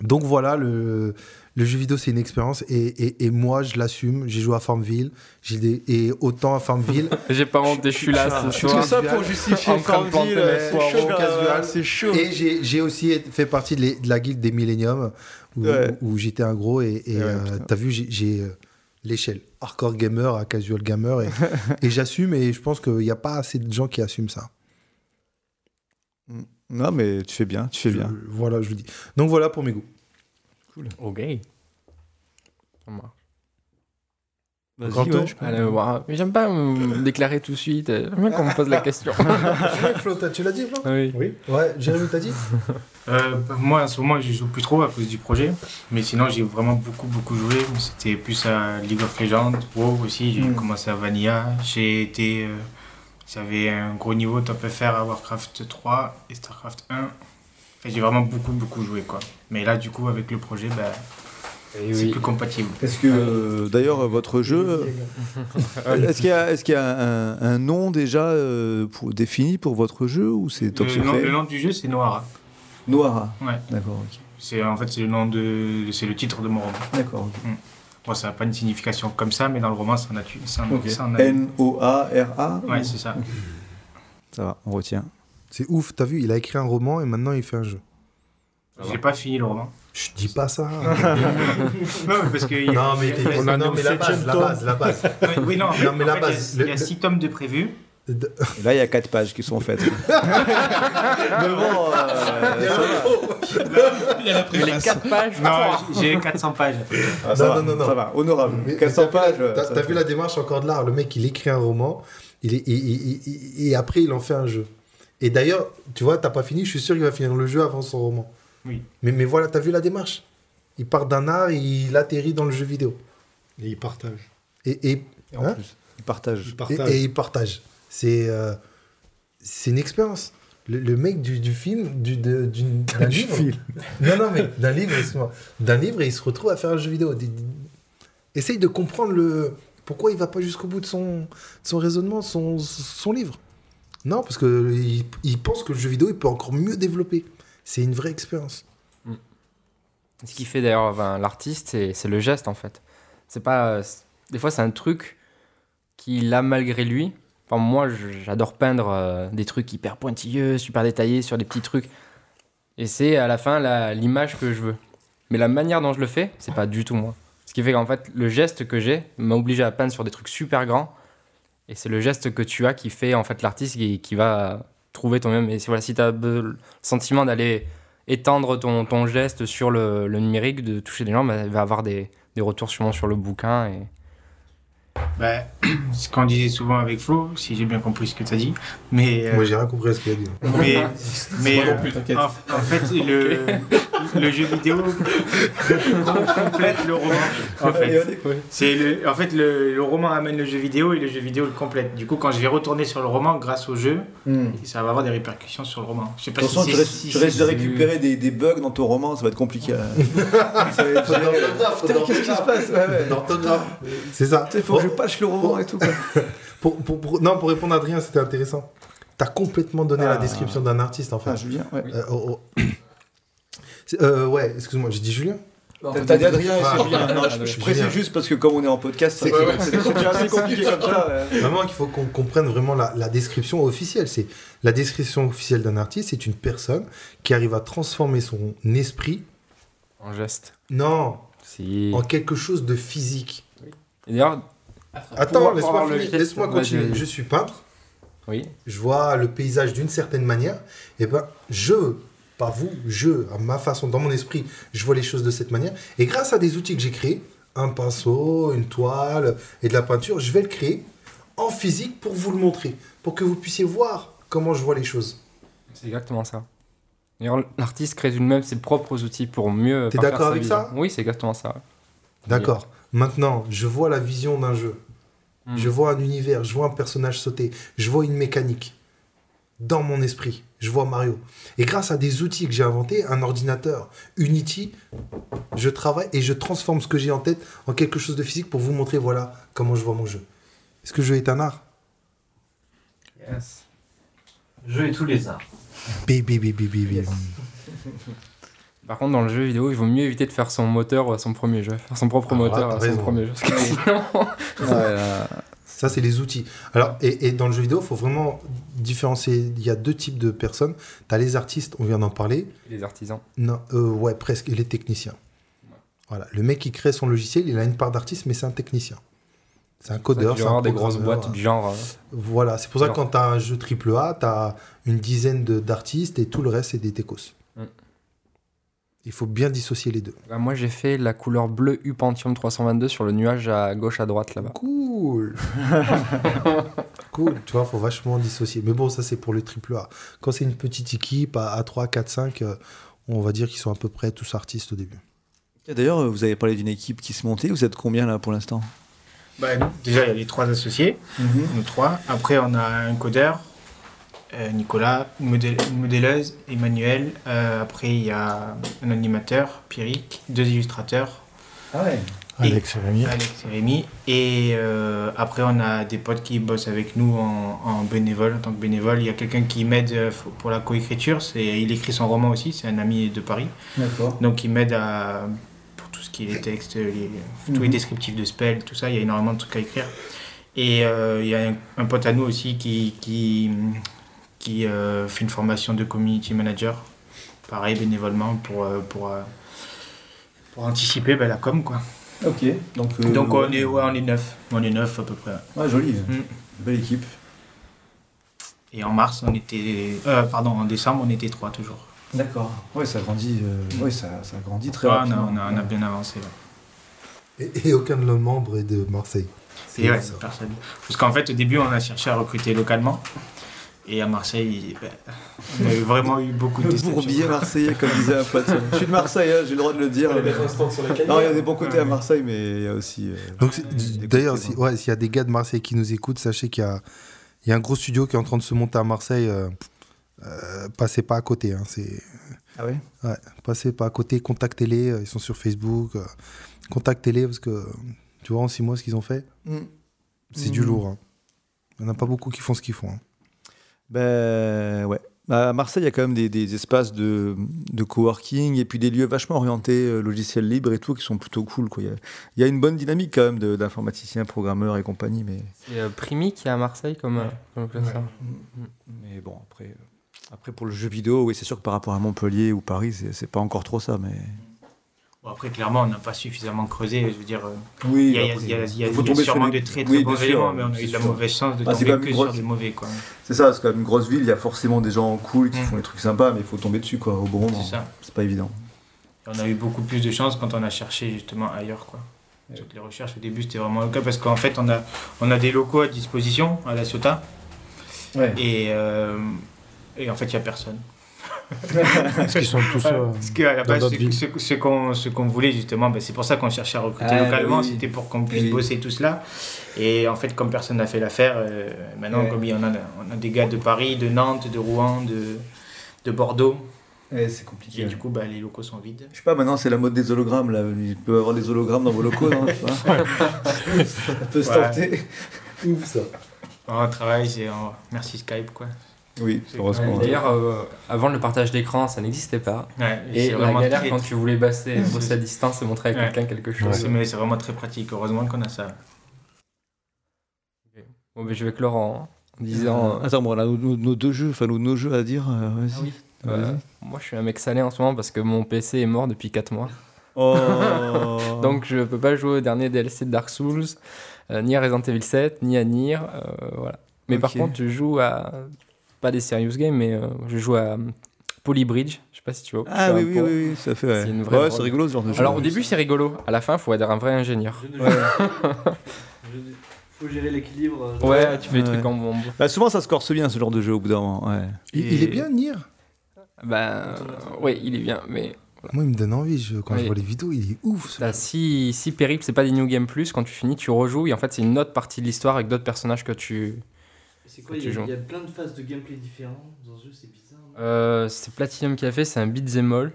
Donc voilà, le, le jeu vidéo, c'est une expérience. Et, et- et moi, je l'assume. J'ai joué à Farmville. J'ai des- Et autant à Farmville. J'ai pas honte, je suis là ce Tout soir. ça pour justifier planter mes c'est chaud, casual. C'est chaud. Et j'ai j'ai aussi fait partie de, les- de la guilde des Millennium, où, Ouais. où j'étais un gros. Et et, Ouais, euh, t'as vu, j'ai- j'ai euh, l'échelle hardcore gamer à casual gamer. Et, et j'assume, et je pense qu'il n'y a pas assez de gens qui assument ça. Non, mais tu fais bien, tu fais Je- bien. voilà, je le dis. Donc voilà pour mes goûts. Ok. Ça marche. Vas-y, Grand ouais, je Allez, voir. Mais J'aime pas me déclarer tout de suite. J'aime bien qu'on me pose la question. Flo, tu l'as dit, Flo oui. Oui. Ouais, Jérémy, t'as dit Euh, moi, en ce moment, je joue plus trop à cause du projet. Mais sinon, j'ai vraiment beaucoup, beaucoup joué. C'était plus à League of Legends, WoW aussi. J'ai Mm. commencé à Vanilla. J'ai été. euh, J'avais un gros niveau top FR à Warcraft 3 et Starcraft 1. Enfin, j'ai vraiment beaucoup, beaucoup joué. quoi. Mais là, du coup, avec le projet, bah, c'est plus compatible. Est-ce que euh, d'ailleurs votre jeu, euh, est-ce qu'il y a, est-ce qu'il y a un, un nom déjà euh, pour, défini pour votre jeu ou c'est top Le nom, secret le nom du jeu, c'est Noara. Noara. Ouais. D'accord. ok. C'est en fait c'est le nom de c'est le titre de mon roman. D'accord. ok. Bon, ça n'a pas une signification comme ça, mais dans le roman, ça en a. Ça en, Ok. ça en a- N O A R A. Ouais, c'est ça. Ça va, on retient. C'est ouf, t'as vu, il a écrit un roman et maintenant il fait un jeu. J'ai pas fini le roman. Je dis pas ça. non, mais parce que. Non, mais a- non, mais la base, la base, la base. Oui, oui, non, Non, mais la en fait, il y a- base, Il y a le- six tomes de Et là, il y a quatre pages qui sont faites. Mais bon, euh. Il y a la les. 4 pages, Non, j'ai 400 pages. Ah, ça Non, va, non, non, non. Ça va, honorable. Mais 400 t'as vu la- pages. euh, T'as vu la démarche encore de l'art? Le mec, il écrit un roman, il est, et, et- et- et après, il en fait un jeu. Et d'ailleurs, tu vois, t'as pas fini, je suis sûr qu'il va finir le jeu avant son roman. Oui. Mais, mais voilà, t'as vu la démarche? Il part d'un art, il atterrit dans le jeu vidéo. Et il partage. Et, et, Et en hein? plus, il partage. Il et, partage. et il partage. C'est euh, c'est une expérience. Le, le mec du, du film, du, de- d'un Du livre. film. Non, non, mais d'un livre, excuse-moi. D'un livre et il se retrouve à faire un jeu vidéo. Essaye de comprendre le pourquoi il va pas jusqu'au bout de son, de son raisonnement, son, son livre. Non, parce que il, pense que le jeu vidéo, il peut encore mieux développer. C'est une vraie expérience. Ce qui fait d'ailleurs l'artiste, c'est c'est le geste en fait. C'est pas. c'est- Des fois, c'est un truc qu'il a malgré lui. Moi, j'adore peindre euh, des trucs hyper pointilleux, super détaillés sur des petits trucs. Et c'est à la fin l'image que je veux. Mais la manière dont je le fais, c'est pas du tout moi. Ce qui fait qu'en fait, le geste que j'ai m'a obligé à peindre sur des trucs super grands. Et c'est le geste que tu as qui fait en fait l'artiste qui, qui va trouver toi-même. Et voilà, si tu as le sentiment d'aller étendre ton, ton geste sur le, numérique, de toucher des gens, bah, il va avoir des, des retours sûrement sur le bouquin. Et... Bah, ce qu'on disait souvent avec Flo, si j'ai bien compris ce que tu as dit. Mais, euh, Moi, j'ai rien compris à ce qu'il a dit. Mais, mais Moi non euh, plus, t'inquiète. en, en fait, le, le jeu vidéo complète le roman. En fait, c'est le, en fait le, le roman amène le jeu vidéo et le jeu vidéo le complète. Du coup, quand je vais retourner sur le roman grâce au jeu, ça va avoir des répercussions sur le roman. Je sais pas si tu c'est- risques, si tu risques de récupérer des, des bugs dans ton roman, ça va être compliqué. Putain, qu'est-ce qui se passe? C'est ça. Il faut que je patche le roman et tout. quoi. Pour, pour- pour- non, pour répondre à Adrien, c'était intéressant. T'as complètement donné la Ah. description d'un artiste, en fait. Ah, Julien, ouais. Euh, oh, oh. Euh, ouais, excuse-moi, j'ai dit Julien T'as dit Adrien et Ah, c'est Julien. Non, je, Julien. je précise juste parce que comme on est en podcast, c'est c'est déjà assez compliqué comme ça. ouais. Vraiment qu'il faut qu'on comprenne vraiment la, la description officielle. C'est la description officielle d'un artiste, c'est une personne qui arrive à transformer son esprit, En geste. non, Si. en quelque chose de physique. D'ailleurs, Attends, laisse-moi continuer. Je suis peintre, oui. je vois le paysage d'une certaine manière, et ben je, pas vous, je, à ma façon, dans mon esprit, je vois les choses de cette manière. Et grâce à des outils que j'ai créés, un pinceau, une toile et de la peinture, je vais le créer en physique pour vous le montrer, pour que vous puissiez voir comment je vois les choses. C'est exactement ça. D'ailleurs, l'artiste crée lui-même ses propres outils pour mieux. T'es d'accord avec vision. ça? Oui, c'est exactement ça. D'accord. Maintenant, je vois la vision d'un jeu. Hmm. Je vois un univers, je vois un personnage sauter, je vois une mécanique dans mon esprit. Je vois Mario. Et grâce à des outils que j'ai inventés, un ordinateur, Unity, je travaille et je transforme ce que j'ai en tête en quelque chose de physique pour vous montrer voilà comment je vois mon jeu. Est-ce que le jeu est un art? Yes. Jeu et tous les arts. Baby, baby, baby. Par contre, dans le jeu vidéo, il vaut mieux éviter de faire son moteur à son premier jeu. Faire son propre Ah, moteur à son premier jeu. Parce que sinon. Ouais, là, Ça, c'est les outils. Alors, et, et dans le jeu vidéo, il faut vraiment différencier. Il y a deux types de personnes. Tu as les artistes, on vient d'en parler. Les artisans. Non, euh, ouais, presque. Et les techniciens. Voilà. Le mec qui crée son logiciel, il a une part d'artiste, mais c'est un technicien. C'est un codeur. Il c'est va y un avoir des grosses boîtes du genre. euh, Voilà. C'est pour ça que quand tu as un jeu AAA, tu as une dizaine d'artistes et tout le reste, c'est des techos. Mm. Il faut bien dissocier les deux. bah, moi, j'ai fait la couleur bleue U Pentium 322 sur le nuage à gauche à droite là-bas. Cool. cool. Tu vois, faut vachement dissocier. Mais bon, ça, c'est pour le AAA. Quand c'est une petite équipe à, à 3, 4, 5, euh, on va dire qu'ils sont à peu près tous artistes au début. D'ailleurs, euh, vous avez parlé d'une équipe qui se montait. Vous êtes combien là pour l'instant? Bah, déjà, il y a les trois associés, nous trois. Après, on a un codeur, Nicolas, une, modéleuse, Emmanuel. Euh, après, il y a un animateur, Pierrick, deux illustrateurs, Ah ouais. Alex et Rémi. Alex et Rémi. Et euh, après, on a des potes qui bossent avec nous en, en bénévole, en tant que bénévole. Il y a quelqu'un qui m'aide euh, pour la coécriture. Il écrit son roman aussi, c'est un ami de Paris. D'accord. Donc il m'aide pour tout ce qui est les textes, les, tous les Mhm. descriptifs de spell, tout ça, il y a énormément de trucs à écrire. Et euh, il y a un, un pote à nous aussi qui, qui, qui euh, fait une formation de community manager, pareil bénévolement pour, euh, pour, euh, pour anticiper ben, la com quoi. Ok. Donc, euh, Donc on est ouais, on est neuf, on est neuf à peu près. Ouais, joli. Mm. Belle équipe. Et en mars on était, euh, pardon en décembre on était trois toujours. D'accord. Ouais, ça grandit. euh, ouais, ça, ça grandit très Ouais, on, a, rapidement. on, a, on a bien avancé. ouais. Et, et aucun de nos membres est de Marseille. Ouais, ça. personne. Parce qu'en fait, au début, on a cherché à recruter localement. Et à Marseille, ben, on a eu vraiment eu beaucoup de Le bourbier marseillais, comme disait un pote. Je suis de Marseille, hein, j'ai le droit de le dire. mais- Non, il y a des bons côtés à Marseille, mais il y a aussi. euh, Donc, d'ailleurs, côtés, si- bon. ouais, s'il y a des gars de Marseille qui nous écoutent, sachez qu'il y a, il y a un gros studio qui est en train de se monter à Marseille. euh, euh, passez pas à côté. Hein, c'est, Ah ouais? Ouais, passez pas à côté, contactez-les. euh, Ils sont sur Facebook. euh, contactez-les parce que Tu vois, en six mois, ce qu'ils ont fait, Mm. c'est Mm. du lourd. hein. Il n'y en a pas beaucoup qui font ce qu'ils font. Ben ouais. Bah, À Marseille, il y a quand même des, des espaces de, de coworking et puis des lieux vachement orientés euh, logiciels libres et tout qui sont plutôt cool. quoi. Il y a, il y a une bonne dynamique quand même d'informaticiens, programmeurs et compagnie. Mais, C'est euh, Primi qui est à Marseille comme, euh, comme classeur. mais bon, après, euh, après pour le jeu vidéo, oui, c'est sûr que par rapport à Montpellier ou Paris, c'est pas encore trop ça. Mais... Bon, après, clairement, on n'a pas suffisamment creusé. Je veux dire, euh, Oui, il y a, y y y sûrement les- de très très oui, bons sûr, éléments, mais on a eu de la mauvaise chance de Ah, tomber que sur des mauvais. Quoi. C'est ça, c'est quand même une grosse ville, il y a forcément des gens cool qui Mm. font des trucs sympas, mais il faut tomber dessus quoi, au bon moment. C'est ça. C'est pas évident. On a eu beaucoup plus de chance quand on a cherché justement ailleurs. Quoi. Toutes les recherches au début, c'était vraiment le cas parce qu'en fait, on a, on a des locaux à disposition à la Ciotat. Et, euh, et en fait, il n'y a personne. Parce qu'ils sont tous, euh, Parce qu'à la base, ce, ce- ce qu'on ce voulait justement, ben, c'est pour ça qu'on cherchait à recruter Ah, bah localement, oui. c'était pour qu'on puisse oui. bosser tout cela. Et en fait, comme personne n'a fait l'affaire, euh, maintenant, Ouais. comme il y en a, on a des gars de Paris, de Nantes, de Rouen, de, de Bordeaux. c'est compliqué. Et du coup, bah, les locaux sont vides. Je sais pas, maintenant c'est la mode des hologrammes là. Il peut y avoir des hologrammes dans vos locaux, non pas. Ça peut se Ouais. tenter. Ouf ça. On travaille, c'est en- merci Skype quoi. Oui, C'est- heureusement. D'ailleurs, euh, avant le partage d'écran, ça n'existait pas. Ouais, et la galère très- quand tu voulais bosser, bosser à distance et montrer à Ouais. quelqu'un quelque chose. C'est mais c'est vraiment très pratique. Heureusement qu'on a ça. Bon, ben, je vais clore en, en disant. euh, Attends, bon, on a nos, deux jeux, enfin nos, nos jeux à dire. euh, vas-y. Ah oui. Euh, moi, je suis un mec salé en ce moment parce que mon PC est mort depuis 4 mois. Oh. Donc, je peux pas jouer au dernier DLC de Dark Souls, euh, ni à Resident Evil 7, ni à Nier. euh, voilà. Mais par contre, je joue à. Pas des serious games, mais euh, je joue à euh, Polybridge. Je sais pas si tu vois. Ah oui, oui, pont. oui, ça fait. Ouais, C'est Ouais, rigolo ce genre de jeu. Alors, au début, c'est rigolo. À la fin, il faut être un vrai ingénieur. Faut gérer l'équilibre. euh, Ouais, tu fais des trucs en bombe. Bah, souvent ça se corse bien ce genre de jeu au bout d'un moment. Ouais. Il, il est bien, Nier? Ben, oui, il est bien, mais. Moi, il me donne envie. Je, quand Oui. je vois les vidéos, il est ouf. ce T'as six, six périples, c'est pas des New Game Plus. Quand tu finis, tu rejoues et en fait, c'est une autre partie de l'histoire avec d'autres personnages que tu. C'est quoi il y, a, y plein de phases de gameplay différents dans ce jeu, c'est bizarre. Euh, c'est Platinum qui a fait, c'est un beat'em all.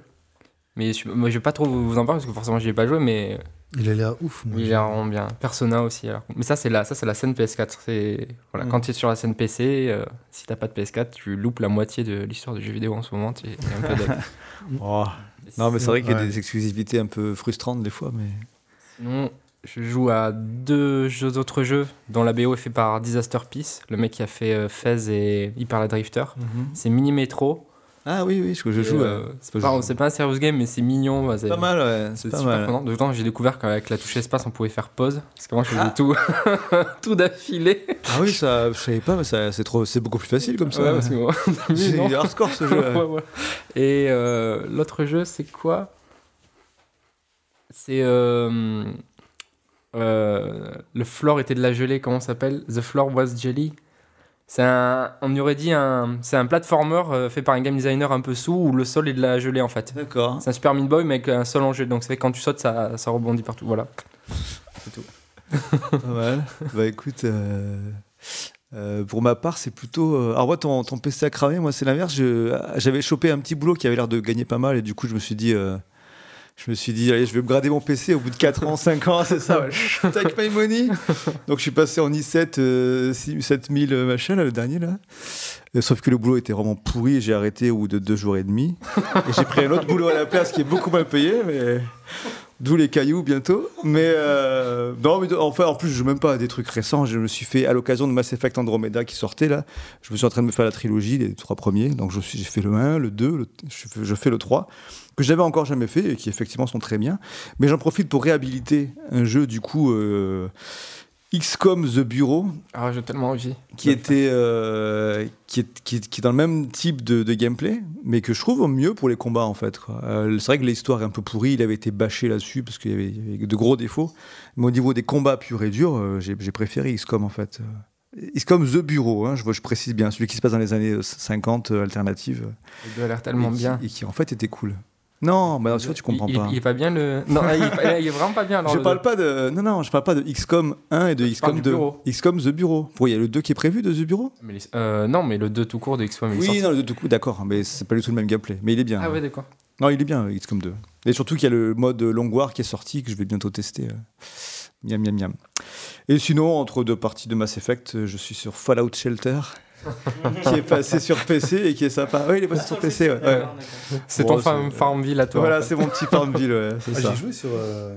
Mais je, moi, je vais pas trop vous en parler parce que forcément, j'y ai pas joué, mais Il a l'air ouf. moi. il a l'air vraiment bien. Persona aussi. Alors. Mais ça, c'est la, ça, c'est la scène PS4. C'est voilà, Mm. quand tu es sur la scène PC, euh, si t'as pas de PS4, tu loupes la moitié de l'histoire du jeu vidéo en ce moment. Tu es un peu. Oh. Non, mais c'est vrai qu'il y a Ouais. des exclusivités un peu frustrantes des fois, mais. Sinon, je joue à deux jeux, autres jeux dont la BO est fait par Disaster Peace, le mec qui a fait euh, Fez et Hyper la Drifter. C'est Mini Metro. Ah oui, oui, je, je joue. euh, euh, c'est pas, un serious game, mais c'est mignon. c'est Pas mal, ouais. C'est super mal. prenant. De temps, j'ai découvert qu'avec la touche espace, on pouvait faire pause. Parce que moi, je faisais Ah. tout, tout d'affilée. Ah oui, ça, je savais pas, mais c'est trop, c'est beaucoup plus facile comme ça. Ouais, parce que C'est hardcore ce jeu. Ouais, ouais. Et euh, l'autre jeu, c'est quoi? C'est. Euh, le floor était de la gelée, comment ça s'appelle? The floor was jelly. C'est un, on aurait dit un, c'est un platformer euh, fait par un game designer un peu sous où le sol est de la gelée en fait. D'accord. C'est un Super Meat Boy mais avec un sol en gelée, donc ça fait que quand tu sautes ça, ça rebondit partout. Voilà. C'est tout. Pas mal. Bah écoute, euh, euh, pour ma part, c'est plutôt. Alors, moi, ton, ton PC a cramé, moi, c'est l'inverse. J'avais chopé un petit boulot qui avait l'air de gagner pas mal, et du coup, je me suis dit. Euh, Je me suis dit, allez, je vais upgrader mon PC au bout de 4 ans, 5 ans, c'est ça, ouais. Take my money. Donc, je suis passé en i7 euh, 6- 7000 euh, machin, là, le dernier, là. Euh, Sauf que le boulot était vraiment pourri, j'ai arrêté au bout de 2 jours et demi. Et j'ai pris un autre boulot à la place qui est beaucoup mal payé, mais. D'où les cailloux bientôt. Mais euh, non, mais enfin, en plus, je joue même pas à des trucs récents. Je me suis fait, à l'occasion de Mass Effect Andromeda qui sortait là, je me suis en train de me faire la trilogie, les trois premiers. Donc j'ai fait le 1, le 2, le- je, fais, je fais le 3, que j'avais encore jamais fait et qui effectivement sont très bien. Mais j'en profite pour réhabiliter un jeu du coup. euh, XCOM The Bureau, Ah, j'ai tellement envie. qui était euh, qui, est, qui, est, qui est dans le même type de, de gameplay, mais que je trouve mieux pour les combats en fait. Euh, c'est vrai que l'histoire est un peu pourrie, il avait été bâché là-dessus parce qu'il y, avait- il y avait de gros défauts. Mais au niveau des combats purs et durs, euh, j'ai préféré XCOM en fait. XCOM The Bureau, hein, je, je précise bien, celui qui se passe dans les années 50 euh, alternatives. Le deux a l'air tellement et qui- bien. Et qui en fait était cool. Non, bah non, tu comprends il, pas. Il, est pas bien le. Non, il, est pas- il est vraiment pas bien. alors, je le parle pas de non non, je parle pas de XCOM 1 et de XCOM du 2. bureau. XCOM The Bureau. Il y a le 2 qui est prévu de The Bureau? Mais les- euh, non, mais le 2 tout court de XCOM Oui, sorti. non, le 2 tout coup, d'accord, mais c'est pas du tout le même gameplay. Mais il est bien. Ah ouais, d'accord. Non, il est bien, XCOM 2. Et surtout qu'il y a le mode Long War qui est sorti, que je vais bientôt tester. euh. Miam, miam, miam. Et sinon, entre deux parties de Mass Effect, je suis sur Fallout Shelter, qui est passé sur PC et qui est sympa. Oui, il est passé sur PC. ouais, ouais. C'est Bon, ton farm- Farmville à toi, Voilà, en fait. c'est mon petit Farmville. Ouais, Ah, ça. j'ai joué sur. euh,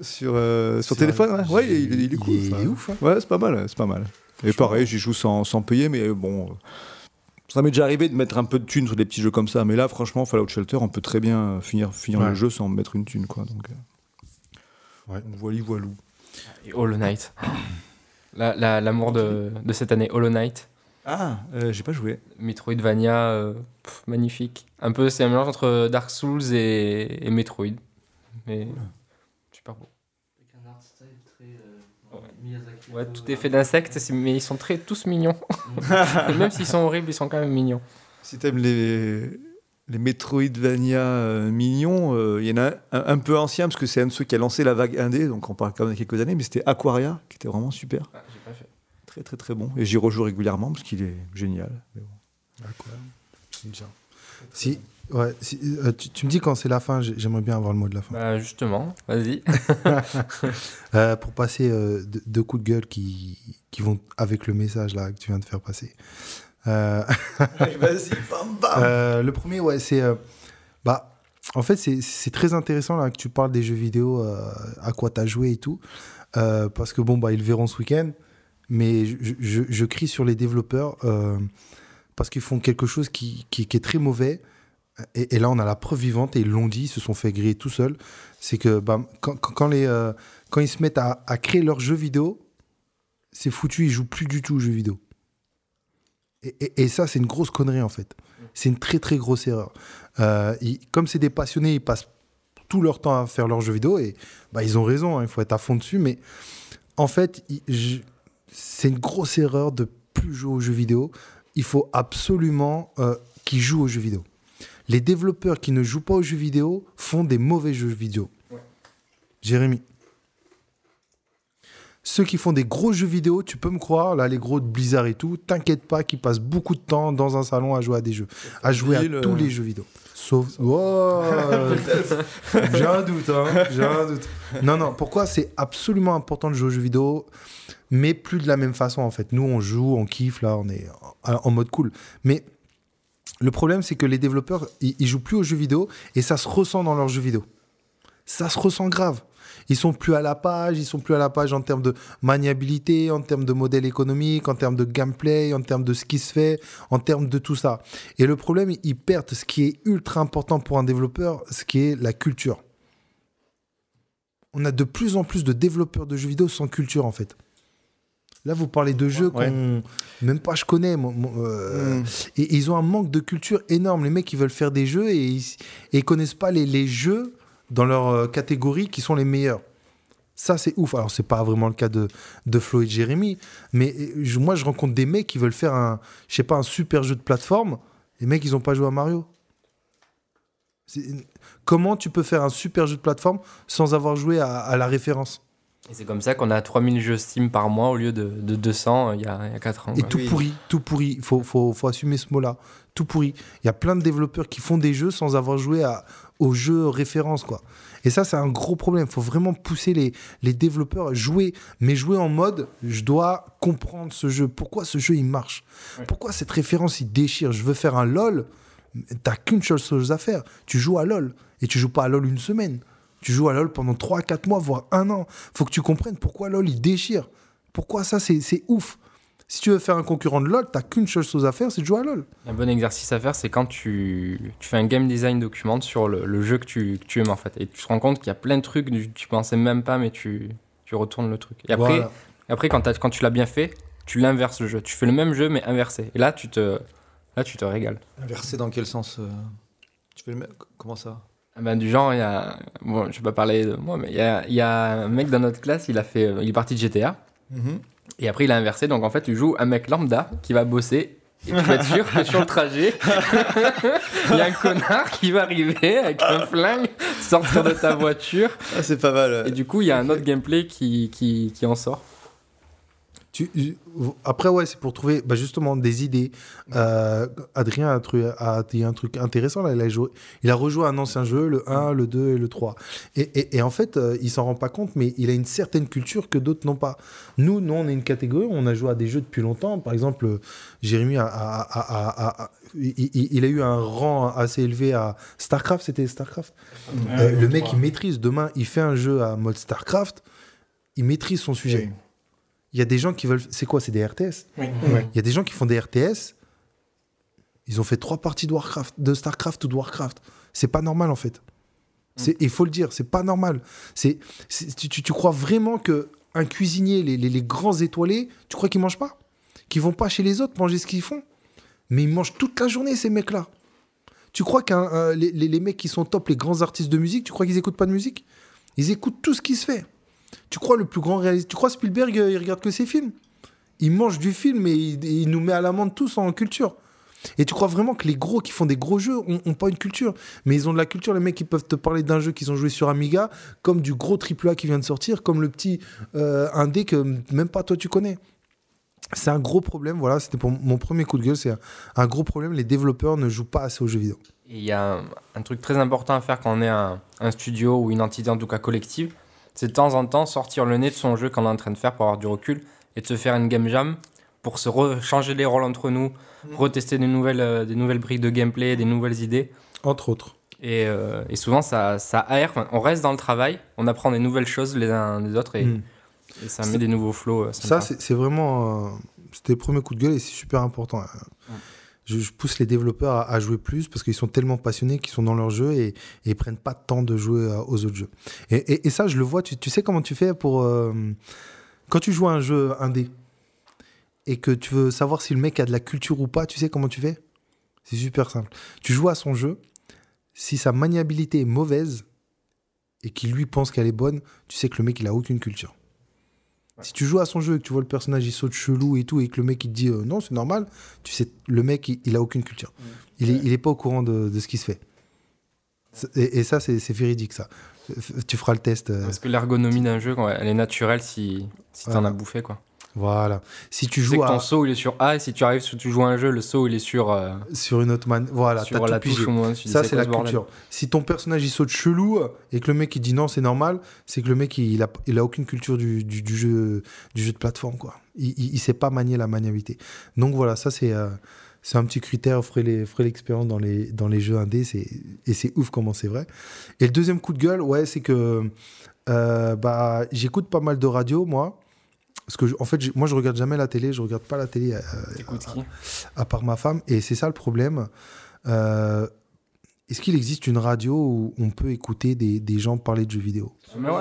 Sur, euh, sur sur téléphone, un- ouais. Ouais, il, il est cool. il est ça. ouf, hein. Ouais, c'est pas mal, c'est pas mal. Et pareil, j'y joue sans, sans payer, mais bon. euh, Ça m'est déjà arrivé de mettre un peu de thunes sur des petits jeux comme ça, mais là, franchement, Fallout Shelter, on peut très bien finir, finir Ouais. le jeu sans mettre une thune, quoi. Donc, Ouais. Voilà, voilou. Et Hollow Knight. La- la- L'amour de, de cette année, Hollow Knight. Ah, euh, j'ai pas joué. Metroidvania, euh, pff, magnifique. Un peu, c'est un mélange entre Dark Souls et, et Metroid. Mais super beau. Avec un art style très euh, Miyazaki. Ouais, tout est fait d'insectes, mais ils sont très, tous mignons. Et même s'ils sont horribles, ils sont quand même mignons. Si t'aimes les, les Metroidvania euh, mignons, euh, il y en a un, un peu ancien, parce que c'est un de ceux qui a lancé la vague indé, donc on parle quand même de quelques années, mais c'était Aquaria, qui était vraiment super. Très très très bon. Et j'y rejoue régulièrement, parce qu'il est génial. Mais bon. D'accord. C'est bien. Si, ouais, si, euh, tu, tu me dis quand c'est la fin, j'ai- j'aimerais bien avoir le mot de la fin. Bah justement, vas-y. Euh, pour passer euh, deux, deux coups de gueule qui, qui vont avec le message là que tu viens de faire passer. Euh, Vas-y, bam bam. euh, le premier, ouais, c'est. euh, bah, en fait, c'est- c'est très intéressant là que tu parles des jeux vidéo, euh, à quoi tu as joué et tout. Euh, parce que bon, bah, ils le verront ce week-end. Mais je, crie sur les développeurs euh, parce qu'ils font quelque chose qui, qui- est très mauvais. Et, là, on a la preuve vivante, et ils l'ont dit, ils se sont fait griller tout seuls. C'est que bah, quand, quand- les, euh, quand ils se mettent à, créer leurs jeux vidéo, c'est foutu, ils jouent plus du tout aux jeux vidéo. Et, et- ça, c'est une grosse connerie en fait. C'est une très très grosse erreur. Euh, comme c'est des passionnés, ils passent tout leur temps à faire leurs jeux vidéo et bah, ils ont raison, hein, il faut être à fond dessus. Mais en fait, ils- c'est une grosse erreur de plus jouer aux jeux vidéo. Il faut absolument euh, qu'ils jouent aux jeux vidéo. Les développeurs qui ne jouent pas aux jeux vidéo font des mauvais jeux vidéo. Jérémy. Ceux qui font des gros jeux vidéo, tu peux me croire, là, les gros de Blizzard et tout, t'inquiète pas qu'ils passent beaucoup de temps dans un salon à jouer à des jeux, à jouer à tous les jeux vidéo. Sauf. Wow, J'ai un doute, hein. J'ai un doute. Non, non, pourquoi c'est absolument important de jouer aux jeux vidéo, mais plus de la même façon, en fait. Nous, on joue, on kiffe, là, on est en, mode cool. Mais le problème, c'est que les développeurs, ils, ils jouent plus aux jeux vidéo et ça se ressent dans leurs jeux vidéo. Ça se ressent grave. Ils sont plus à la page, ils sont plus à la page en termes de maniabilité, en termes de modèle économique, en termes de gameplay, en termes de ce qui se fait, en termes de tout ça. Et le problème, ils perdent ce qui est ultra important pour un développeur, ce qui est la culture. On a de plus en plus de développeurs de jeux vidéo sans culture, en fait. Là, vous parlez de jeux Ouais. qu'on même pas je connais. moi, moi, euh, Mm. et, ils ont un manque de culture énorme. Les mecs, ils veulent faire des jeux et ils, et ils connaissent pas les, les jeux dans leur euh, catégorie qui sont les meilleurs. Ça, c'est ouf. Alors, c'est pas vraiment le cas de, de Flo et de Jérémy, mais euh, je- moi, je rencontre des mecs qui veulent faire un, je sais pas, un super jeu de plateforme. Les mecs, ils ont pas joué à Mario. Comment tu peux faire un super jeu de plateforme sans avoir joué à, à la référence? Et c'est comme ça qu'on a 3000 jeux Steam par mois au lieu de, de 200 euh, il y a, il y a 4 ans. Et quoi. tout pourri, tout pourri. Il faut, faut, faut assumer ce mot-là. Tout pourri. Il y a plein de développeurs qui font des jeux sans avoir joué à, aux jeux références, quoi. Et ça, c'est un gros problème. Il faut vraiment pousser les, les développeurs à jouer, mais jouer en mode je dois comprendre ce jeu. Pourquoi ce jeu il marche? Pourquoi cette référence il déchire? Je veux faire un LOL? T'as qu'une seule chose à faire. Tu joues à LOL. Et tu joues pas à LOL une semaine. Tu joues à LOL pendant 3-4 mois, voire un an. Faut que tu comprennes pourquoi LOL il déchire. Pourquoi ça, c'est c'est ouf. Si tu veux faire un concurrent de LoL, t'as qu'une seule chose à faire, c'est de jouer à LoL. Un bon exercice à faire, c'est quand tu, tu fais un game design document sur le, le jeu que tu, que tu aimes en fait. Et tu te rends compte qu'il y a plein de trucs, du- tu pensais même pas, mais tu, tu retournes le truc. Et après, Voilà. après quand, tu l'as bien fait, tu l'inverses le jeu. Tu fais le même jeu, mais inversé. Et là, tu te, là, tu te régales. Inversé dans quel sens euh, Tu fais le même- Comment ça? Ben, du genre, il y a. Bon, je vais pas parler de moi, mais il y a, il y a un mec dans notre classe, il, a fait, il est parti de GTA. Mhm. Et après, il a inversé. Donc, en fait, tu joues un mec lambda qui va bosser. Et tu vas être sûr que sur le trajet, il y a un connard qui va arriver avec un flingue, sortir de ta voiture. Ah, c'est pas mal. Et du coup, il y a un autre gameplay qui, qui, qui en sort. Tu, tu- après, ouais, c'est pour trouver bah, justement des idées. Euh, Adrien a, tru- a dit un truc intéressant. Là, il, a joué, il a rejoué un ancien jeu, le 1, le 2 et le 3. Et, et- et en fait, euh, il s'en rend pas compte, mais il a une certaine culture que d'autres n'ont pas. Nous, nous, on est une catégorie, on a joué à des jeux depuis longtemps. Par exemple, euh, Jérémy a, il, a eu un rang assez élevé à StarCraft. C'était StarCraft? Euh, Le mec, il maîtrise. Demain, il fait un jeu à mode StarCraft. Il maîtrise son sujet. Oui. Il y a des gens qui veulent. C'est quoi C'est des RTS Oui. Il y a des gens qui font des RTS. Ils ont fait trois parties de Warcraft, de Starcraft ou de Warcraft. C'est pas normal en fait. C'est, il faut le dire, c'est pas normal. C'est, c'est- tu, tu- tu crois vraiment que un cuisinier, les, les- les grands étoilés, tu crois qu'ils mangent pas? Qu'ils vont pas chez les autres manger ce qu'ils font? Mais ils mangent toute la journée ces mecs-là. Tu crois que les, les- les mecs qui sont top, les grands artistes de musique, tu crois qu'ils écoutent pas de musique? Ils écoutent tout ce qui se fait. Tu crois le plus grand réalisateur Tu crois Spielberg, euh, il regarde que ses films? Il mange du film et il, nous met à l'amende tous en culture. Et tu crois vraiment que les gros qui font des gros jeux ont, pas une culture? Mais ils ont de la culture, les mecs qui peuvent te parler d'un jeu qu'ils ont joué sur Amiga, comme du gros AAA qui vient de sortir, comme le petit euh, indé que même pas toi tu connais. C'est un gros problème, voilà, c'était pour mon premier coup de gueule, c'est un, gros problème, les développeurs ne jouent pas assez aux jeux vidéo. Il y a un, un truc très important à faire quand on est un, un studio ou une entité en tout cas collective, c'est de temps en temps sortir le nez de son jeu qu'on est en train de faire pour avoir du recul et de se faire une game jam pour se changer les rôles entre nous, retester des nouvelles, euh, des nouvelles briques de gameplay, des nouvelles idées. Entre autres. Et, euh, et souvent ça, ça aère, Enfin, on reste dans le travail, on apprend des nouvelles choses les uns des autres et, Mm. et ça met des nouveaux flows. euh, Ça, c'est vraiment. euh, C'était le premier coup de gueule et c'est super important. Euh, Je, pousse les développeurs à, jouer plus parce qu'ils sont tellement passionnés qu'ils sont dans leur jeu et, et ils prennent pas de temps de jouer euh, aux autres jeux. Et, ça, je le vois. Tu, tu sais comment tu fais pour. euh, quand tu joues à un jeu indé et que tu veux savoir si le mec a de la culture ou pas, tu sais comment tu fais? C'est super simple. Tu joues à son jeu. Si sa maniabilité est mauvaise et qu'il lui pense qu'elle est bonne, tu sais que le mec il a aucune culture. Si tu joues à son jeu et que tu vois le personnage il saute chelou et tout et que le mec il te dit euh, non c'est normal, tu sais le mec il, il a aucune culture. Il, est, il est pas au courant de, de ce qui se fait. Et, et ça c'est véridique ça. Tu feras le test. euh, Parce que l'ergonomie d'un jeu, elle est naturelle si, si t'en as bouffé. Quoi. Voilà. Si tu joues que ton à- saut il est sur A et si tu arrives, si tu joues à un jeu, le saut il est sur. euh, sur une autre man. Voilà, Sur t'as la tout touche moins, Ça, c'est la culture. Si ton personnage il saute chelou et que le mec il dit non, c'est normal, c'est que le mec il a, il a aucune culture du, du, du jeu, du jeu de plateforme. quoi. Il, il, il sait pas manier la maniabilité. Donc voilà, ça c'est euh, c'est un petit critère. Ferez l'expérience dans les, dans les jeux indés et c'est ouf comment c'est vrai. Et le deuxième coup de gueule, ouais, c'est que euh, bah, j'écoute pas mal de radio, moi. Parce que, je- en fait, moi, je regarde jamais la télé, je regarde pas la télé. euh, à part ma femme. Et c'est ça le problème. Euh, Est-ce qu'il existe une radio où on peut écouter des, des gens parler de jeux vidéo? Mais ouais.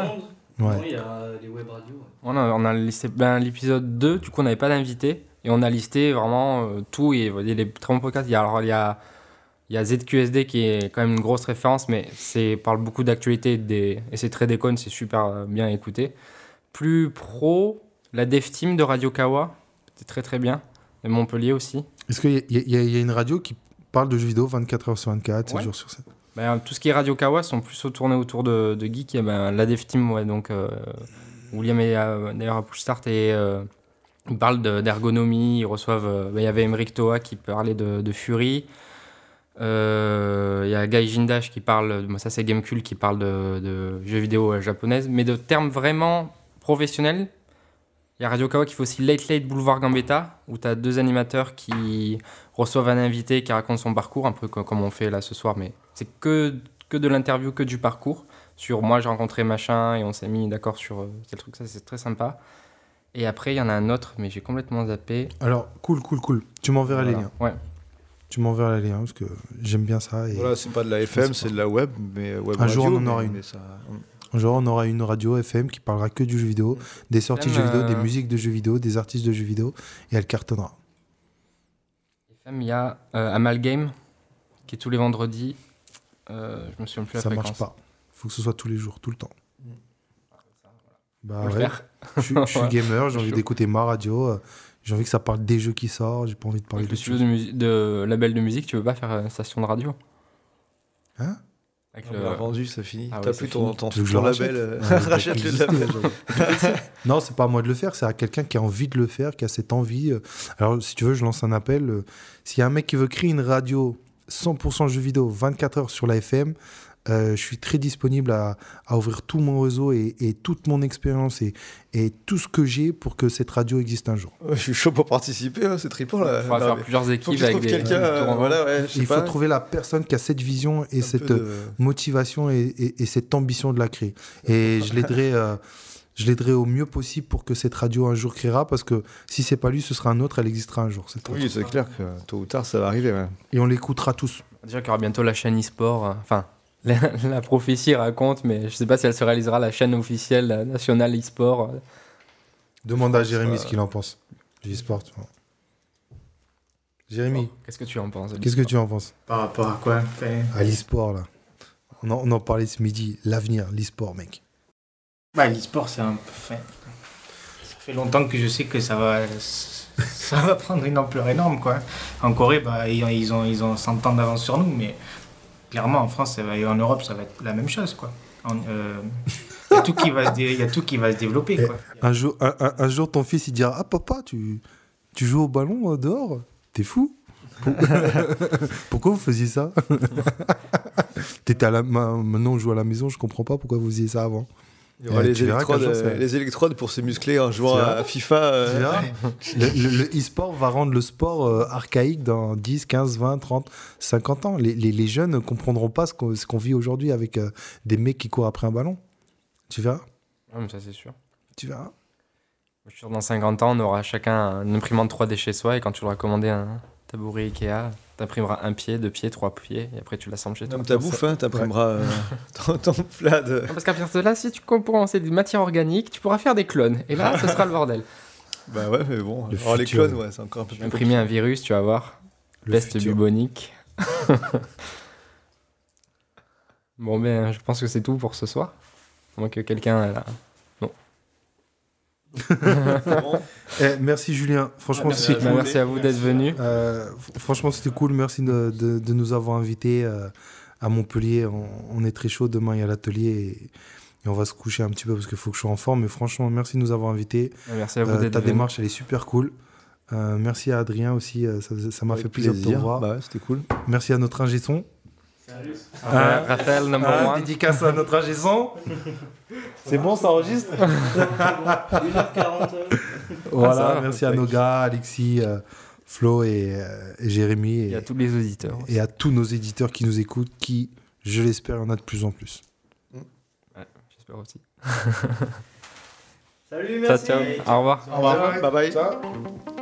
Ouais. Oui, il y a les web radios. ouais. On a, on a listé ben, l'épisode 2, du coup on n'avait pas d'invité. Et on a listé vraiment euh, tout. Et il y a des très bons podcasts. Il y a, alors, il y a, il y a ZQSD qui est quand même une grosse référence, mais c'est parle beaucoup d'actualité des, et c'est très déconne, c'est super euh, bien écouté. Plus pro, la Dev Team de Radio Kawa, c'est très très bien. Et Montpellier aussi. Est-ce qu'il y, a- y y une radio qui parle de jeux vidéo 24 heures sur 24, 7 Ouais. jours sur 7 Ben, tout ce qui est Radio Kawa sont plus tournés autour de, de geek. Ben, la Dev Team, ouais, donc euh, William est euh, d'ailleurs à Push Start et euh, ils parlent de- d'ergonomie. Ils reçoivent. euh, ben, il y avait Emeric Toa qui parlait de, de Fury. Euh, Il y a Guy Jindash qui parle, ça c'est Gamecube qui parle de, de jeux vidéo euh, japonaises, mais de termes vraiment professionnels. Il y a Radio Kawa qui fait aussi Late Late Boulevard Gambetta, où tu as deux animateurs qui reçoivent un invité qui raconte son parcours, un peu co- comme on fait là ce soir, mais c'est que, que de l'interview, que du parcours. Sur moi, j'ai rencontré machin et on s'est mis d'accord sur euh, tel truc, ça c'est très sympa. Et après, il y en a un autre, mais j'ai complètement zappé. Alors, cool, cool, cool. Tu m'enverras les Voilà. liens. Ouais. Tu m'enverras les liens parce que j'aime bien ça. Et Voilà, c'est pas de la FM, c'est de la web, mais web Un jour, on en aura une. mais ça- Jour, on aura une radio FM qui parlera que du jeu vidéo, des sorties de jeux vidéo, des euh, musiques de jeux vidéo, des artistes de jeux vidéo, et elle cartonnera. FM, il y a euh, Amalgame, qui est tous les vendredis. Euh, je me souviens plus la Ça fréquence. marche pas. faut que ce soit tous les jours, tout le temps. Bah ouais. Je, suis- je suis Ouais. gamer, j'ai envie d'écouter ma radio, j'ai envie que ça parle des jeux qui sortent, j'ai pas envie de parler de le studio de, de label de musique, tu veux pas faire une station de radio Hein? Avec On l'a vendu, ça finit. Ah T'as ouais, plus c'est ton, fini. ton, ton le label. euh, rachète Ouais, rachète il le label. non, c'est pas à moi de le faire, c'est à quelqu'un qui a envie de le faire, qui a cette envie. euh. Alors, si tu veux, je lance un appel. euh, S'il y a un mec qui veut créer une radio 100% jeux vidéo, 24 heures sur la FM, euh, je suis très disponible à, à ouvrir tout mon réseau et, et toute mon expérience et, et tout ce que j'ai pour que cette radio existe un jour. Ouais, Je suis chaud pour participer, hein, c'est trippant là. Il faudra Non, faire mais plusieurs faut que équipes je avec des. euh, voilà, ouais, Il faut pas. trouver la personne qui a cette vision et Un cette euh, de- motivation et, et- et cette ambition de la créer. Et je l'aiderai, euh, je l'aiderai au mieux possible pour que cette radio un jour créera, parce que si c'est pas lui, ce sera un autre, elle existera un jour. cette. Oui, c'est clair que tôt ou tard ça va arriver. ouais. Et on l'écoutera tous. Déjà qu'il y aura bientôt la chaîne e-sport. euh, Enfin, la, la prophétie raconte, mais je sais pas si elle se réalisera la chaîne officielle nationale e-sport. Demande à Jérémy euh, ce qu'il en pense. Du sport, tu vois. Jérémy, Qu'est-ce que tu en penses qu'est-ce que tu en penses? Par rapport à quoi À l'e-sport, là. On en, on en parlait ce midi. L'avenir, l'e-sport, mec. Bah, l'e-sport, c'est un peu. ça fait longtemps que je sais que ça va, ça va prendre une ampleur énorme, quoi. En Corée, bah, ils, ils ont, ils ont 100 ans d'avance sur nous, mais clairement, en France ça va, et en Europe, ça va être la même chose, quoi. En, euh, Il y a tout qui va se dé- il y a tout qui va se développer, quoi. Un jour, un, un- un jour, ton fils, il dira Ah, papa, tu, tu joues au ballon euh, dehors? T'es fou? Pour- Pourquoi vous faisiez ça? T'étais à la ma- Maintenant, on joue à la maison, je comprends pas pourquoi vous faisiez ça avant. Il y aura les, électrodes, jour, ça- les électrodes pour se muscler en jouant à. FIFA. euh, Tu verras le, e-sport va rendre le sport euh, archaïque dans 10, 15, 20, 30, 50 ans. Les, les- les jeunes ne comprendront pas ce qu'on ce qu'on vit aujourd'hui avec euh, des mecs qui courent après un ballon. Tu verras Ouais, mais ça, c'est sûr. Tu verras Je suis sûr, dans 50 ans, on aura chacun une imprimante 3D chez soi et quand tu auras commandé un tabouret Ikea, t'imprimeras un pied, deux pieds, trois pieds et après tu l'assembles chez toi. Comme ta bouffe, hein, t'imprimeras euh, ton, ton plat de. Non, Parce qu'à partir de là, si tu commences des matières organiques, tu pourras faire des clones. Et là, ce sera le bordel. Bah ouais, mais bon. Le Alors les clones, ouais, c'est encore un peu plus imprimer un virus, tu vas voir. Le Peste futur. bubonique. bon, ben, je pense que c'est tout pour ce soir. À moins que quelqu'un. là- Bon. Eh, merci Julien. Franchement, Ah, merci c'était à Bah, cool. merci à vous d'être venus. Euh, franchement, c'était cool. Merci de, de- de nous avoir invités euh, à Montpellier. On, on est très chaud. Demain, il y a l'atelier et, et on va se coucher un petit peu parce qu'il faut que je sois en forme. Mais franchement, merci de nous avoir invités. Merci à vous Euh, d'être ta démarche, elle est super cool. Euh, merci à Adrien aussi. ça ça m'a fait plaisir, de te voir. Bah ouais, c'était cool. Merci à notre ingé son. Raphaël, Raphaël, number Ah, one. dédicace à notre son. C'est bon, ça enregistre 1h40. Voilà, ça va, merci à nos gars, Alexis, euh, Flo et, euh, et Jérémy. Et à tous les auditeurs. et à tous nos éditeurs qui nous écoutent, qui, je l'espère, il y en a de plus en plus. Ouais, J'espère aussi. Salut, merci. ciao. Au revoir. Au revoir. Bye bye. Ciao.